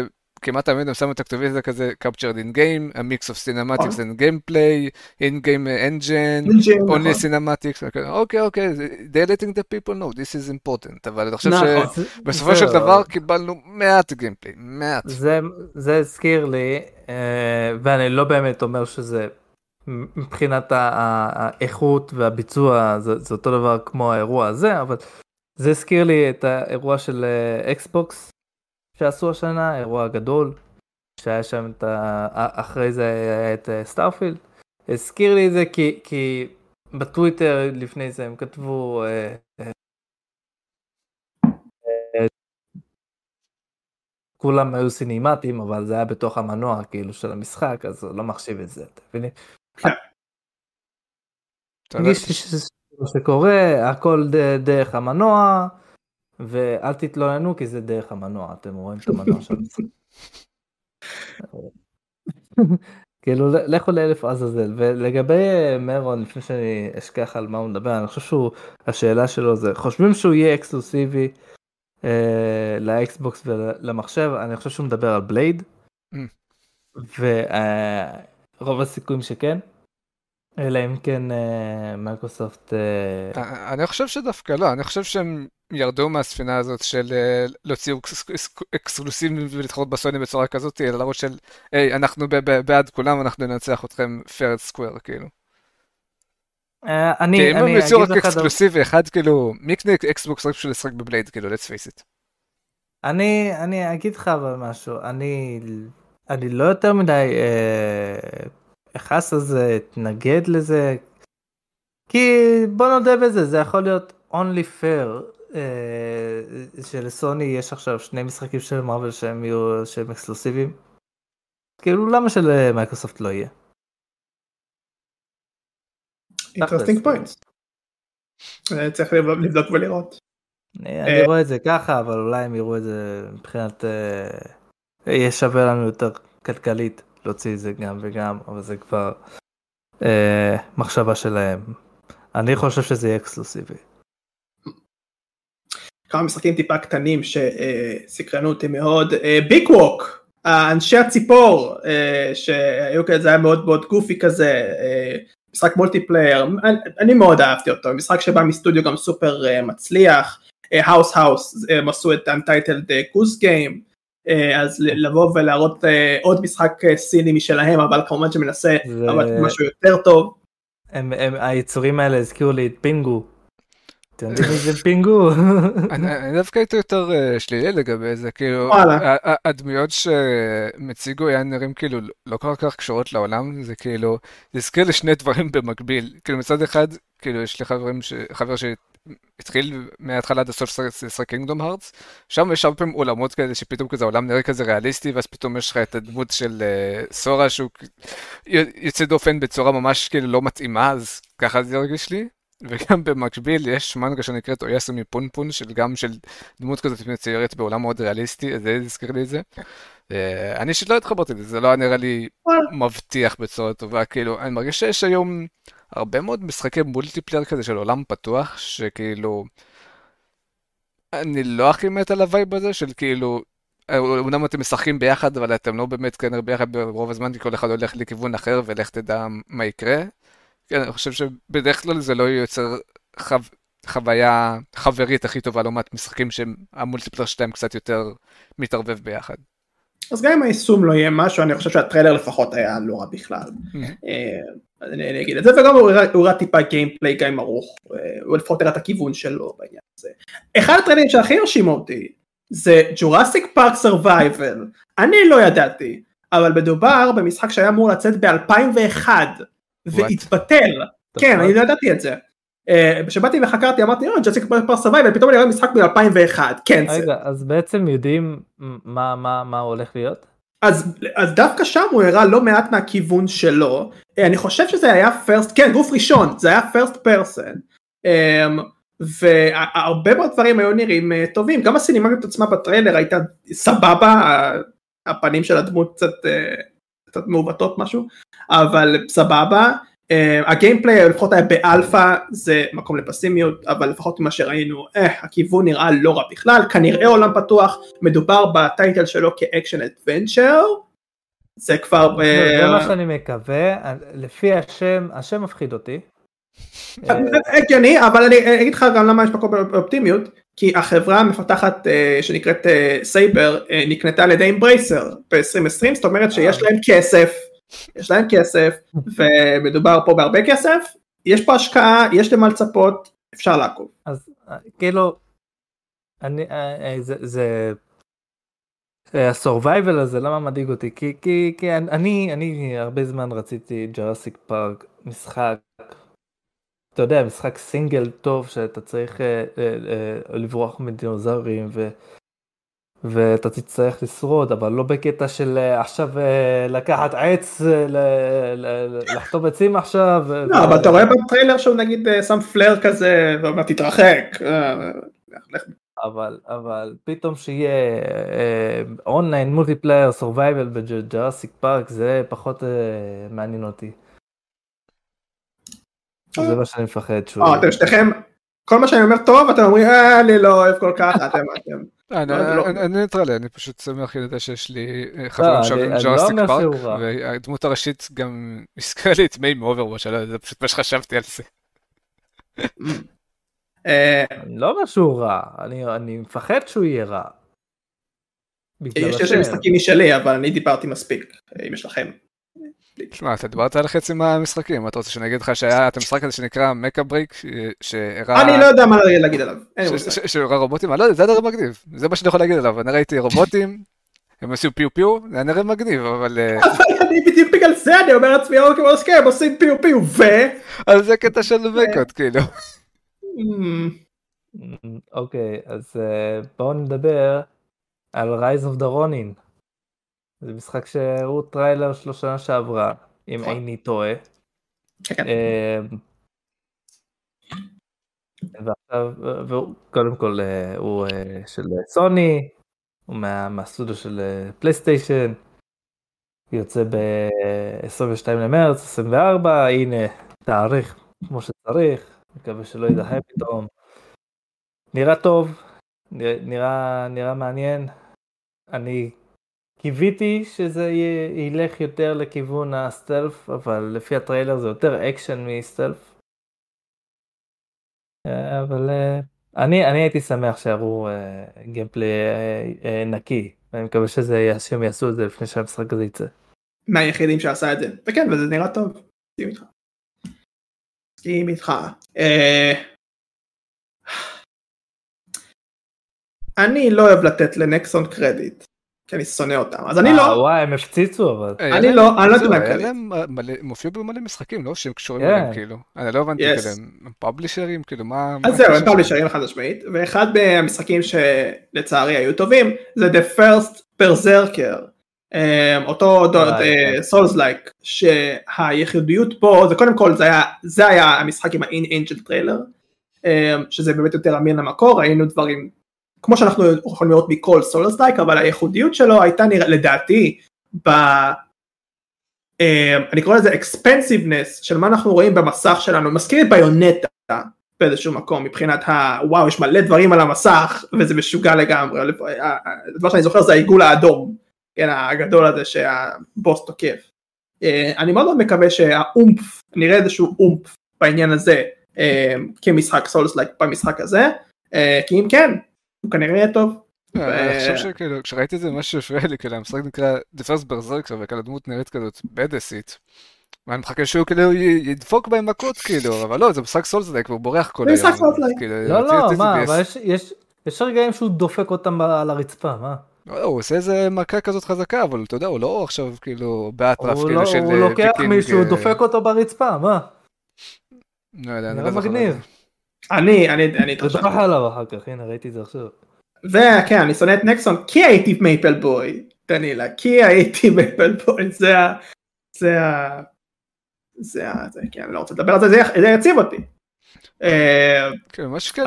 Speaker 2: כמעט תמיד הם שמו את הכתובית הזה כזה captured in game, a mix of cinematics and gameplay, in game engine, only cinematics, אוקיי אוקיי, they letting the people know, this is important, אבל אני חושב שבסופו של דבר קיבלנו מעט gameplay, מעט.
Speaker 3: זה הזכיר לי, ואני לא באמת אומר שזה מבחינת האיכות והביצוע זה אותו דבר כמו האירוע הזה, אבל זה הזכיר לי את האירוע של Xbox. שעשו השנה, אירוע גדול, שהיה שם את ה... אחרי זה היה את Starfield. הזכיר לי את זה כי, כי בטוויטר לפני זה הם כתבו אה, אה, כולם היו סינימטיים אבל זה היה בתוך המנוע כאילו של המשחק אז לא מחשיב את זה, אתה מבין? כן. שקורה הכל דרך המנוע ואל תתלוננו כי זה דרך המנוע, אתם רואים את המנוע של המשחק. כאילו לכו לאלף עזאזל ולגבי מרון לפני שאני אשכח על מה הוא מדבר אני חושב שהוא השאלה שלו זה חושבים שהוא יהיה אקסקלוסיבי אה, לאקסבוקס ולמחשב אני חושב שהוא מדבר על Blade mm. ורוב הסיכויים שכן אלא אם כן מייקרוסופט...
Speaker 2: אה, אה, אני חושב שדווקא לא, אני חושב שהם ירדו מהספינה הזאת של אה, להוציא אקסקלוסיבים ולהתחרות בסוני בצורה כזאת, אלא להראות של, היי, אנחנו בעד כולם, אנחנו ננצח אתכם fair square, כאילו.
Speaker 3: אני, כי אם הם
Speaker 2: יוציאו רק אקסקלוסיבי אחד, כאילו, מי יקנה אקסבוקס רק בשביל לשחק ב Blade, כאילו, let's face it.
Speaker 3: אני, אני אגיד לך אבל משהו, אני, אני לא יותר מדי אכעס על זה, אתנגד לזה. כי בוא נודה בזה, זה יכול להיות only fair אה, שלסוני יש עכשיו שני משחקים של Marvel שהם יהיו שהם אקסקלוסיביים. כאילו למה שלמייקרוסופט לא יהיה?
Speaker 1: Interesting point. אה, צריך לבדוק ולראות.
Speaker 3: אני אה, רואה את זה ככה אבל אולי הם יראו את זה מבחינת יהיה שווה לנו יותר כלכלית להוציא את זה גם וגם, אבל זה כבר אה, מחשבה שלהם. אני חושב שזה יהיה אקסקלוסיבי.
Speaker 1: כמה משחקים טיפה קטנים שסקרנו אותי מאוד, Big Walk, אנשי הציפור, אה, שהיו כזה, זה היה מאוד מאוד goofy כזה, אה, משחק multiplayer, אני מאוד אהבתי אותו, משחק שבא מסטודיו גם סופר אה, מצליח, האוס האוס, הם עשו את Goose Game, אה, אז לבוא ולהראות אה, עוד משחק אה, סיני משלהם אבל כמובן שמנסה אבל משהו יותר טוב.
Speaker 3: הם, הם, היצורים האלה הזכירו לי את פינגו. אתם יודעים איזה פינגו.
Speaker 2: אני דווקא הייתי יותר אה, שלילי לגבי זה, כאילו, הדמויות שהם הציגו היה נראים כאילו לא כל כך קשורות לעולם, זה כאילו, זה הזכיר לי שני דברים במקביל, כאילו מצד אחד, כאילו יש לי חברים, חבר שהתחיל מההתחלה עד הסוף לשחק קינגדום הארטס, שם יש הרבה פעמים עולמות כאלה שפתאום כזה העולם נראה כזה ריאליסטי, ואז פתאום יש לך את הדמות של אה, סורה שהוא יוצא דופן בצורה ממש כאילו לא מתאימה, אז ככה זה הרגיש לי. וגם במקביל יש מנגה שנקראת אויאסו מפונפון, של גם של דמות כזאת מצוירת בעולם מאוד ריאליסטי, אז זה הזכיר לי את זה. אה, אני אישית לא התחברתי לזה, זה לא נראה לי מבטיח בצורה טובה, כאילו, אני מרגיש שיש היום הרבה מאוד משחקי multiplayer כזה של עולם פתוח, שכאילו, אני לא הכי מת על ה vibe הזה, של כאילו, אומנם אתם משחקים ביחד, אבל אתם לא באמת כנראה ביחד ברוב הזמן, כי כל אחד הולך לכיוון אחר, ולך תדע מה יקרה. כן, אני חושב שבדרך כלל זה לא יוצר חו... חוויה חברית הכי טובה לעומת משחקים שה multiplayer שלהם קצת יותר מתערבב ביחד.
Speaker 1: אז גם אם היישום לא יהיה משהו, אני חושב שהטריילר לפחות היה לא רע בכלל. אה, אני אגיד את זה, וגם הוא הראה טיפה gameplay גם ארוך, אה, הוא לפחות הראה את הכיוון שלו בעניין הזה. אחד הטריילרים שהכי הרשימו אותי, זה Jurassic Park Survival. אני לא ידעתי, אבל מדובר במשחק שהיה אמור לצאת ב-2001. והתבטל, כן אני לא ידעתי את זה. אה, כשבאתי וחקרתי אמרתי אה Jurassic Park Survival פתאום אני רואה משחק מ-2001 כן.
Speaker 3: רגע אז בעצם יודעים מה מה מה הולך להיות?
Speaker 1: אז אז דווקא שם הוא הראה לא מעט מהכיוון שלו אה, אני חושב שזה היה first כן גוף ראשון זה היה first person. והרבה מאוד דברים היו נראים אה, טובים גם הסינמטיות עצמה בטריילר הייתה סבבה הפנים של הדמות קצת קצת מעוותות משהו, אבל סבבה. Uh, ה gameplay לפחות היה באלפא זה מקום לפסימיות אבל לפחות ממה שראינו אה, הכיוון נראה לא רע בכלל כנראה עולם פתוח מדובר ב title שלו כ action adventure זה כבר
Speaker 3: זה uh, מה שאני מקווה לפי השם השם מפחיד אותי.
Speaker 1: הגיוני אבל אני אגיד לך גם למה יש מקום באופטימיות כי החברה המפתחת שנקראת סייבר נקנתה על ידי אמברייסר ב-2020 זאת אומרת שיש להם כסף יש להם כסף ומדובר פה בהרבה כסף יש פה השקעה יש למה לצפות אפשר לעקוב.
Speaker 3: אז כאילו אני זה זה ה survival הזה למה מדאיג אותי כי כי כי אני אני הרבה זמן רציתי Jurassic Park משחק אתה יודע, משחק סינגל טוב שאתה צריך אה, אה, אה, לברוח מדינוזאורים ו... ואתה תצטרך לשרוד, אבל לא בקטע של אה, עכשיו אה, לקחת עץ, אה. לחטוב עצים עכשיו.
Speaker 1: לא. אבל אתה רואה בטריילר שהוא נגיד שם flare כזה ואומר תתרחק.
Speaker 3: אבל אבל פתאום שיהיה online multiplayer survival ב Jurassic Park זה פחות מעניין אותי. זה מה שאני מפחד שהוא...
Speaker 1: אה, אתם שניכם, כל מה שאני אומר טוב, אתם אומרים, אה, אני לא אוהב כל כך, אתם, אתם.
Speaker 2: אה, לא- אני ניטרלי, אני פשוט שמח לדעת שיש לי אה, חברים שם עם Jurassic Park, והדמות הראשית גם הזכרה לי את Mei מ Overwatch, זה פשוט מה שחשבתי על זה.
Speaker 3: אני לא אומר שהוא רע, אני מפחד שהוא יהיה רע.
Speaker 1: יש לי משחקים משלי, אבל אני דיברתי מספיק, אם יש לכם.
Speaker 2: תשמע, אתה דיברת על חצי מהמשחקים, אתה רוצה שאני אגיד לך שהיה את המשחק הזה שנקרא מקה ברייק, שהראה...
Speaker 1: אני לא יודע מה להגיד עליו.
Speaker 2: שהראה רובוטים, אני לא יודע, זה נראה מגניב, זה מה שאני יכול להגיד עליו, אני ראיתי רובוטים, הם עשו פיו פיו, זה היה נראה מגניב, אבל...
Speaker 1: אה, אבל אני בדיוק בגלל זה, אני אומר לעצמי, אוקיי, הם עושים פיו פיו, ו...
Speaker 2: אז זה קטע של מקות, כאילו.
Speaker 3: אוקיי, אז אה, בואו נדבר על Rise of the Ronin. זה משחק שהראו טריילר שלו שנה שעברה, אם נכון. איני טועה. כן. אמ, ועכשיו, קודם כל אה, הוא אה, של סוני, הוא מהסטודיו של אה, פלייסטיישן, יוצא ב-22 למרץ 24, הנה תאריך כמו שצריך, מקווה שלא יידחה פתאום. נראה טוב, נראה, נראה מעניין. אני קיוויתי שזה ילך יותר לכיוון ה stealth, אבל לפי הטריילר זה יותר אקשן מ stealth. אה, אבל אה, אני, אני הייתי שמח שיראו גיימפלי אה, נקי, ואני מקווה שזה, שהם יעשו את זה לפני שהמשחק הזה יצא.
Speaker 1: מהיחידים שעשה את זה, וכן, וזה נראה טוב, מסכים איתך. מסכים איתך. אני לא אוהב לתת לנקסון קרדיט. כי אני שונא אותם, אז אני לא...
Speaker 3: וואי, הם הפציצו אבל.
Speaker 1: אני לא, אני לא יודע מה
Speaker 2: קרדיט. הם הופיעו במלא משחקים, לא שהם קשורים אליהם, כאילו. אני לא הבנתי, כאילו, הם פאבלישרים, כאילו, מה...
Speaker 1: אז זהו, הם פאבלישרים חד משמעית, ואחד מהמשחקים שלצערי היו טובים, זה The First Berserker. אותו souls like, שהייחודיות פה, זה קודם כל, זה היה המשחק עם ה- in-engine טריילר, שזה באמת יותר אמין למקור, ראינו דברים כמו שאנחנו יכולים לראות מכל souls like אבל הייחודיות שלו הייתה נראה לדעתי ב... Uh, אני קורא לזה expensiveness של מה אנחנו רואים במסך שלנו. מזכיר את ביונטה באיזשהו מקום מבחינת הוואו יש מלא דברים על המסך וזה משוגע לגמרי. הדבר שאני זוכר זה העיגול האדום כן הגדול הזה שהבוס תוקף. אני מאוד מאוד מקווה שהאומפ נראה איזשהו אומפ בעניין הזה כמשחק סולוס לייק במשחק הזה. כי אם כן הוא כנראה יהיה טוב.
Speaker 2: אה, אני חושב שכאילו כשראיתי את זה משהו שהפריע לי כאילו המשחק נקרא The First Berserker וכאילו הדמות נראית כזאת בדסית. ואני מחכה שהוא כאילו ידפוק בהם מכות כאילו אבל לא זה משחק סולסלייק והוא בורח כל
Speaker 1: היום.
Speaker 3: כאילו, לא לא מה אבל יש רגעים שהוא דופק אותם על הרצפה מה.
Speaker 2: לא, הוא עושה איזה מכה כזאת חזקה אבל אתה יודע הוא לא עכשיו כאילו באטרף כאילו
Speaker 3: לא-
Speaker 2: של
Speaker 3: הוא לוקח מישהו דופק אותו ברצפה מה.
Speaker 2: לא יודע.
Speaker 3: נראה מגניב.
Speaker 1: אני, אני, אני
Speaker 3: התרשמתי. עליו אחר כך, הנה ראיתי את זה עכשיו.
Speaker 1: וכן, אני שונא את נקסון כי הייתי מייפל בוי, דנילה, כי הייתי מייפל בוי, זה ה... זה ה... זה ה... זה, כן, אני לא רוצה לדבר על זה, זה יציב אותי.
Speaker 2: אה, כן, מה שכן,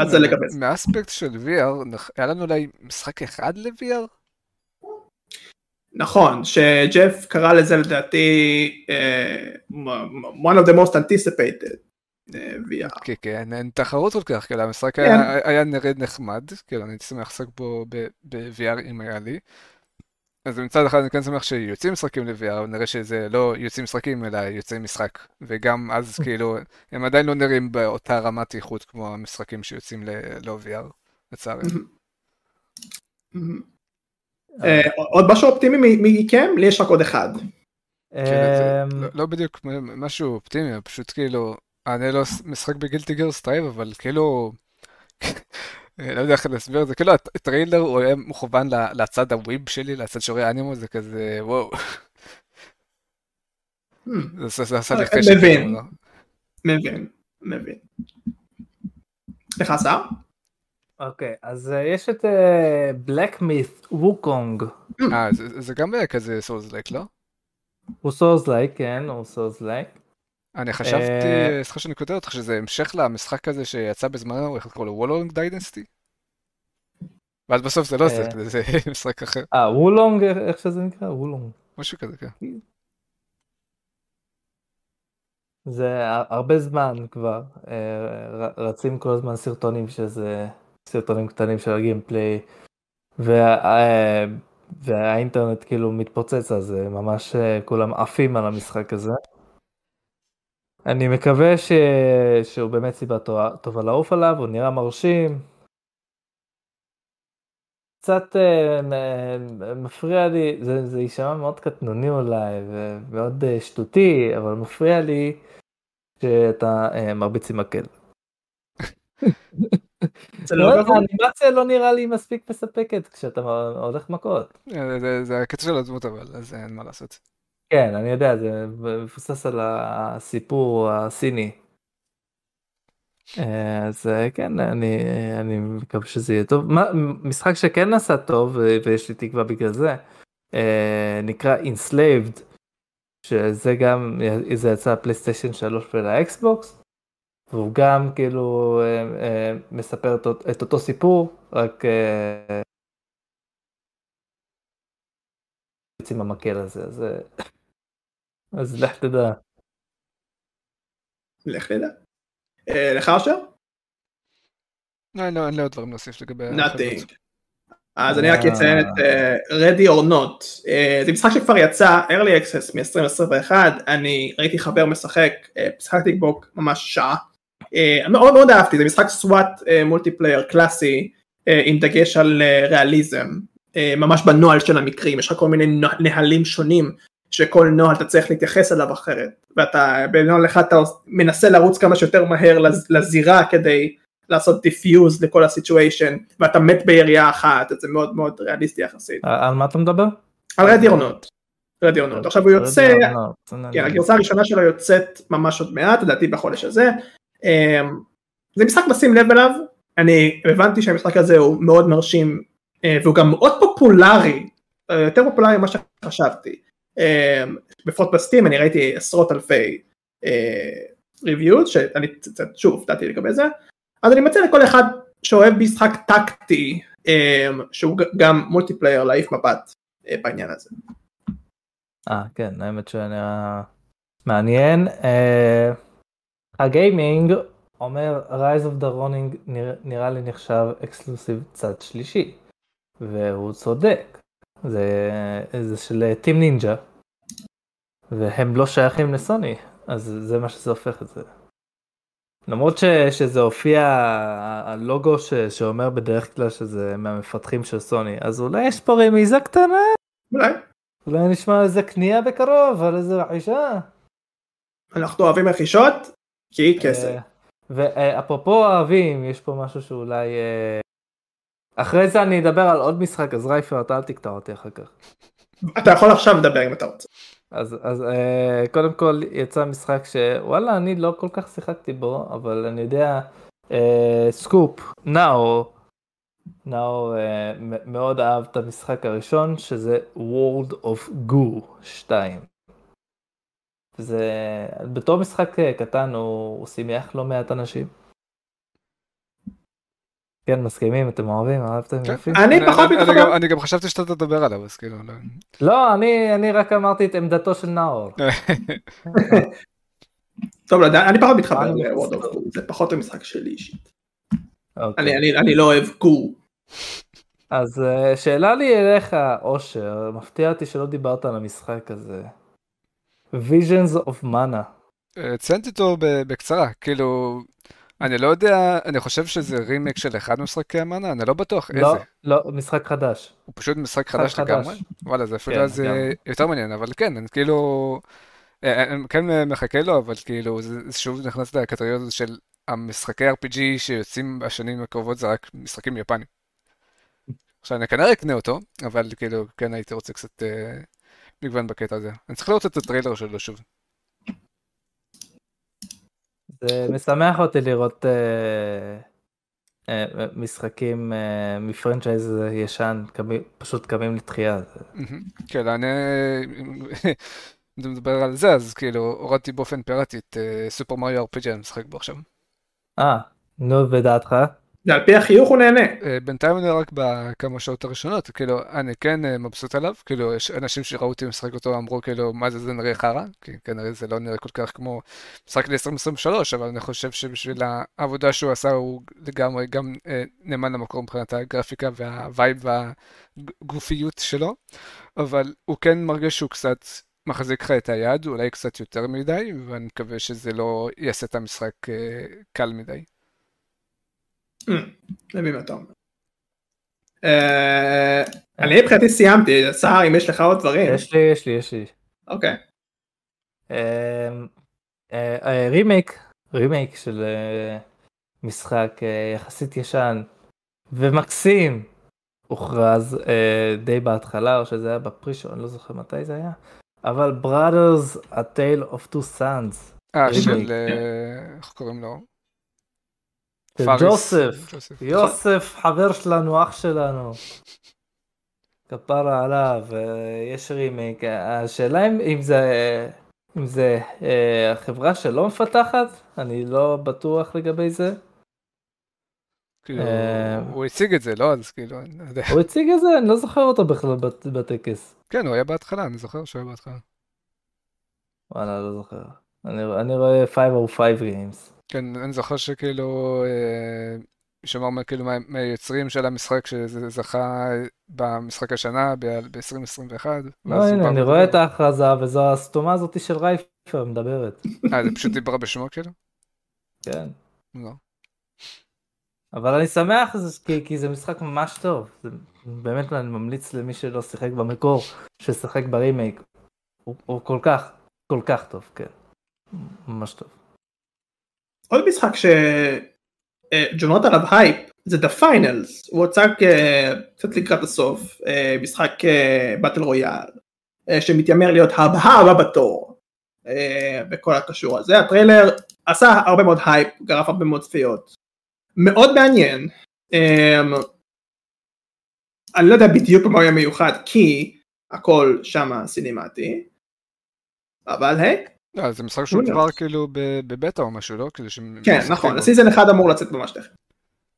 Speaker 2: מהאספקט של VR, היה לנו אולי משחק אחד ל-VR?
Speaker 1: נכון, שג'ף קרא לזה לדעתי uh, one of the most anticipated. VR.
Speaker 2: כן, כן, אין תחרות כל כך, כאילו המשחק כן. היה נראה נחמד, כאילו אני שמח לשחק בו ב-VR אם היה לי. אז מצד אחד אני כן שמח שיוצאים משחקים ל-VR, נראה שזה לא יוצאים משחקים אלא יוצאים משחק. וגם אז כאילו, הם עדיין לא נראים באותה רמת איכות כמו המשחקים שיוצאים לא VR, לצערי.
Speaker 1: אה, עוד משהו אופטימי מכם? לי יש רק עוד אחד.
Speaker 2: כן, לא, לא בדיוק משהו אופטימי, פשוט כאילו, אני לא משחק ב Guilty Gear Strive, אבל כאילו... לא יודע איך להסביר את זה, כאילו הטריילר הוא היה מכוון לצד ה vibe שלי, לצד שיעורי אנימו, זה כזה וואו.
Speaker 1: Hmm. זה עשה לי חשק. מבין, מבין, מבין. לך סער?
Speaker 3: אוקיי, אז אה, יש את Black Myth Wukong.
Speaker 2: אה, זה גם כזה souls like, לא?
Speaker 3: הוא souls like, כן, הוא סולס לייק.
Speaker 2: אני חשבתי, אה, סליחה שאני קוטע אותך, שזה המשך למשחק הזה שיצא בזמנו, איך קוראים לו? Wo Long Dynasty? ואז בסוף זה לא זה, אה. זה משחק אחר.
Speaker 3: אה, Wo Long, איך שזה נקרא? Wo Long.
Speaker 2: משהו כזה, כן.
Speaker 3: זה הרבה זמן כבר, אה, רצים כל הזמן סרטונים שזה סרטונים קטנים של הגיימפליי, והאינטרנט כאילו מתפוצץ, אז ממש כולם עפים על המשחק הזה. אני מקווה ש... שהוא באמת סיבה טובה, טובה לעוף עליו, הוא נראה מרשים. קצת uh, מפריע לי, זה, זה יישמע מאוד קטנוני אולי ומאוד uh, שטותי, אבל מפריע לי שאתה uh, מרביץ עם מקל. לא האנימציה לא נראה לי מספיק מספקת כשאתה הולך מכות.
Speaker 2: זה הקטע של הדמות אבל, אז אין מה לעשות.
Speaker 3: כן, אני יודע, זה מבוסס על הסיפור הסיני. אה, אז אה, כן, אני, אני מקווה שזה יהיה טוב. משחק שכן נעשה טוב, ויש לי תקווה בגלל זה, אה, נקרא Enslaved, שזה גם, זה יצא פלייסטיישן 3 ולאקסבוקס, והוא גם כאילו מספר את אותו סיפור, רק עם המקל הזה, אז אז לך תדע.
Speaker 1: לך תדע. אה, לך אשר?
Speaker 2: לא, לא, אין לי עוד דברים להוסיף לגבי...
Speaker 1: nothing. אז אני רק אציין את אה, ready or not, אה, זה משחק שכבר יצא early access מ-2021, אני ראיתי חבר משחק, משחקתי בו ממש שעה, מאוד מאוד אהבתי, זה משחק SWAT multiplayer קלאסי עם דגש על ריאליזם, ממש בנוהל של המקרים, יש לך כל מיני נהלים שונים שכל נוהל אתה צריך להתייחס אליו אחרת ואתה בנוהל אחד אתה מנסה לרוץ כמה שיותר מהר לזירה כדי לעשות defuse לכל ה situation ואתה מת בירייה אחת זה מאוד מאוד ריאליסטי יחסית.
Speaker 3: על מה אתה מדבר?
Speaker 1: על רדי אורנוט. רדי אורנוט. עכשיו הוא יוצא, כן, הגרסה הראשונה שלו יוצאת ממש עוד מעט לדעתי בחודש הזה. אמ, זה משחק לשים לב אליו אני הבנתי שהמשחק הזה הוא מאוד מרשים אה, והוא גם מאוד פופולרי אה, יותר פופולרי ממה שחשבתי. לפחות בסטים אני ראיתי עשרות אלפי ריוויוז שאני שוב הופתעתי לגבי זה. אז אני מציע לכל אחד שאוהב משחק טקטי שהוא גם multiplayer להעיף מבט אה, בעניין הזה.
Speaker 3: אה כן האמת שנראה מעניין. הגיימינג אומר Rise of the Ronin נראה לי נחשב exclusive צד שלישי והוא צודק זה, זה של Team Ninja והם לא שייכים לסוני אז זה מה שזה הופך את זה. למרות ש, שזה הופיע הלוגו ש, שאומר בדרך כלל שזה מהמפתחים של סוני אז אולי יש פה רמיזה קטנה?
Speaker 1: אולי.
Speaker 3: אולי נשמע איזה קנייה בקרוב על איזה רכישה.
Speaker 1: אנחנו אוהבים רכישות כי כסף. אה,
Speaker 3: ואפרופו אוהבים יש פה משהו שאולי אה, אחרי זה אני אדבר על עוד משחק אז רייפר אתה אל תקטע אותי אחר כך.
Speaker 1: אתה יכול עכשיו לדבר אם אתה רוצה.
Speaker 3: אז, אז uh, קודם כל יצא משחק שוואלה אני לא כל כך שיחקתי בו אבל אני יודע סקופ נאו נאו מאוד אהב את המשחק הראשון שזה World of Goo 2. זה בתור משחק אה, קטן הוא, הוא שימח לא מעט אנשים. כן מסכימים אתם אוהבים אהבתם
Speaker 1: כן. יופי. אני פחות
Speaker 2: מתחבר. אני גם חשבתי שאתה תדבר עליו אז כאילו. לא,
Speaker 3: לא אני אני רק אמרתי את עמדתו של נאור.
Speaker 1: טוב אני פחות מתחבר לוורד אוף גו זה פחות המשחק שלי אישית. אוקיי. אני לא אוהב גו.
Speaker 3: אז אה, שאלה לי אליך אושר מפתיע אותי שלא דיברת על המשחק הזה. visions of mana.
Speaker 2: אה, ציינתי אותו בקצרה כאילו אני לא יודע, אני חושב שזה רימק של אחד משחקי המאנה, אני לא בטוח
Speaker 3: לא,
Speaker 2: איזה.
Speaker 3: לא, משחק חדש.
Speaker 2: הוא פשוט משחק חדש לגמרי? וואלה, זה אפילו כן, זה יותר מעניין, אבל כן, אני כאילו... אה, אה, אני כן מחכה לו, אבל כאילו, זה שוב נכנס לקטריות של המשחקי RPG שיוצאים בשנים הקרובות זה רק משחקים יפנים. עכשיו, אני כנראה אקנה אותו, אבל כאילו, כן הייתי רוצה קצת אה, מגוון בקטע הזה. אני צריך לראות את הטריילר שלו שוב.
Speaker 3: זה משמח אותי לראות אה, אה, משחקים אה, מפרנצ'ייז ישן פשוט קמים לתחייה.
Speaker 2: כן, אני מדבר על זה, אז כאילו הורדתי באופן פיראטי את סופר מריו RPG, אני משחק בו עכשיו.
Speaker 3: אה, נו, ודעתך?
Speaker 1: ועל פי החיוך הוא נהנה.
Speaker 2: אה, בינתיים אני רק בכמה שעות הראשונות, כאילו, אני כן אה, מבסוט עליו, כאילו, יש אנשים שראו אותי משחק אותו אמרו, כאילו, מה זה, זה נראה חרא, כי כנראה זה לא נראה כל כך כמו משחק ל-2023, אבל אני חושב שבשביל העבודה שהוא עשה, הוא לגמרי גם אה, נאמן למקום מבחינת הגרפיקה והווייב והגופיות שלו, אבל הוא כן מרגיש שהוא קצת מחזיק לך את היד, אולי קצת יותר מדי, ואני מקווה שזה לא יעשה את המשחק קל מדי.
Speaker 1: נביא מה אתה אומר. אני מבחינתי סיימתי, סער אם יש לך עוד דברים.
Speaker 3: יש לי, יש לי, יש לי.
Speaker 1: אוקיי.
Speaker 3: רימייק, רימייק של אה, משחק אה, יחסית ישן ומקסים הוכרז אה, די בהתחלה או שזה היה בפרישו, אני לא זוכר מתי זה היה. אבל brothers a tale of two sons.
Speaker 2: אה, של איך קוראים לו?
Speaker 3: ג'וסף, יוסף חבר שלנו, אח שלנו. כפרה עליו, אה, יש רימיק. השאלה אם זה, אם זה אה, החברה שלא מפתחת, אני לא בטוח לגבי זה.
Speaker 2: כאילו, אה, הוא הציג את זה, לא? אז כאילו, אני לא יודע.
Speaker 3: הוא הציג את זה? אני לא זוכר אותו בכלל בטקס.
Speaker 2: כן, הוא היה בהתחלה, אני זוכר שהוא היה בהתחלה.
Speaker 3: וואלה, לא זוכר. אני רואה 505 Games.
Speaker 2: כן, אני זוכר שכאילו, אה, שמע כאילו מהיוצרים של המשחק שזה זכה במשחק השנה ב-2021.
Speaker 3: לא, הנה, אני רואה את ההכרזה וזו הסתומה הזאתי של רייפר מדברת.
Speaker 2: אה, זה פשוט דיברה בשמו כאילו?
Speaker 3: כן.
Speaker 2: לא.
Speaker 3: אבל אני שמח כי, כי זה משחק ממש טוב. זה, באמת אני ממליץ למי שלא שיחק במקור, ששיחק ברימייק. הוא, הוא כל כך, כל כך טוב, כן. ממש טוב.
Speaker 1: עוד משחק ג'ונות עליו הייפ זה The Finals הוא הוצג קצת לקראת הסוף משחק battle royale שמתיימר להיות הבא בתור בכל הקשור הזה. הטריילר עשה הרבה מאוד הייפ גרף הרבה מאוד צפיות. מאוד מעניין אני לא יודע בדיוק במה הוא יהיה מיוחד כי הכל שמה cinematic אבל היי
Speaker 2: לא, זה משחק שהוא כבר כאילו בבטא או משהו, לא? כאילו
Speaker 1: כן, נכון, ה season אחד אמור לצאת ממש תכף.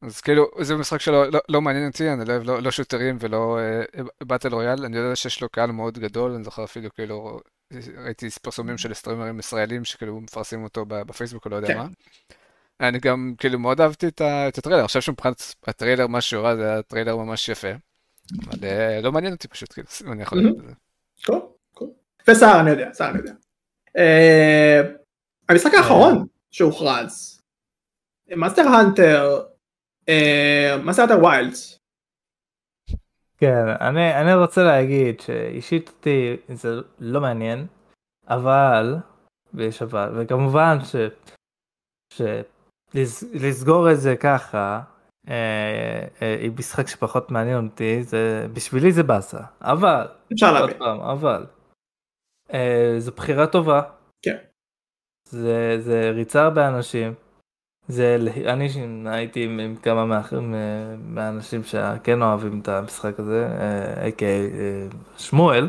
Speaker 2: אז כאילו, זה משחק שלא לא, לא מעניין אותי, אני לא אוהב לא, לא שוטרים ולא battle uh, royale, אני יודע שיש לו קהל מאוד גדול, אני זוכר אפילו כאילו, ראיתי פרסומים של סטרימרים ישראלים שכאילו מפרסמים אותו בפייסבוק או לא יודע כן. מה. אני גם כאילו מאוד אהבתי את, את הטריילר, עכשיו שמבחינת הטריילר מה שהוא הראה זה היה טריילר ממש יפה. אבל uh, לא מעניין אותי פשוט, כאילו, אני יכול לדעת את זה.
Speaker 1: cool, cool. וסער אני יודע, סער אני יודע. אה, המשחק האחרון שהוכרז, Monster Hunter, Monster Hunter Wilds.
Speaker 3: כן, אני, אני רוצה להגיד שאישית אותי זה לא מעניין, אבל, ויש אבל, וכמובן ש... שלסגור את זה ככה, אה, אה, עם משחק שפחות מעניין אותי, זה, בשבילי זה באסה, אבל,
Speaker 1: אפשר להבין,
Speaker 3: אבל, זו בחירה טובה.
Speaker 1: כן.
Speaker 3: זה, זה ריצה הרבה אנשים. זה, אני הייתי עם, עם כמה מה, מהאנשים שכן אוהבים את המשחק הזה, איי-קיי אה, אה, שמואל.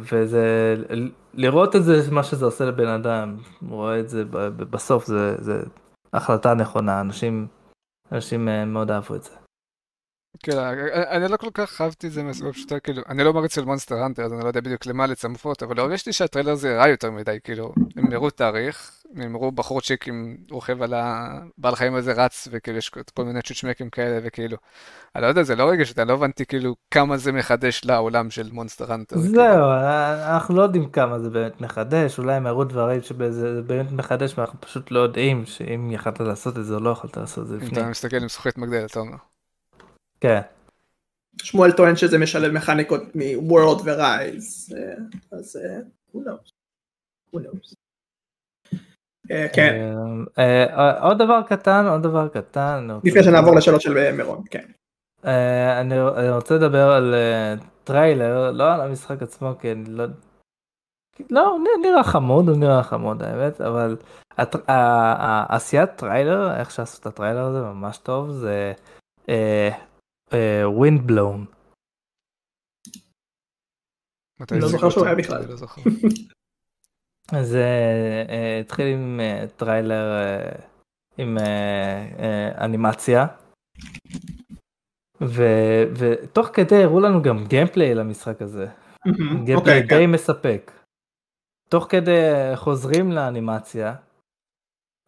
Speaker 3: וזה, לראות את זה, מה שזה עושה לבן אדם, רואה את זה בסוף, זה, זה החלטה נכונה, אנשים, אנשים מאוד אהבו את זה.
Speaker 2: כן, אני לא כל כך אהבתי את זה מהסיבה פשוטה, כאילו, אני לא מעריץ של Monster Hunter, אז אני לא יודע בדיוק למה לצפות, אבל הרגשתי שהטריילר הזה הראה יותר מדי, כאילו, הם הראו תאריך, הם הראו בחורצ'יק עם רוכב על הבעל חיים הזה רץ, וכאילו יש כל מיני צ'וצ'מקים כאלה, וכאילו, אני לא יודע, זה לא ריגש, אני לא הבנתי כאילו כמה זה מחדש לעולם של Monster Hunter.
Speaker 3: זהו, כאילו. אנחנו לא יודעים כמה זה באמת מחדש, אולי הם הראו דברים שזה באמת מחדש, ואנחנו פשוט לא יודעים שאם יכלת לעשות את זה או לא יכולת לעשות את זה.
Speaker 2: אם אתה מסתכל עם זכוכית מגדלת, אתה אומר.
Speaker 3: כן.
Speaker 1: שמואל טוען שזה משלב מכניקות מ-World ו-Rise, אה, אז אה, who knows. who knows. אה, כן.
Speaker 3: עוד דבר קטן, עוד דבר קטן.
Speaker 1: לפני שנעבור לשאלות של מירון, כן.
Speaker 3: אני רוצה לדבר על טריילר, לא על המשחק עצמו, כי אני לא... לא, נראה חמוד, הוא נראה חמוד האמת, אבל עשיית טריילר, איך שעשו את הטריילר הזה ממש טוב, זה Wind אה, blown.
Speaker 1: לא זוכר שהוא היה בכלל.
Speaker 3: אז uh, התחיל עם uh, טריילר uh, עם uh, uh, אנימציה ו, ותוך כדי הראו לנו גם gameplay למשחק הזה. gameplay okay, די okay. מספק. תוך כדי חוזרים לאנימציה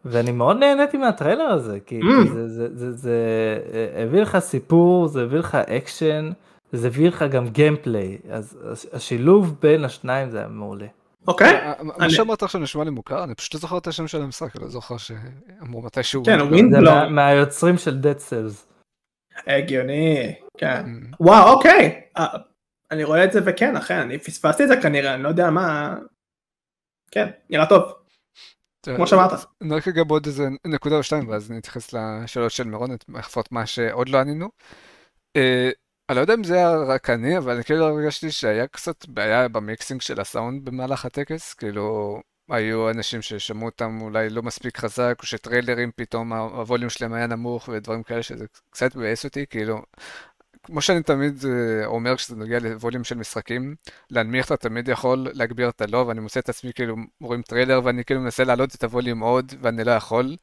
Speaker 3: ואני מאוד נהניתי מהטריילר הזה, כי, mm. כי זה, זה, זה, זה אה, הביא לך סיפור, זה הביא לך אקשן, זה הביא לך גם gameplay, אז השילוב בין השניים זה היה מעולה.
Speaker 1: אוקיי.
Speaker 2: אה, אה, מה שאמרת עכשיו נשמע לי מוכר, אני פשוט לא זוכר את השם של המשחק, אני לא זוכר שאמרו מתישהו.
Speaker 1: כן, Windblown.
Speaker 3: זה מהיוצרים של Dead Cells.
Speaker 1: הגיוני, כן. Mm. וואו, אוקיי. אני רואה את זה וכן, אכן, אני פספסתי את זה כנראה, אני לא יודע מה... כן, נראה טוב. כמו שאמרת.
Speaker 2: אני רק אגע בעוד איזה נקודה או שתיים, ואז נתייחס לשאלות של מירון, לפחות מה שעוד לא ענינו. אה, אני לא יודע אם זה היה רק אני, אבל אני כאילו הרגשתי שהיה קצת בעיה במיקסינג של הסאונד במהלך הטקס, כאילו היו אנשים ששמעו אותם אולי לא מספיק חזק, או שטריילרים פתאום הווליום שלהם היה נמוך ודברים כאלה שזה קצת מבאס אותי, כאילו כמו שאני תמיד אה, אומר כשזה נוגע לווליום של משחקים, להנמיך אתה תמיד יכול להגביר אתה לא, ואני מוצא את עצמי כאילו רואים טריילר ואני כאילו מנסה להעלות את הווליום עוד ואני לא יכול,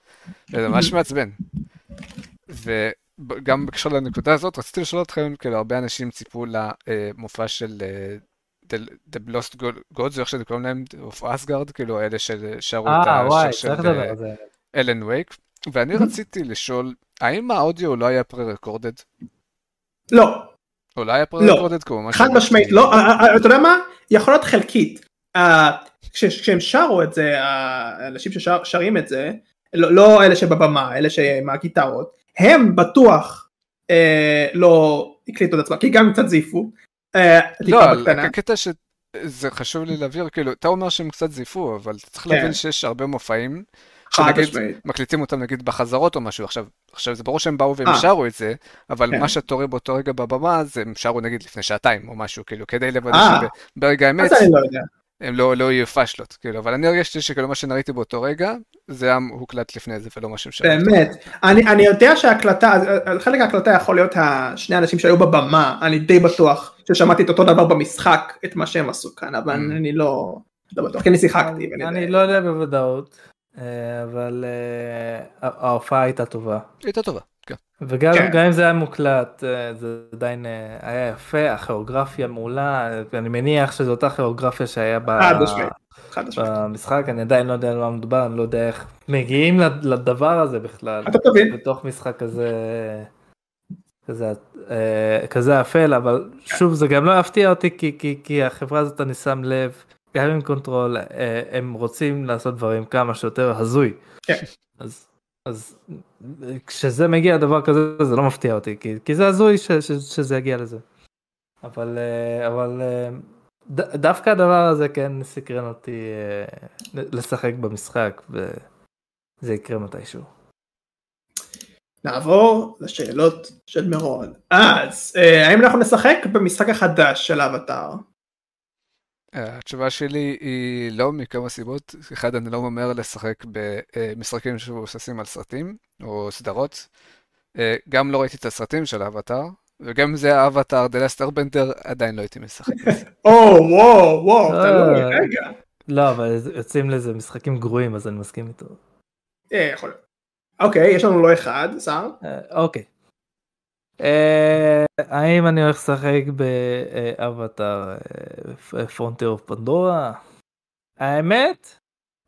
Speaker 2: וזה ממש מעצבן. וגם בקשר לנקודה הזאת, רציתי לשאול אתכם, כאילו הרבה אנשים ציפו למופע של uh, The Lost Gods, איך שזה קוראים להם, of Asgard, כאילו אלה ששרו את
Speaker 3: השיר של
Speaker 2: אלן וייק, ואני רציתי לשאול, האם האודיו לא היה pre-recorded?
Speaker 1: לא.
Speaker 2: אולי pre-recorded כמו
Speaker 1: חד משמעית לא, אה, אה, אה, אתה יודע מה? יכול להיות חלקית. כשהם שרו את זה, האנשים ששרים את זה, לא, לא אלה שבבמה, אלה שעם הגיטרות, הם בטוח לא הקליטו את עצמם, כי גם קצת זייפו.
Speaker 2: לא, הקטע שזה חשוב לי להבהיר, כאילו, אתה אומר שהם קצת זייפו, אבל אתה צריך להבין כן. שיש הרבה מופעים מקליטים אותם נגיד בחזרות או משהו, עכשיו, עכשיו זה ברור שהם באו והם שרו את זה, אבל כן. מה שאתה רואה באותו רגע בבמה, זה הם שרו נגיד לפני שעתיים או משהו, כאילו, כדי לוודא שברגע האמת, הם לא, לא יהיו פאשלות, כאילו, אבל אני הרגשתי שכאילו מה שראיתי באותו רגע, זה היה הוקלט לפני זה ולא מה שהם
Speaker 1: שרו. באמת, אני, אני יודע שההקלטה, חלק ההקלטה יכול להיות השני אנשים שהיו בבמה, אני די בטוח ששמעתי את אותו דבר במשחק, את מה שהם עשו כאן, אבל mm. אני לא, לא בטוח, כי אני שיחקתי.
Speaker 3: אני לא יודע בוודאות, אה, אבל אה, ההופעה הייתה טובה.
Speaker 2: הייתה טובה. כן.
Speaker 3: וגם כן. אם זה היה מוקלט אה, זה עדיין היה יפה הכיאוגרפיה מעולה אני מניח שזו אותה כיאוגרפיה שהיה ב... במשחק אני עדיין לא יודע על מה מדובר אני לא יודע איך מגיעים לדבר הזה בכלל
Speaker 1: אתה תבין
Speaker 3: בתוך משחק כזה כזה כזה אפל אבל שוב זה גם לא יפתיע אותי כי, כי, כי החברה הזאת אני שם לב גם עם Control הם רוצים לעשות דברים כמה שיותר הזוי. כן. אז אז כשזה מגיע לדבר כזה זה לא מפתיע אותי כי, כי זה הזוי ש, ש, שזה יגיע לזה. אבל אבל ד, דווקא הדבר הזה כן סקרן אותי לשחק במשחק וזה יקרה מתישהו.
Speaker 1: נעבור לשאלות של מירון. אז האם אנחנו נשחק במשחק החדש של האבטאר?
Speaker 2: התשובה שלי היא לא מכמה סיבות. אחד, אני לא ממהר לשחק במשחקים שמבוססים על סרטים או סדרות. גם לא ראיתי את הסרטים של האבטאר, וגם אם זה האבטאר, The Last Airbender, עדיין לא הייתי משחק.
Speaker 1: או, וואו, וואו, תלוי, רגע.
Speaker 3: לא, אבל יוצאים לזה משחקים גרועים, אז אני מסכים איתו.
Speaker 1: אה, יכול להיות. אוקיי, יש לנו לא אחד, שר.
Speaker 3: אוקיי. אה, האם אני הולך לשחק ב Avatar Frontiers of Pandora? האמת,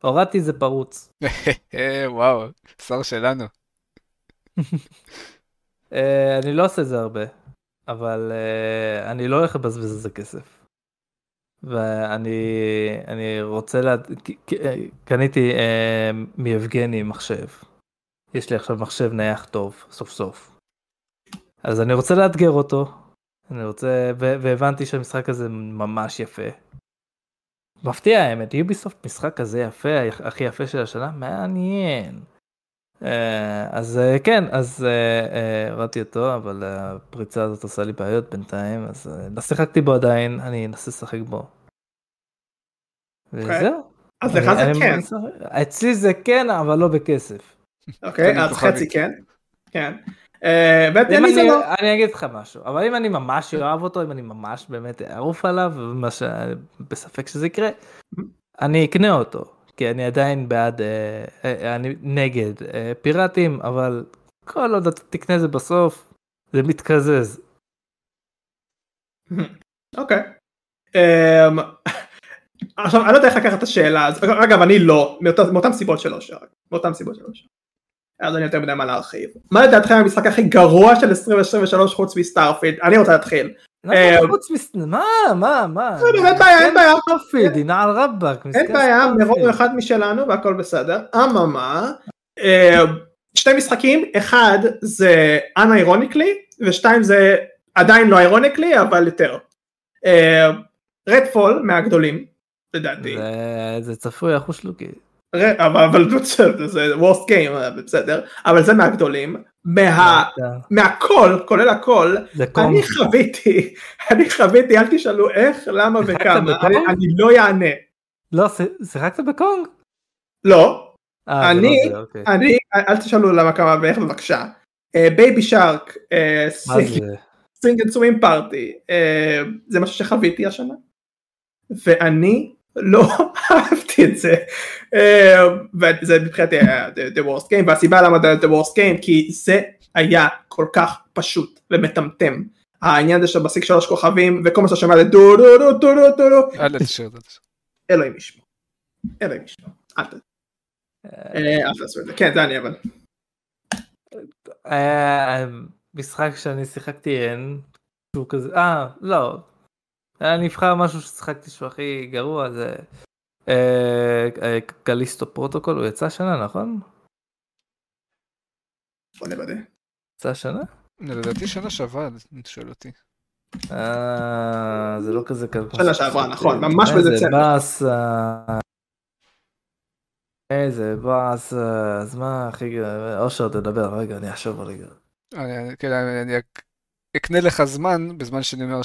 Speaker 3: הורדתי זה פרוץ.
Speaker 2: וואו, שר שלנו.
Speaker 3: אה, אני לא עושה את זה הרבה, אבל אה, אני לא הולך לבזבז על זה כסף. ואני רוצה, לה... קניתי מיבגני מחשב. יש לי עכשיו מחשב נייח טוב, סוף סוף. אז אני רוצה לאתגר אותו, אני רוצה, והבנתי שהמשחק הזה ממש יפה. מפתיע האמת, יוביסופט משחק כזה יפה, הכי יפה של השנה, מעניין. אה, אז אה, כן, אז הורדתי אה, אותו, אבל הפריצה הזאת עושה לי בעיות בינתיים, אז לא שיחקתי בו עדיין, אני אנסה לשחק בו. אוקיי. וזהו.
Speaker 1: אז לך זה כן.
Speaker 3: אצלי זה כן, אבל לא בכסף.
Speaker 1: אוקיי, אז חצי כן. כן.
Speaker 3: אה, לא. אני אגיד לך משהו אבל אם אני ממש אוהב אותו אם אני ממש באמת אערוף עליו ומה שבספק שזה יקרה אני אקנה אותו כי אני עדיין בעד אה, אה, אני נגד פיראטים אבל כל עוד אתה תקנה זה בסוף זה מתקזז.
Speaker 1: אוקיי. אמ, עכשיו אני לא יודע איך לקחת את השאלה אגב אני לא מאותן סיבות שלו מאותן סיבות שלו. אז אני יותר מדי מה להרחיב. מה לדעתכם המשחק הכי גרוע של 2023 חוץ מסטארפילד? אני רוצה להתחיל.
Speaker 3: אה, חוץ מס... מה מה מה?
Speaker 1: אין בעיה אין בעיה.
Speaker 3: סטארפילד היא נעל רבאק.
Speaker 1: אין בעיה מרוב אחד משלנו והכל בסדר. אממה אה, שתי משחקים אחד זה אנאירוניקלי ושתיים זה עדיין לא אירוניקלי אבל יותר. רדפול אה, מהגדולים לדעתי.
Speaker 3: זה צפוי אחוז שלוקי.
Speaker 1: אבל, אבל זה וורסט גיים בסדר אבל זה מהגדולים מה, מהכל כולל הכל אני חוויתי אני חוויתי אל תשאלו איך למה וכמה אני, אני לא יענה.
Speaker 3: לא שיחקת בקונג?
Speaker 1: לא. אה, אני לא אוקיי. אני אל תשאלו למה כמה ואיך בבקשה. Baby Shark Sing and Swim Party זה משהו שחוויתי השנה ואני לא אהבתי את זה. אה, וזה מבחינתי היה the worst game והסיבה למה זה the worst game כי זה היה כל כך פשוט ומטמטם. העניין הזה שבסיק שלוש כוכבים וכל מה שאתה שומע זה דו דו דו דו דו דו דו. אלוהים ישמע אלוהים ישמע אל אה, תעשו את זה. כן זה אני אבל
Speaker 3: אה, משחק שאני שיחקתי אין שהוא כזה אה לא אני אבחר משהו ששיחקתי שהוא הכי גרוע זה אה, אה, Callisto Protocol הוא יצא השנה נכון?
Speaker 1: בוא נוודא.
Speaker 3: יצא השנה?
Speaker 2: לדעתי שנה שעברה אם אתה שואל אותי.
Speaker 3: אה, זה לא כזה
Speaker 1: שנה שעברה נכון ממש בדצמבר.
Speaker 3: איזה, בוא, אז, אז מה, אחי, אושר תדבר, רגע, אני אחשוב רגע.
Speaker 2: כן, אני אקנה לך זמן, בזמן שאני אומר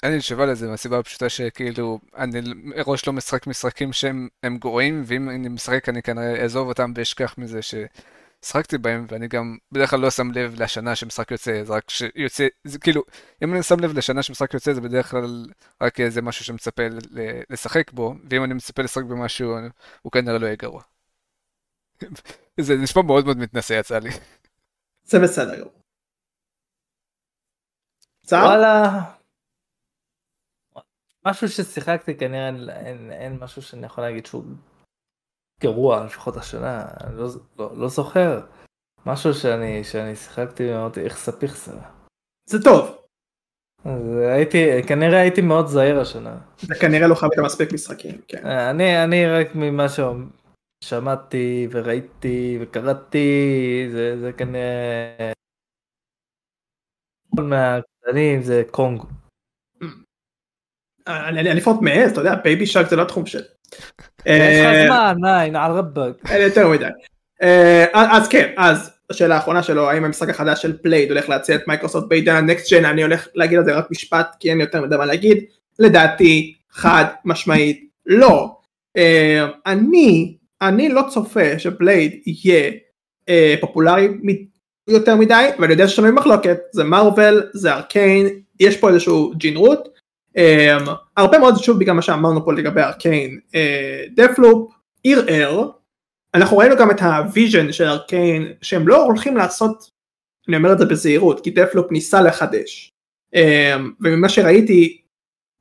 Speaker 2: שאין לי תשובה לזה, מהסיבה הפשוטה שכאילו, אני מראש לא משחק משחקים שהם גרועים, ואם אני משחק אני כנראה אעזוב אותם ואשכח מזה ששחקתי בהם, ואני גם בדרך כלל לא שם לב לשנה שמשחק יוצא, זה רק שיוצא, זה כאילו, אם אני שם לב לשנה שמשחק יוצא, זה בדרך כלל רק איזה משהו שמצפה לשחק בו, ואם אני מצפה לשחק במשהו, הוא כנראה לא יהיה גרוע. זה נשמע מאוד מאוד מתנשא יצא לי.
Speaker 1: זה בסדר.
Speaker 3: וואלה. משהו ששיחקתי כנראה אין, אין, אין משהו שאני יכול להגיד שהוא גרוע לפחות השנה אני לא, לא, לא זוכר משהו שאני שאני שיחקתי ואמרתי איכסה פיכסה.
Speaker 1: זה טוב.
Speaker 3: אז הייתי כנראה הייתי מאוד זהיר השנה.
Speaker 1: זה כנראה לא חייב מספיק משחקים. כן.
Speaker 3: אני אני רק ממה ששמעתי וראיתי וקראתי זה זה כנראה. מהקטנים זה קונג.
Speaker 1: אני לפחות מעז, אתה יודע, בייבי שק זה לא התחום של.
Speaker 3: יש לך זמן, ניין, על רבק.
Speaker 1: יותר מדי. אז כן, אז השאלה האחרונה שלו, האם המשחק החדש של פלייד הולך להציע את מייקרוסופט בעידן הנקסט ג'ן, אני הולך להגיד על זה רק משפט, כי אין לי יותר מדי מה להגיד, לדעתי, חד משמעית, לא. אני, אני לא צופה ש Blade יהיה פופולרי יותר מדי, ואני יודע שיש לנו מחלוקת, זה Marvel, זה Arkane, יש פה איזשהו ג'ינרות, um, הרבה מאוד שוב בגלל מה שאמרנו פה לגבי Arkane, Deathloop ערער, אנחנו ראינו גם את ה vision של Arkane, שהם לא הולכים לעשות, אני אומר את זה בזהירות, כי Deathloop ניסה לחדש, um, וממה שראיתי,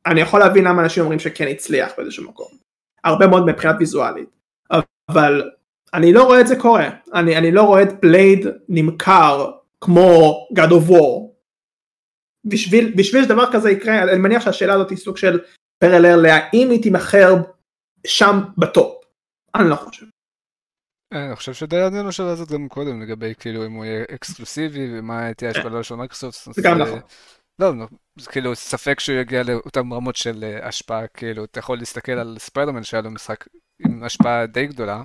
Speaker 1: אני יכול להבין למה אנשים אומרים שכן הצליח באיזשהו מקום, הרבה מאוד מבחינת ויזואלית, אבל אני לא רואה את זה קורה, אני, אני לא רואה את Blade נמכר כמו God of War. בשביל, בשביל שדבר כזה יקרה, אני מניח שהשאלה הזאת היא סוג של parallel להאם היא תימכר שם בטופ. אני לא חושב.
Speaker 2: אני חושב שדי עדיין השאלה הזאת גם קודם לגבי כאילו אם הוא יהיה אקסקלוסיבי ומה תהיה השפעה של מייקרוסופט.
Speaker 1: זה גם נכון.
Speaker 2: לא, זה כאילו ספק שהוא יגיע לאותן רמות של אה, השפעה, כאילו אתה יכול להסתכל על ספיידרמן שהיה לו משחק עם השפעה די גדולה,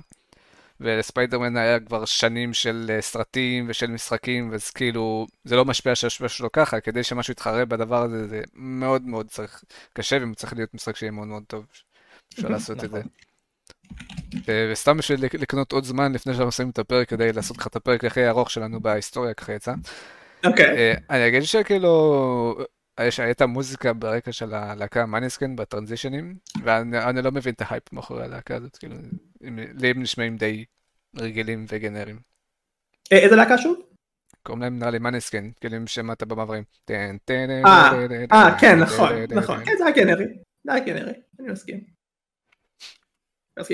Speaker 2: ולספיידרמן היה כבר שנים של אה, סרטים ושל משחקים, אז כאילו, זה לא משפיע שהשפעה שלו ככה, כדי שמשהו יתחרה בדבר הזה, זה מאוד מאוד צריך, קשה, וצריך להיות משחק שיהיה מאוד מאוד טוב, אפשר לעשות את זה. נכון. וסתם בשביל לקנות עוד זמן לפני שאנחנו עושים את הפרק, כדי לעשות לך את הפרק הכי ארוך שלנו בהיסטוריה, ככה יצא.
Speaker 1: אוקיי. אה,
Speaker 2: אני אגיד שכאילו, הייתה מוזיקה ברקע של הלהקה מניסקן בטרנזישנים, ואני לא מבין את ההייפ מאחורי הלהקה הזאת, כאילו, לי הם נשמעים די רגילים וגנריים.
Speaker 1: אה, איזה להקה שוב?
Speaker 2: קוראים להם נראה לי מניסקן, כאילו אם שמעת במעברים.
Speaker 1: אה, כן, נכון, נכון, כן, זה היה גנרי, זה היה גנרי, אני מסכים.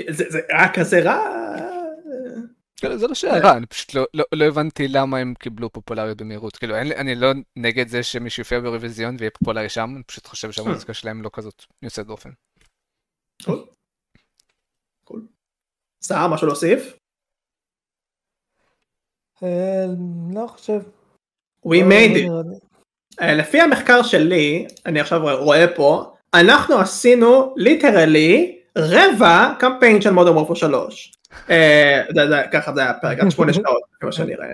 Speaker 1: זה היה כזה רע?
Speaker 2: כאילו, זה לא שהיה רע, אני פשוט לא, לא, לא הבנתי למה הם קיבלו פופולריות במהירות. כאילו, אין, אני לא נגד זה שמישהו יופיע באירוויזיון ויהיה פופולרי שם, אני פשוט חושב שהמוזיקה שלהם לא כזאת יוצאת דופן.
Speaker 1: סער, משהו להוסיף?
Speaker 3: אה, לא חושב.
Speaker 1: We לא, made it. אה, לפי המחקר שלי, אני עכשיו רואה פה, אנחנו עשינו literally רבע קמפיין של Modern Warfare 3. אה, ככה זה היה פרק עד שמונה שעות כמו שאני רואה.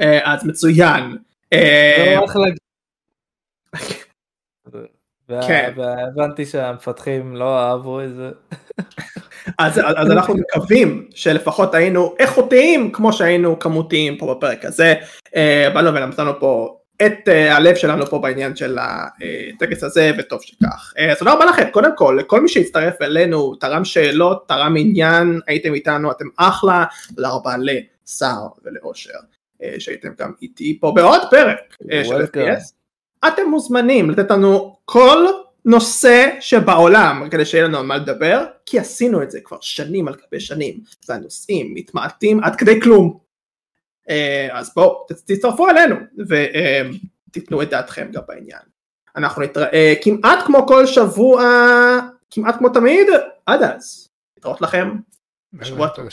Speaker 1: אה, אז מצוין.
Speaker 3: אה, כן. והבנתי שהמפתחים לא אהבו את זה.
Speaker 1: אז, אז אנחנו מקווים שלפחות היינו איכותיים כמו שהיינו כמותיים פה בפרק הזה. באנו ונתנו פה את uh, הלב שלנו פה בעניין של הטקס הזה וטוב שכך. Uh, אז תודה רבה לכם קודם כל לכל מי שהצטרף אלינו תרם שאלות תרם עניין הייתם איתנו אתם אחלה תודה רבה לסער ולאושר שהייתם גם איתי פה בעוד פרק של FPS. אתם מוזמנים לתת לנו כל נושא שבעולם כדי שיהיה לנו על מה לדבר כי עשינו את זה כבר שנים על גבי שנים והנושאים מתמעטים עד כדי כלום אה, אז בואו תצטרפו אלינו ותיתנו את דעתכם גם בעניין. אנחנו נתראה כמעט כמו כל שבוע, כמעט כמו תמיד, עד אז. נתראות לכם.
Speaker 2: בשבוע טוב.